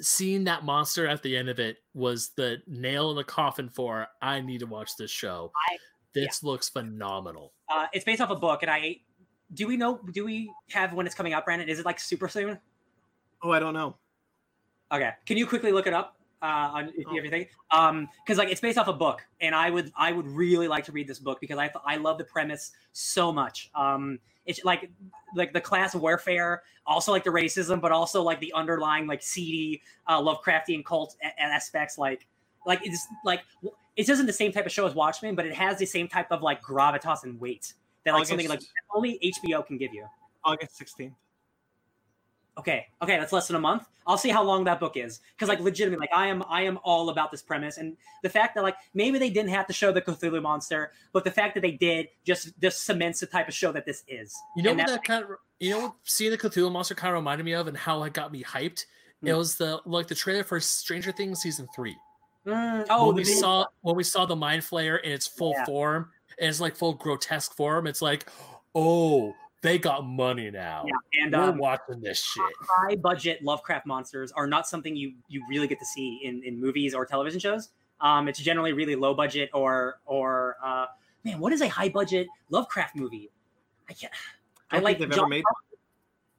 seeing that monster at the end of it was the nail in the coffin for I need to watch this show. I- this looks phenomenal. Uh, it's based off a book, and I do we know? Do we have when it's coming out, Brandon? Is it like super soon? Oh, I don't know. Okay, can you quickly look it up uh, on if Oh. you everything? Um, because like it's based off a book, and I would I would really like to read this book because I I love the premise so much. Um, it's like like the class warfare, also like the racism, but also like the underlying like seedy uh, Lovecraftian cult a- aspects. Like like it's like it isn't the same type of show as Watchmen, but it has the same type of like gravitas and weight that like something like August- only HBO can give you. August 16th. Okay, okay, that's less than a month. I'll see how long that book is because, like, legitimately, like, I am, I am all about this premise and the fact that, like, maybe they didn't have to show the Cthulhu monster, but the fact that they did just just cements the type of show that this is. You know And what that- that kind of you know what seeing the Cthulhu monster kind of reminded me of and how it got me hyped. It Hmm. was the like the trailer for Stranger Things season three. Mm, oh, when we video- saw when we saw the mind flayer in its full Yeah. form, and it's like full grotesque form. It's like, oh, they got money now. yeah, and We're um, watching this shit. high budget Lovecraft monsters are not something you you really get to see in in movies or television shows. Um, it's generally really low budget or or uh, man, what is a high budget Lovecraft movie? I can't. I, don't like think they've John, ever made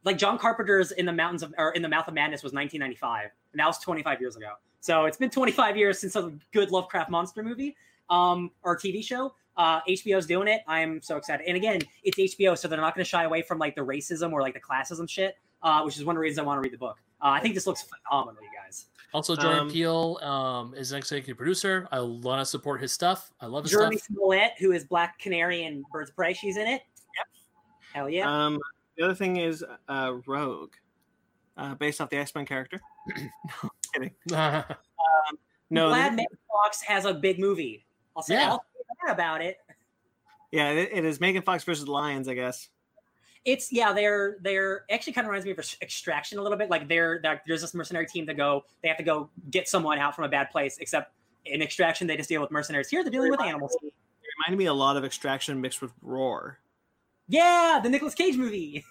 like John Carpenter's in the mountains of or in the Mouth of Madness was 1995, and that was 25 years ago. So it's been 25 years since a good Lovecraft monster movie um, or TV show. Uh, HBO's doing it. I'm so excited. And again, it's HBO, so they're not going to shy away from like the racism or like the classism shit, uh, which is one of the reasons I want to read the book. Uh, I think this looks phenomenal, you guys. Also, Jordan Um, Peele um, is an executive producer. I want to support his stuff. I love his Jurnee stuff. Smollett, who is Black Canary and Birds of Prey, she's in it. Yep. Hell yeah. Um, the other thing is uh, Rogue, uh, based off the X Men character. no, kidding. No, Glad th- Megan Fox has a big movie. I'll say, Yeah. I'll say that about it. yeah, it, it is Megan Fox versus the Lions, I guess. It's yeah, they're they're actually kind of reminds me of Extraction a little bit. Like they're, they're there's this mercenary team to go, they have to go get someone out from a bad place. Except in Extraction, they just deal with mercenaries. Here, they're dealing with animals. It reminded me a lot of Extraction mixed with Roar. Yeah, the Nicolas Cage movie.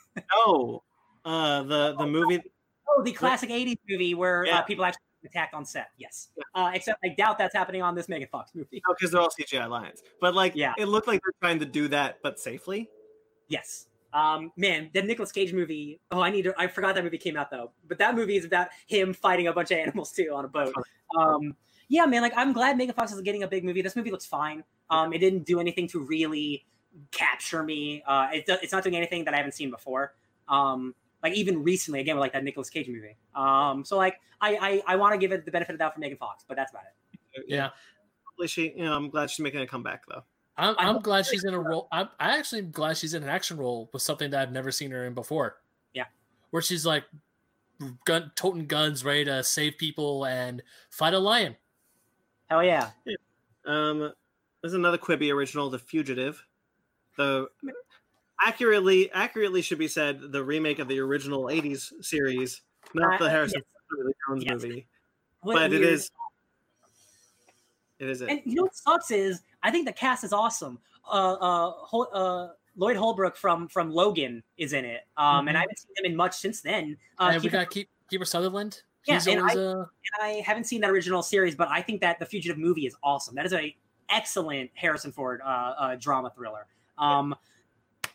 No, uh, the the movie. Oh, the classic '80s movie where Yeah. uh, people actually attacked on set. Yes, uh, except I doubt that's happening on this Megan Fox movie. No, because they're all CGI lions. But like, Yeah. it looked like they're trying to do that, but safely. Yes. Um, man, the Nicolas Cage movie. Oh, I need to. I forgot that movie came out though. But that movie is about him fighting a bunch of animals too on a boat. Um, yeah, man. Like I'm glad Megan Fox is getting a big movie. This movie looks fine. Um, it didn't do anything to really capture me. Uh, it, it's not doing anything that I haven't seen before. Um, like even recently, again, with like that Nicolas Cage movie. Um, so like I I, I want to give it the benefit of the doubt for Megan Fox, but that's about it. yeah, Hopefully she, you know, I'm glad she's making a comeback though. I'm, I I'm glad she's in a role. I'm I actually am glad she's in an action role with something that I've never seen her in before. Yeah. where she's like gun toting guns, ready to save people and fight a lion. Hell yeah. Um, there's another Quibi original, The Fugitive. The accurately accurately should be said the remake of the original '80s series, not the Uh, Harrison yes. Jones Yes. movie. What But it weird- is. It is it. And you know what sucks is I think the cast is awesome. Uh, uh, Hol- uh, Boyd Holbrook from from Logan is in it, um, and Mhm. I haven't seen him in much since then. Uh, and we got keep Kiefer Sutherland. Yeah, He's and always I- uh, and I haven't seen that original series, but I think that the Fugitive movie is awesome. That is a excellent Harrison Ford uh, uh, drama thriller. Um,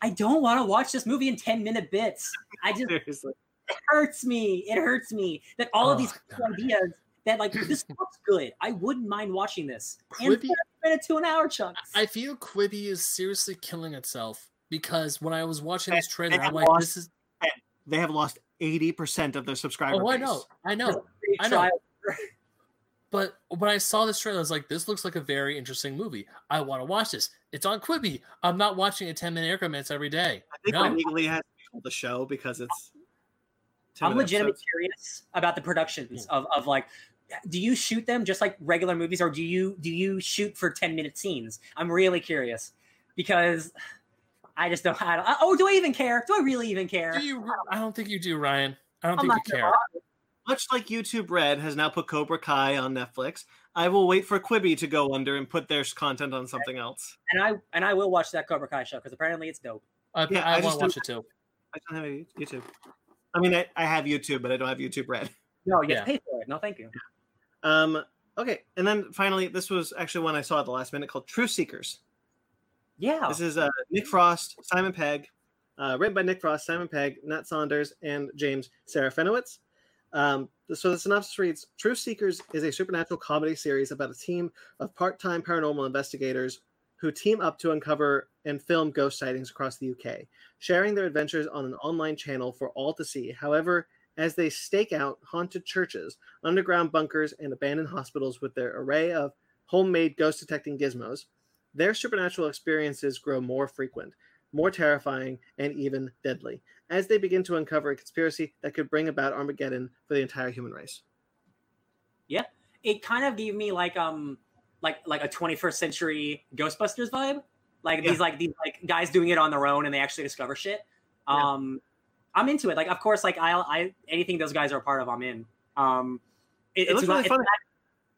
I don't want to watch this movie in ten minute bits. I just Seriously. it hurts me. It hurts me that all of Oh, these God. ideas that like this looks good. I wouldn't mind watching this. And Quibi- 30 minute to an hour chunks. I feel Quibi is seriously killing itself because when I was watching They- this trailer, they I'm have like, lost- this is. They have lost 80% of their subscribers. Oh, I know, I know. I know. Trial. But when I saw this trailer, I was like, this looks like a very interesting movie. I want to watch this. It's on Quibi. I'm not watching a 10 minute increments every day. I think No. it legally has to be the show because it's. I'm legitimately episodes. curious about the productions hmm. of, of like do you shoot them just like regular movies or do you do you shoot for 10 minute scenes i'm really curious because i just don't, I don't oh do i even care do i really even care Do you? I don't think you do, Ryan. I don't I'm think you care. lie. Much like YouTube Red has now put Cobra Kai on Netflix, I will wait for Quibi to go under and put their content on something else. and i and i will watch that cobra kai show because apparently it's dope I, Yeah, I, I want just to watch it too. I don't have YouTube. I mean, I, I have YouTube, but I don't have YouTube Red. no you Yeah. pay for it no thank you Um, okay, and then finally, this was actually one I saw at the last minute called Truth Seekers. yeah This is uh, Nick Frost, Simon Pegg, uh, written by Nick Frost, Simon Pegg, Nat Saunders, and James Serafinowicz. Um, so the synopsis reads: Truth Seekers is a supernatural comedy series about a team of part-time paranormal investigators who team up to uncover and film ghost sightings across the UK, sharing their adventures on an online channel for all to see. However, as they stake out haunted churches, underground bunkers, and abandoned hospitals with their array of homemade ghost detecting gizmos, their supernatural experiences grow more frequent. More terrifying, and even deadly as they begin to uncover a conspiracy that could bring about Armageddon for the entire human race. Yeah, it kind of gave me like um like like a 21st century Ghostbusters vibe. Like Yeah. these like these like guys doing it on their own and they actually discover shit. Yeah. Um I'm into it. Like of course like I I anything those guys are a part of I'm in. Um it, It it's, looks really it's fun. not-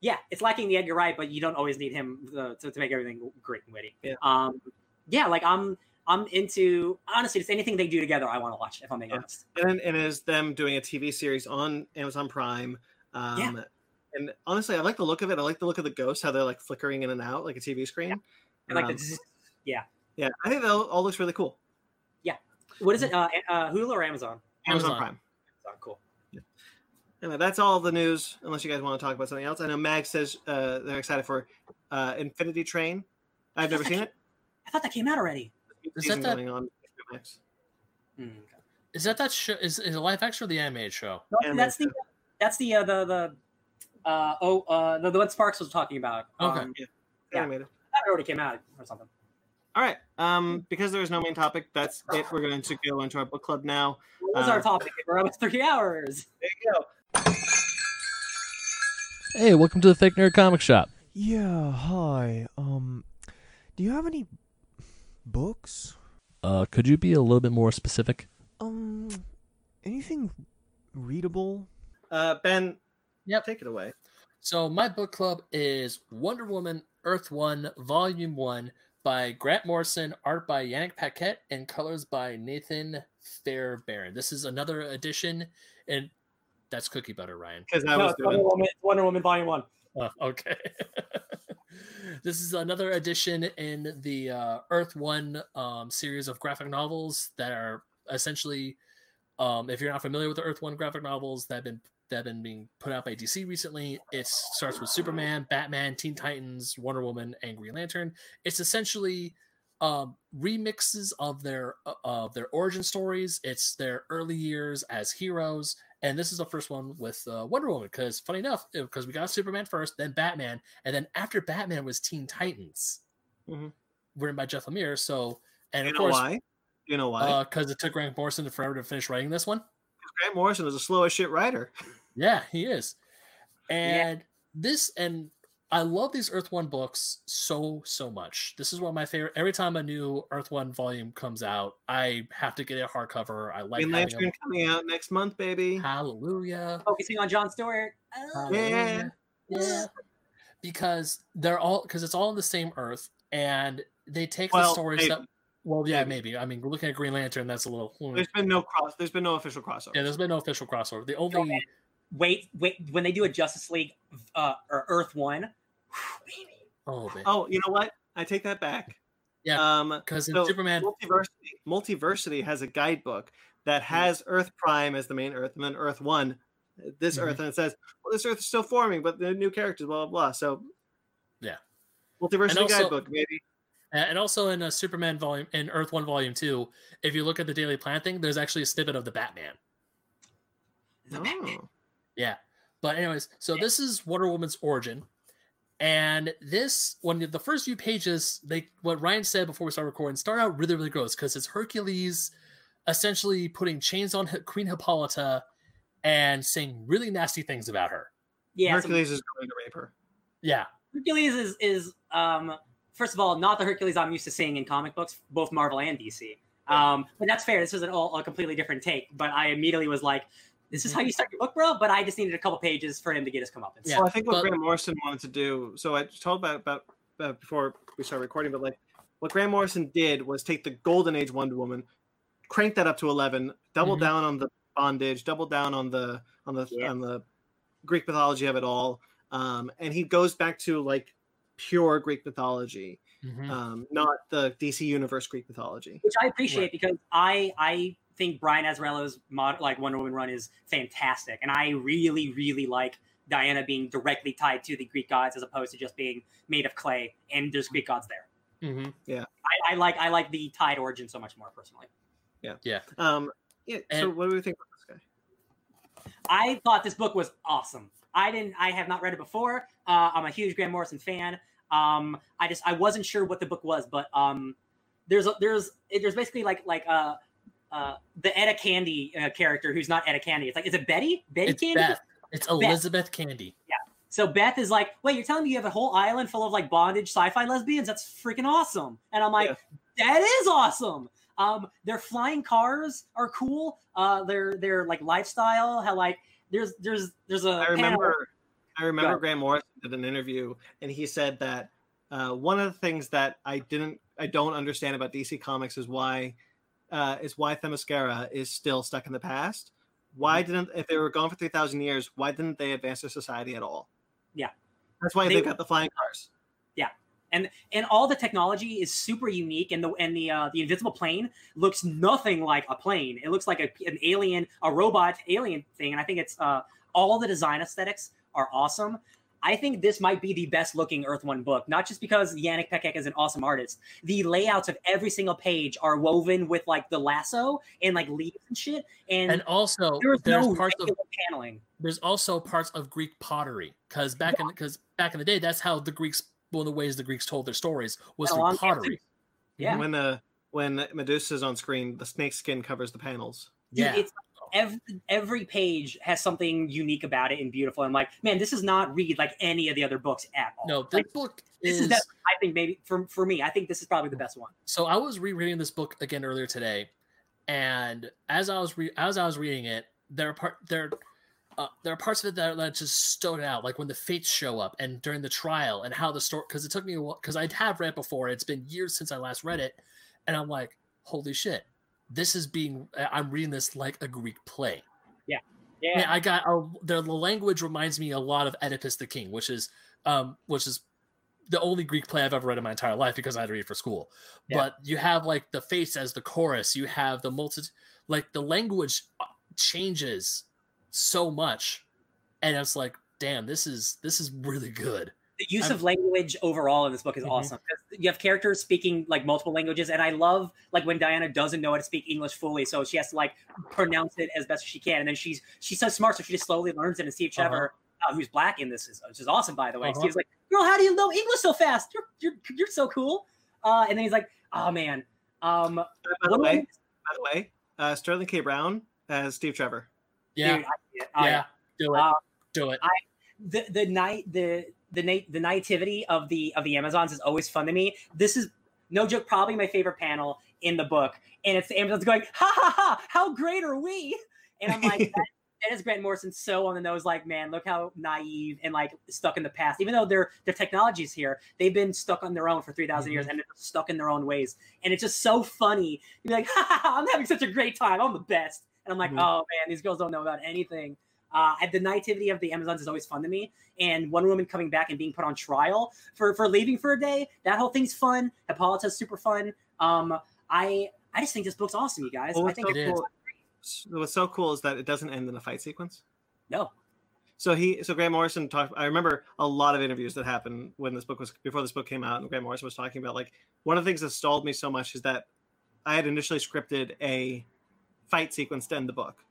yeah, it's lacking the Edgar Wright, but you don't always need him uh, to, to make everything great and witty. Yeah. Um yeah, like I'm I'm into honestly just anything they do together I want to watch if I'm being Yeah. honest. And and is them doing a TV series on Amazon Prime. Um, Yeah. And honestly, I like the look of it. I like the look of the ghosts, how they're like flickering in and out like a TV screen. And like Um, the yeah. yeah, I think that all, all looks really cool. Yeah. What is it? Uh, uh Hulu or Amazon? Amazon, Amazon. Prime. Amazon, cool. Anyway, that's all the news. Unless you guys want to talk about something else, I know Mag says uh, they're excited for uh, Infinity Train. I've never seen it. I thought that came out already. Is that that- going on HBO Hmm. Is that that show? Is, is it a live action or the animated show? No, that's the that's the uh, the the uh oh uh the, the one Sparks was talking about. Okay. Um, Yeah. Animated. that already came out or something. All right. Um, because there is no main topic, that's it. We're going to go into our book club now. What was Uh, our topic? We're almost three hours. There you go. Hey, welcome to the Fake Nerd Comic Shop. Yeah, hi. Um, do you have any books? Uh, could you be a little bit more specific? Um, anything readable? Uh, ben. Yep. Take it away. So my book club is Wonder Woman Earth One Volume One by Grant Morrison, art by Yannick Paquette, and colors by Nathan Fairbairn. This is another edition, and that's cookie butter, Ryan. Because I No, was it's Wonder doing. Woman, Wonder Woman Volume One. Oh, okay. this is another edition in the uh, Earth One um, series of graphic novels that are essentially, um, if you're not familiar with the Earth One graphic novels that have been that have been being put out by DC recently, it starts with Superman, Batman, Teen Titans, Wonder Woman, and Green Lantern. It's essentially um, remixes of their uh, of their origin stories. It's their early years as heroes, and this is the first one with uh, Wonder Woman. Because funny enough, because we got Superman first, then Batman, and then after Batman was Teen Titans, Mhm. written by Jeff Lemire. So, and You of course, why? You know why? because it took Grant Morrison forever to finish writing this one. Grant Morrison is a slow as shit writer. Yeah, he is. Yeah. And this and I love these Earth One books so so much. This is one of my favorite. Every time a new Earth One volume comes out, I have to get a hardcover. I like Green having Lantern coming out next month, baby. them. Hallelujah. Focusing on John Stewart. Oh. Hallelujah. Yeah. Because they're all because it's all in the same Earth, and they take the stories maybe. that. Well, yeah, Maybe. maybe. I mean, we're looking at Green Lantern, that's a little. hmm. There's been no cross. There's been no official crossover. Yeah, there's been no official crossover. The only. Okay. Wait, wait. When they do a Justice League uh, or Earth One, whew, baby. Oh, man. Oh, you know what? I take that back. Yeah, Um, because in so Superman. Multiversity, Multiversity has a guidebook that has Earth Prime as the main Earth, and then Earth One, this Mhm. Earth, and it says, "Well, this Earth is still forming, but the new characters, blah blah blah." So, Yeah. Multiversity also- guidebook, maybe. And also in a Superman volume in Earth One Volume Two, if you look at the Daily Planet thing, there's actually a snippet of the Batman. Oh. Yeah. But anyways, so this is Wonder Woman's origin. And this when the first few pages, they what Ryan said before we start recording, start out really, really gross because it's Hercules essentially putting chains on Queen Hippolyta and saying really nasty things about her. Yeah, some- Hercules is going to rape her. Yeah. Hercules is is um first of all not the Hercules I'm used to seeing in comic books, both Marvel and DC. Um, but that's fair. This is an all a completely different take. But I immediately was like, "This is how you start your book, bro." But I just needed a couple pages for him to get his comeuppance. Yeah, well, I think what but- Grant Morrison wanted to do. So I told about about uh, before we started recording, but like what Grant Morrison did was take the Golden Age Wonder Woman, crank that up to eleven, double Mhm. down on the bondage, double down on the on the Yeah. on the Greek mythology of it all, um, and he goes back to like pure Greek mythology, Mhm. um, not the DC Universe Greek mythology. which I appreciate because I I think Brian Azzarello's mod, like Wonder Woman run is fantastic, and I really really like Diana being directly tied to the Greek gods as opposed to just being made of clay and there's Greek gods there. Mhm. I, I like I like the tied origin so much more personally. Um, yeah. so what do we think about this guy? I thought this book was awesome. I didn't. I have not read it before. Uh, I'm a huge Grant Morrison fan. Um, I just I wasn't sure what the book was, but um, there's a, there's there's basically like like uh uh the Etta Candy uh, character who's not Etta Candy. It's like is it Betty? Betty It's Candy? Beth. It's Elizabeth Candy. Yeah. So Beth is like, wait, you're telling me you have a whole island full of like bondage sci-fi lesbians? That's freaking awesome. And I'm like, that is awesome. Um, their flying cars are cool. Uh, their their like lifestyle, how like there's there's there's a I panel- remember I remember ahead. Grant Morrison did an interview and he said that uh, one of the things that I didn't I don't understand about DC Comics is why uh, is why Themyscira is still stuck in the past. Why Mm-hmm. didn't if they were gone for three thousand years, why didn't they advance their society at all? Yeah. That's why They- they, have got the flying cars. Yeah, and and all the technology is super unique and the and the uh, the invisible plane looks nothing like a plane it looks like a, an alien a robot alien thing and i think it's uh all the design aesthetics are awesome i think this might be the best looking earth one book not just because yannick paquette is an awesome artist. The layouts of every single page are woven with like the lasso and like leaves and shit. And, And also, there's there's no parts of paneling. there's also parts of Greek pottery because back in because back in the day, that's how the Greeks one of the ways the Greeks told their stories was through along pottery. yeah. When uh when Medusa's on screen, the snake skin covers the panels. Dude, Yeah, it's every every page has something unique about it and beautiful. I'm like, man, this is not read like any of the other books at all. no, this Like, book this is. is that I think maybe for for me, I think this is probably the best one. so I was rereading this book again earlier today, and as I was re- as I was reading it, there are part there. Uh, there are parts of it that, that just stood out, like when the fates show up and during the trial and how the story. Because it took me a while, because I'd have read it before. It's been years since I last read it, and I'm like, holy shit, this is being. I'm reading this like a Greek play. Yeah, Yeah, I got uh, the, the language reminds me a lot of Oedipus the King, which is um which is the only Greek play I've ever read in my entire life because I had to read it for school. Yeah. But you have like the face as the chorus, you have the multi like the language uh, changes so much, and it's like, damn, this is this is really good. The use I'm- of language overall in this book is Mhm. awesome. 'Cause You have characters speaking like multiple languages, and I love like when Diana doesn't know how to speak English fully, so she has to like pronounce it as best as she can, and then she's she's so smart, so she just slowly learns it. And Steve Trevor, uh who's black in this, is which is awesome by the way. Uh-huh. Steve's like, "Girl, how do you know English so fast? You're you're you're so cool." Uh, and then he's like, "Oh man." Um, By the way, by the way, uh, Sterling K. Brown as Steve Trevor. Yeah, Dude, I- I- yeah, do it, Uh, do it. the the night the the na- the nativity of the of the Amazons is always fun to me. This is no joke, probably my favorite panel in the book, and it's the Amazons going, "Ha ha ha! How great are we?" And I'm like, that, that is Grant Morrison so on the nose. Like, man, look how naive and like stuck in the past. Even though their their technology's here, they've been stuck on their own for three years, and they're stuck in their own ways. And it's just so funny. You're like, ha, ha, ha, I'm having such a great time. I'm the best. And I'm like, Mhm. oh man, these girls don't know about anything. Uh, the nativity of the Amazons is always fun to me, and Wonder Woman coming back and being put on trial for for leaving for a day. That whole thing's fun. Hippolyta's super fun. Um, I I just think this book's awesome, you guys. What I think so cool- what's so cool is that it doesn't end in a fight sequence. no, So he, so Grant Morrison talked. I remember a lot of interviews that happened when this book was before this book came out, and Grant Morrison was talking about like one of the things that stalled me so much is that I had initially scripted a fight sequence to end the book,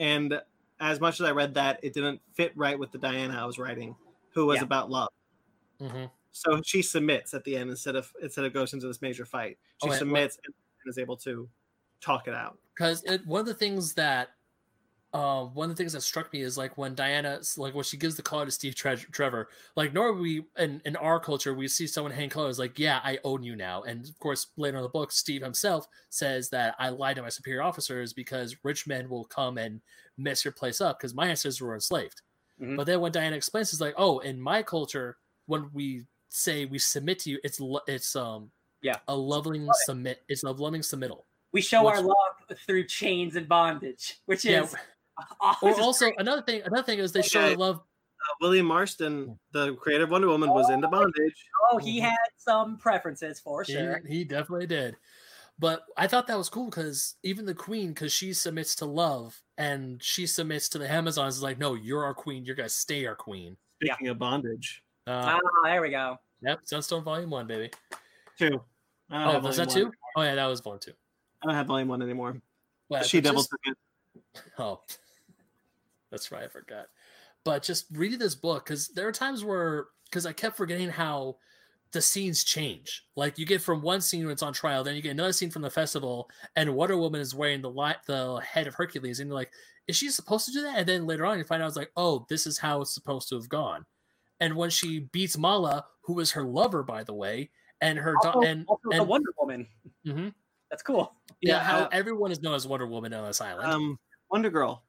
and as much as I read that, it didn't fit right with the Diana I was writing, who was Yeah. about love. Mhm. So she submits at the end instead of instead of goes into this major fight. She Oh, submits and is able to talk it out. because one of the things that uh, one of the things that struck me is like when Diana, like when she gives the collar to Steve Tre- Trevor, like normally we in, in our culture we see someone hang colors like, yeah, I own you now, and of course later in the book, Steve himself says that I lied to my superior officers because rich men will come and mess your place up because my ancestors were enslaved. Mhm. But then when Diana explains, it's like, oh, in my culture, when we say we submit to you, it's lo- it's um Yeah. a loving submit, it's a loving submittal. we show our love through chains and bondage, which Yeah, is Or also great. another thing, another thing is they show Okay. the love. Uh, William Marston, the creator of Wonder Woman, was into bondage. oh, he had some preferences for sure. he definitely did. But I thought that was cool because even the queen, because she submits to love and she submits to the Amazons, is like, no, you're our queen. You're gonna stay our queen. Speaking of bondage, Uh, Ah, there we go. yep, Sunstone Volume One, baby. two. I don't Oh, have was volume that one. two? Oh yeah, that was volume two. I don't have volume one anymore. But, she but just- took it. Oh, that's right. I forgot. But just reading this book, because there are times where, because I kept forgetting how the scenes change. Like you get from one scene when it's on trial, then you get another scene from the festival, and Wonder Woman is wearing the light, the head of Hercules, and you're like, is she supposed to do that? And then later on, you find out it's like, oh, this is how it's supposed to have gone. And when she beats Mala, who is her lover, by the way, and her Also, da- and, also the and Wonder Woman. Mhm. That's cool. yeah, Yeah, how uh, everyone is known as Wonder Woman on this island. Um, Wonder Girl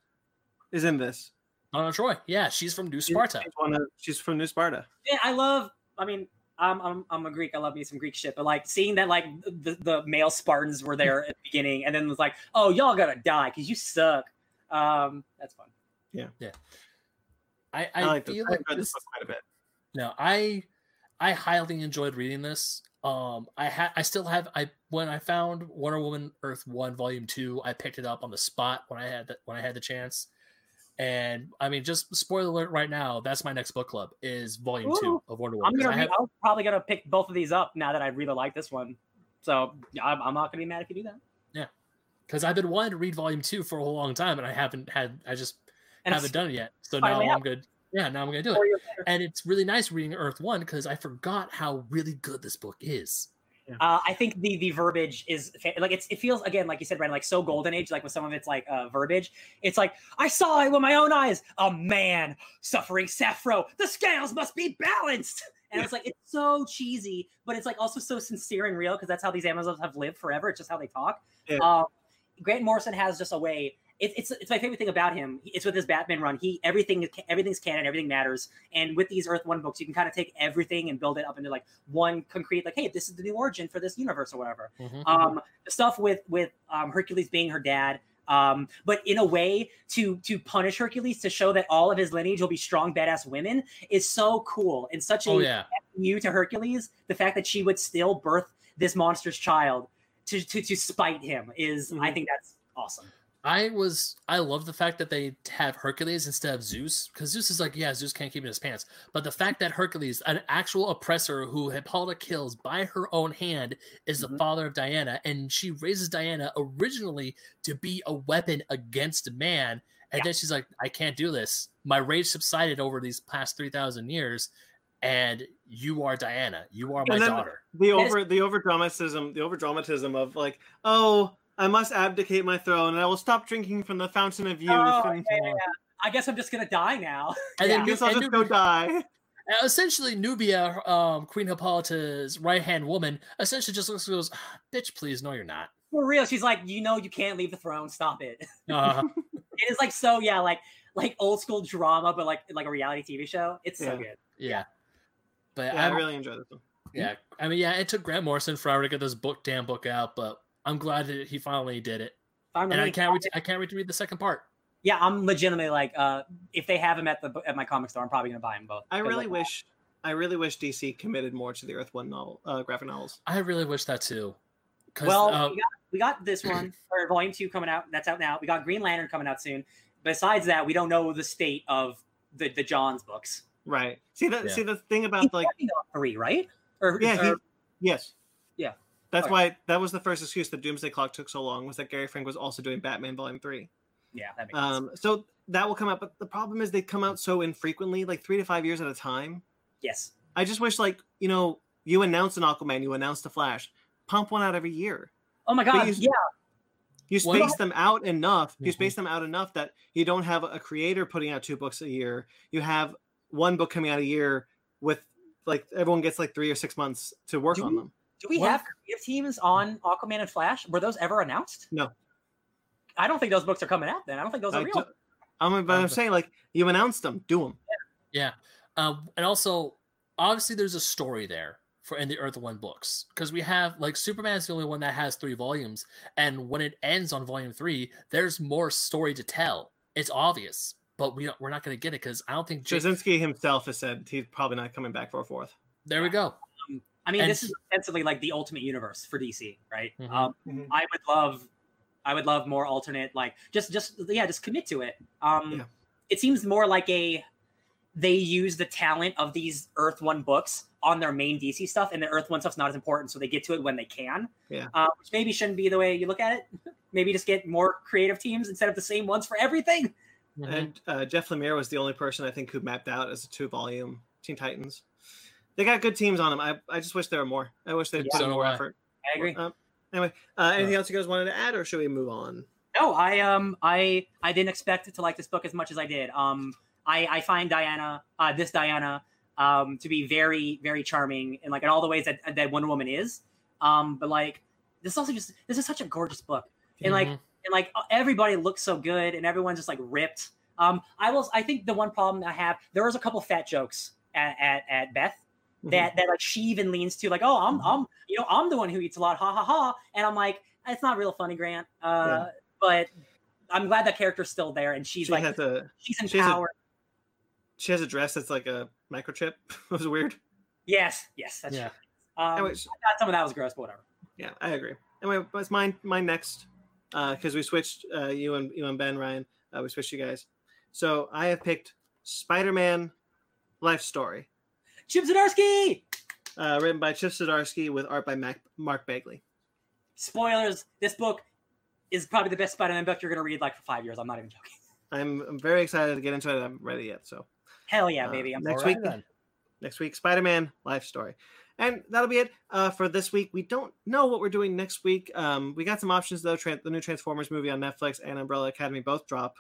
is in this. Donna Troy, yeah, she's from New Sparta. She's, one of, she's from New Sparta. Yeah, I love. I mean, I'm I'm I'm a Greek. I love me some Greek shit. But like seeing that like the, the male Spartans were there at the beginning, and then it was like, oh, y'all gotta die because you suck. Um, that's fun. Yeah, yeah. I, I, I, like this. feel I like read this, this book quite a bit. No, I I highly enjoyed reading this. Um, I had I still have I when I found Wonder Woman Earth One Volume Two, I picked it up on the spot when I had the, when I had the chance. And I mean, just spoiler alert right now. That's my next book club is Volume Two of Wonder I'm gonna. Have, I'm probably gonna pick both of these up now that I really like this one. So I'm, I'm not gonna be mad if you do that. Yeah, because I've been wanting to read Volume Two for a whole long time, and I haven't had. I just And haven't done it yet. So now I'm out. good. Yeah, now I'm gonna do it. four years later. And it's really nice reading Earth One because I forgot how really good this book is. Uh, I think the the verbiage is like it's it feels again like you said, Brandon, like so golden age. Like with some of its like uh, verbiage, it's like I saw it with my own eyes. A man suffering Sappho. The scales must be balanced. And it's like it's so cheesy, but it's like also so sincere and real because that's how these Amazons have lived forever. It's just how they talk. Yeah. Um, Grant Morrison has just a way. It, it's it's my favorite thing about him. It's with his Batman run. He everything everything's canon, everything matters. And with these Earth One books, you can kind of take everything and build it up into like one concrete, like, hey, this is the new origin for this universe or whatever. Mhm. Um, the stuff with with um, Hercules being her dad, um, but in a way to to punish Hercules to show that all of his lineage will be strong, badass women is so cool and such a Oh yeah. you to Hercules. The fact that she would still birth this monster's child to to, to spite him is, I Mhm. think that's awesome. I was I love the fact that they have Hercules instead of Zeus because Zeus is like yeah Zeus can't keep in his pants. But the fact that Hercules an actual oppressor who Hippolyta kills by her own hand is the Mhm. father of Diana and she raises Diana originally to be a weapon against man and Yeah. then she's like I can't do this. My rage subsided over these past three thousand years and you are Diana. You are my And then- daughter. The over the over dramatism the over dramatism of like oh I must abdicate my throne and I will stop drinking from the fountain of youth Oh, yeah, yeah, yeah. I guess I'm just gonna die now. and Yeah. then I Nu- guess I'll just go die. Uh, essentially Nubia, um, Queen Hippolyta's right hand woman, essentially just looks and goes, "Ah, "Bitch, please, no, you're not." For real, she's like, you know, you can't leave the throne. Stop it. Uh, it is like so, yeah, like like old school drama, but like like a reality TV show. It's so good. yeah, but Yeah, I I'm- really enjoy this one. yeah, I mean, yeah, it took Grant Morrison forever to get this book, damn book out, but I'm glad that he finally did it, I'm and I can't wait. To, I can't wait to read the second part. yeah, I'm legitimately like, uh, if they have them at the at my comic store, I'm probably gonna buy them both. I really like, wish I really wish DC committed more to the Earth One novel uh, graphic novels. I really wish that too. 'Cause, Well, uh, we got we got this one or volume two coming out. That's out now. We got Green Lantern coming out soon. Besides that, we don't know the state of the the Johns books. Right. See the Yeah. see the thing He's about like working three, right? Or yeah, he, yes. Yeah. That's Okay. why that was the first excuse that Doomsday Clock took so long was that Gary Frank was also doing Batman Volume 3. yeah, that makes sense. Um so that will come out but the problem is they come out so infrequently like 3 to 5 years at a time. Yes. I just wish like, you know, you announced an Aquaman, you announced the Flash. Pump one out every year. Oh my god. you- yeah. You space them out enough. You Mhm. space them out enough that you don't have a creator putting out two books a year. You have one book coming out a year with like everyone gets like three or six months to work Do on we- them. Do we What have creative teams on Aquaman and Flash? Were those ever announced? No. I don't think those books are coming out. Then I don't think those are I real. I'm, but I'm saying like you announced them, do them. Yeah, um, and also obviously there's a story there for in the Earth One books because we have like Superman's the only one that has three volumes, and when it ends on volume three, there's more story to tell. It's obvious, but we we're not going to get it because I don't think. Jake, Straczynski himself has said he's probably not coming back for a fourth. there we go. I mean, And this is ostensibly like the ultimate universe for DC, right? Mhm. Um, Mhm. I would love, I would love more alternate, like just, just yeah, just commit to it. Um, Yeah. it seems more like a they use the talent of these Earth One books on their main DC stuff, and the Earth One stuff's not as important, so they get to it when they can. Yeah. uh, which maybe shouldn't be the way you look at it. maybe just get more creative teams instead of the same ones for everything. Mhm. And uh, Jeff Lemire was the only person I think who mapped out as a two volume Teen Titans. They got good teams on them. I, I just wish there were more. I wish they'd Yeah. put So in more I. effort. I agree. Um, anyway, uh, anything else you guys wanted to add, or should we move on? No, I um I I didn't expect to like this book as much as I did. Um I I find Diana uh this Diana um to be very very charming and like in all the ways that that Wonder Woman is. Um but like this is also just this is such a gorgeous book. And like Mhm. and like everybody looks so good and everyone's just like ripped. Um I will I think the one problem I have there was a couple fat jokes at at, at Beth Mm-hmm. that that like she even leans to like oh I'm I'm you know I'm the one who eats a lot ha ha ha and I'm like it's not real funny Grant uh Yeah. but I'm glad that character's still there and she's she like a she's she has a- she has a dress that's like a microchip. it was weird. yes yes that's Yeah. true. um I thought some of that was gross but whatever yeah, I agree. Anyway, it's mine. Mine next, because we switched uh, you and you and Ben Ryan. Uh, we switched you guys. So I have picked Spider-Man Life Story, Chip Zdarsky! Uh, written by Chip Zdarsky with art by Mac- Mark Bagley. spoilers this book is probably the best Spider-Man book you're gonna read like for five years. I'm not even joking. I'm, I'm very excited to get into it. I haven't read it yet, so. Hell yeah Uh, baby. I'm next Alright week- then. next week spider-man life story. And that'll be it uh, for this week. We don't know what we're doing next week. Um, we got some options though. Tran- the new transformers movie on netflix and umbrella academy both drop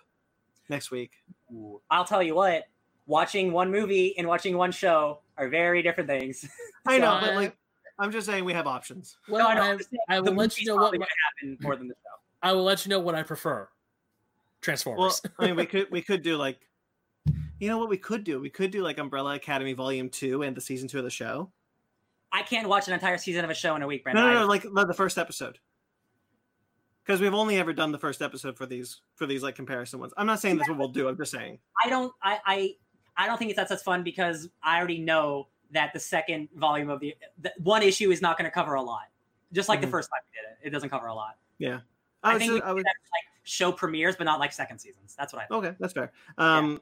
next week. Ooh. I'll tell you what watching one movie and watching one show are very different things. I know So- but like i'm just saying we have options. Well, no, I know, I, I'm just saying I the will let you know what probably happen more than the show. I will let you know what I prefer. well Transformers. i mean we could we could do like you know what we could do? We could do like umbrella academy volume 2 and the season 2 of the show. I can't watch an entire season of a show in a week no Brandon no I- no like no, the first episode. Because we've only ever done the first episode for these for these like comparison ones. I'm not saying that's what we'll do i'm just saying. I don't I I I don't think it's that's as fun because I already know that the second volume of the, the one issue is not going to cover a lot. Just like Mhm. the first time we did it, it doesn't cover a lot. I, I, was think just- we I was did that like show premieres, but not like second seasons. That's what I think. Okay, that's fair. Um,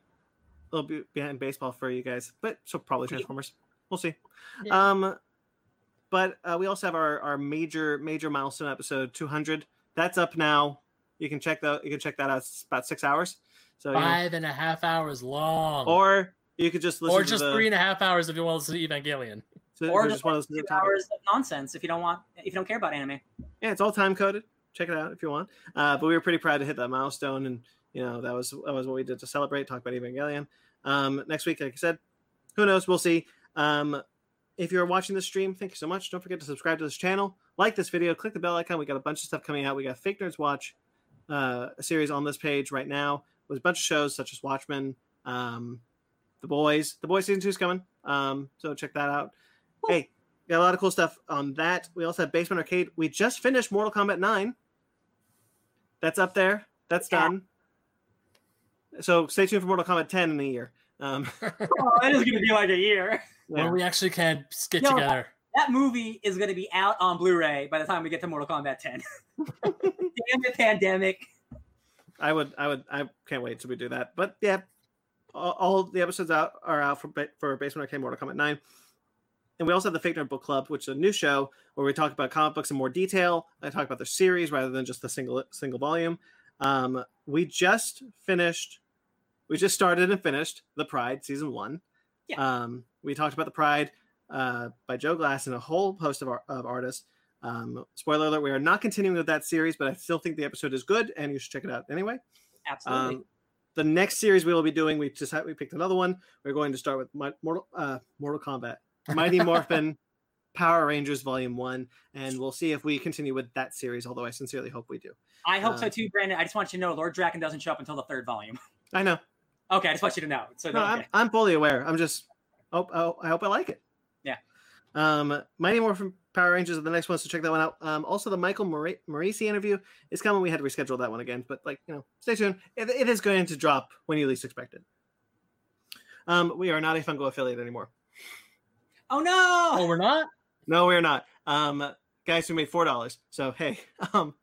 a little bit behind baseball for you guys, but so probably Transformers. We'll see. Yeah. Um, but uh, we also have our our major major milestone episode 200. That's up now. You can check that. You can check that out. It's about six hours. So you know, Five and a half hours long. or you could just listen or to just the, three and a half hours if you want to listen to Evangelion. so Or or just just one of those Two hours of nonsense if you don't want if you don't care about anime. yeah, it's all time coded. Check it out if you want. Uh, but we were pretty proud to hit that milestone, and you know that was that was what we did to celebrate. Talk about Evangelion. Um, next week, like I said, who knows? We'll see. Um, if you're watching this stream, thank you so much. Don't forget to subscribe to this channel, like this video, click the bell icon. We got a bunch of stuff coming out. We got Fake Nerds Watch, uh, a series on this page right now with a bunch of shows such as Watchmen, um, The Boys. The Boys season two is coming, um, so check that out. Hey, got a lot of cool stuff on that. We also have Basement Arcade. We just finished Mortal Kombat 9. That's up there. That's Yeah. done. So stay tuned for Mortal Kombat 10 in a year. Um, oh, that is going to be like a year. yeah. When we actually can get No, together. That movie is going to be out on Blu-ray by the time we get to Mortal Kombat 10. Damn it, pandemic. I would, I would, I can't wait till we do that. But yeah, all, all the episodes out are out for for Basement Arcade Mortal Kombat 9. And we also have the Fake Nerd Book Club, which is a new show where we talk about comic books in more detail. I talk about the series rather than just the single single volume. Um, we just finished, we just started and finished the Pride season one. Yeah. Um, we talked about the Pride uh, by Joe Glass and a whole host of, of artists. Um, spoiler alert: we are not continuing with that series, but I still think the episode is good, and you should check it out anyway. Absolutely. Um, the next series we will be doing, we just had, we picked another one. We're going to start with Mi- Mortal uh, Mortal Kombat, Mighty Morphin Power Rangers Volume One, and we'll see if we continue with that series. Although I sincerely hope we do. I hope so uh, too, Brandon. I just want you to know Lord Drakkon doesn't show up until the third volume. I know. Okay, I just want you to know. So No, I'm. I'm fully aware. I'm just hope oh, I hope I like it. Yeah. Um, Mighty Morphin Power Rangers are the next one, so check that one out. Um, also the Michael Mori- Morisi interview is coming. We had to reschedule that one again, but like you know, stay tuned. It, it is going to drop when you least expect it. Um, we are not a Funko affiliate anymore. oh no! Oh, we're not? No, we are not. Um, guys, we made four dollars. So hey, um,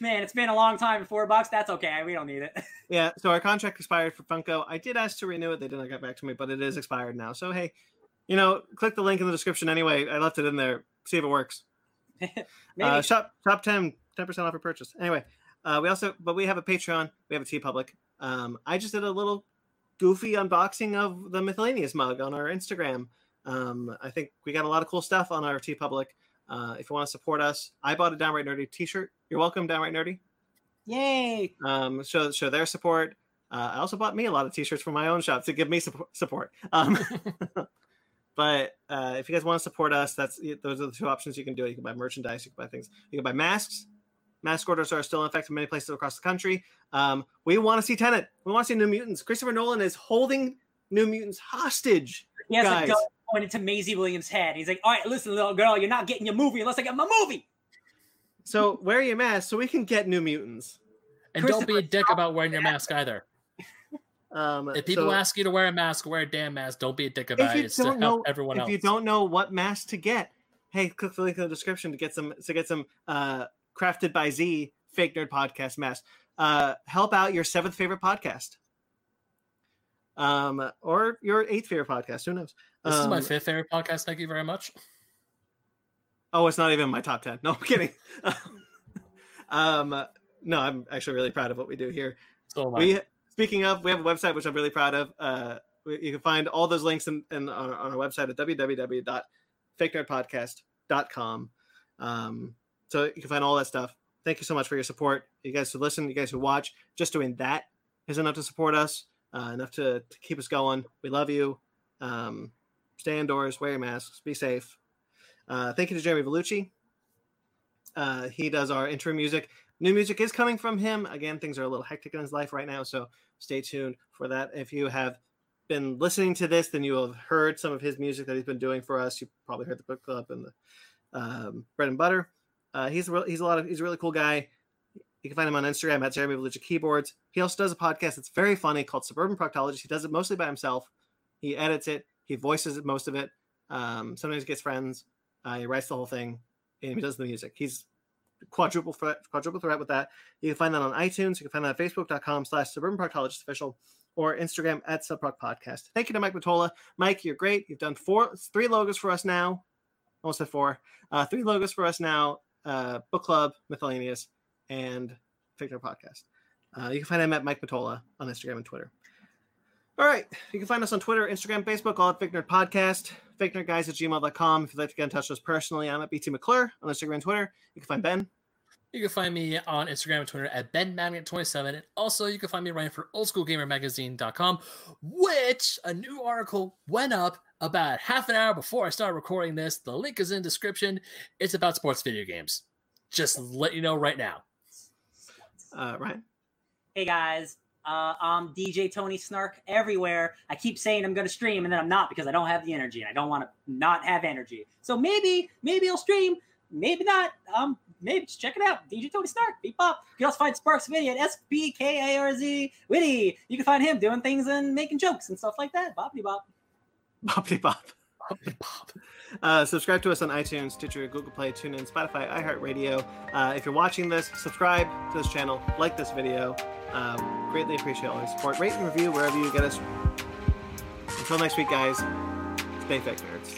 Man, it's been a long time. Four bucks. That's okay. We don't need it. yeah. So our contract expired for Funko. I did ask to renew it. They did not get back to me, but it is expired now. So hey, you know, click the link in the description anyway. I left it in there. See if it works. Maybe. Uh, shop top 10 10% off your purchase. Anyway, uh, we also but we have a Patreon. We have a TeePublic. Um, I just did a little goofy unboxing of the miscellaneous mug on our Instagram. Um, I think we got a lot of cool stuff on our TeePublic. Uh, if you want to support us, I bought a Downright Nerdy T-shirt. You're welcome, Downright Nerdy. Yay! Um, show show their support. Uh, I also bought me a lot of T-shirts from my own shop to give me support. support. Um, but uh, if you guys want to support us, that's those are the two options you can do. You can buy merchandise, you can buy things, you can buy masks. Mask orders are still in effect in many places across the country. Um, we want to see Tenet. We want to see New Mutants. Christopher Nolan is holding New Mutants hostage. He has Guys. a gun pointed to Maisie Williams' head. He's like, "All right, listen, little girl, you're not getting your movie unless I get my movie." So wear your mask so we can get New Mutants. And don't be a dick about wearing your mask either. Um, If people so ask you to wear a mask, wear a damn mask. Don't be a dick about if it. It's to don't help know, everyone if else. you don't know what mask to get, hey, click the link in the description to get some to get some uh, crafted by Z fake nerd podcast mask. Uh, help out your seventh favorite podcast, um, or your eighth favorite podcast. Who knows? This is my Um, fifth favorite podcast. Thank you very much. Oh, it's not even my top 10. No, I'm kidding. um, no, I'm actually really proud of what we do here. So. We, speaking of, we have a website, which I'm really proud of. Uh, you can find all those links in, in, on, on our website at www.fakenerdpodcast.com. Um, so you can find all that stuff. Thank you so much for your support. You guys who listen, you guys who watch, just doing that is enough to support us, uh, enough to, to keep us going. We love you. Um, stay indoors, wear your masks, be safe. Uh, thank you to Jeremy Vellucci. Uh, he does our intro music. New music is coming from him. Again, things are a little hectic in his life right now, so stay tuned for that. If you have been listening to this, then you will have heard some of his music that he's been doing for us. You probably heard the book club and the um, bread and butter. Uh, he's a he's a lot of he's a really cool guy. You can find him on Instagram at Jeremy Vellucci Keyboards. He also does a podcast that's very funny called Suburban Proctologist. He does it mostly by himself. He edits it. He voices most of it. Um, sometimes he gets friends. Uh, he writes the whole thing, and he does the music. He's quadruple threat, quadruple threat with that. You can find that on iTunes. You can find that at facebook.com slash suburban proctologist official or Instagram at subproc podcast. Thank you to Mike Matola. Mike, you're great. You've done four, three logos for us now. Almost at four. Uh, three logos for us now. Uh, book club, miscellaneous, and Victor podcast. Uh, you can find him at Mike Matola on Instagram and Twitter. All right. You can find us on Twitter, Instagram, Facebook, all at Fake Nerd Podcast, fake nerd guys at gmail.com. If you'd like to get in touch with us personally, I'm at BT McClure on Instagram and Twitter. You can find Ben. You can find me on Instagram and Twitter at BenMagnet27. And also, you can find me writing for oldschoolgamermagazine.com, which a new article went up about half an hour before I started recording this. The link is in description. It's about sports video games. Just let you know right now. Uh, Ryan. Hey guys, uh, I'm DJ Tony Snark everywhere. I keep saying I'm going to stream, and then I'm not because I don't have the energy, and I don't want to not have energy. So maybe, maybe I'll stream, maybe not. Um, maybe just check it out. DJ Tony Snark, beep up. You can also find Sparks Witty at S P K A R Z Witty. You can find him doing things and making jokes and stuff like that. Boppity bop. Boppity bop. Boppity Bop. Uh, subscribe to us on iTunes, Stitcher, Google Play, TuneIn, Spotify, iHeartRadio. Uh, if you're watching this, subscribe to this channel, like this video. Um, greatly appreciate all your support. Rate and review wherever you get us. Until next week, guys, stay fake nerds.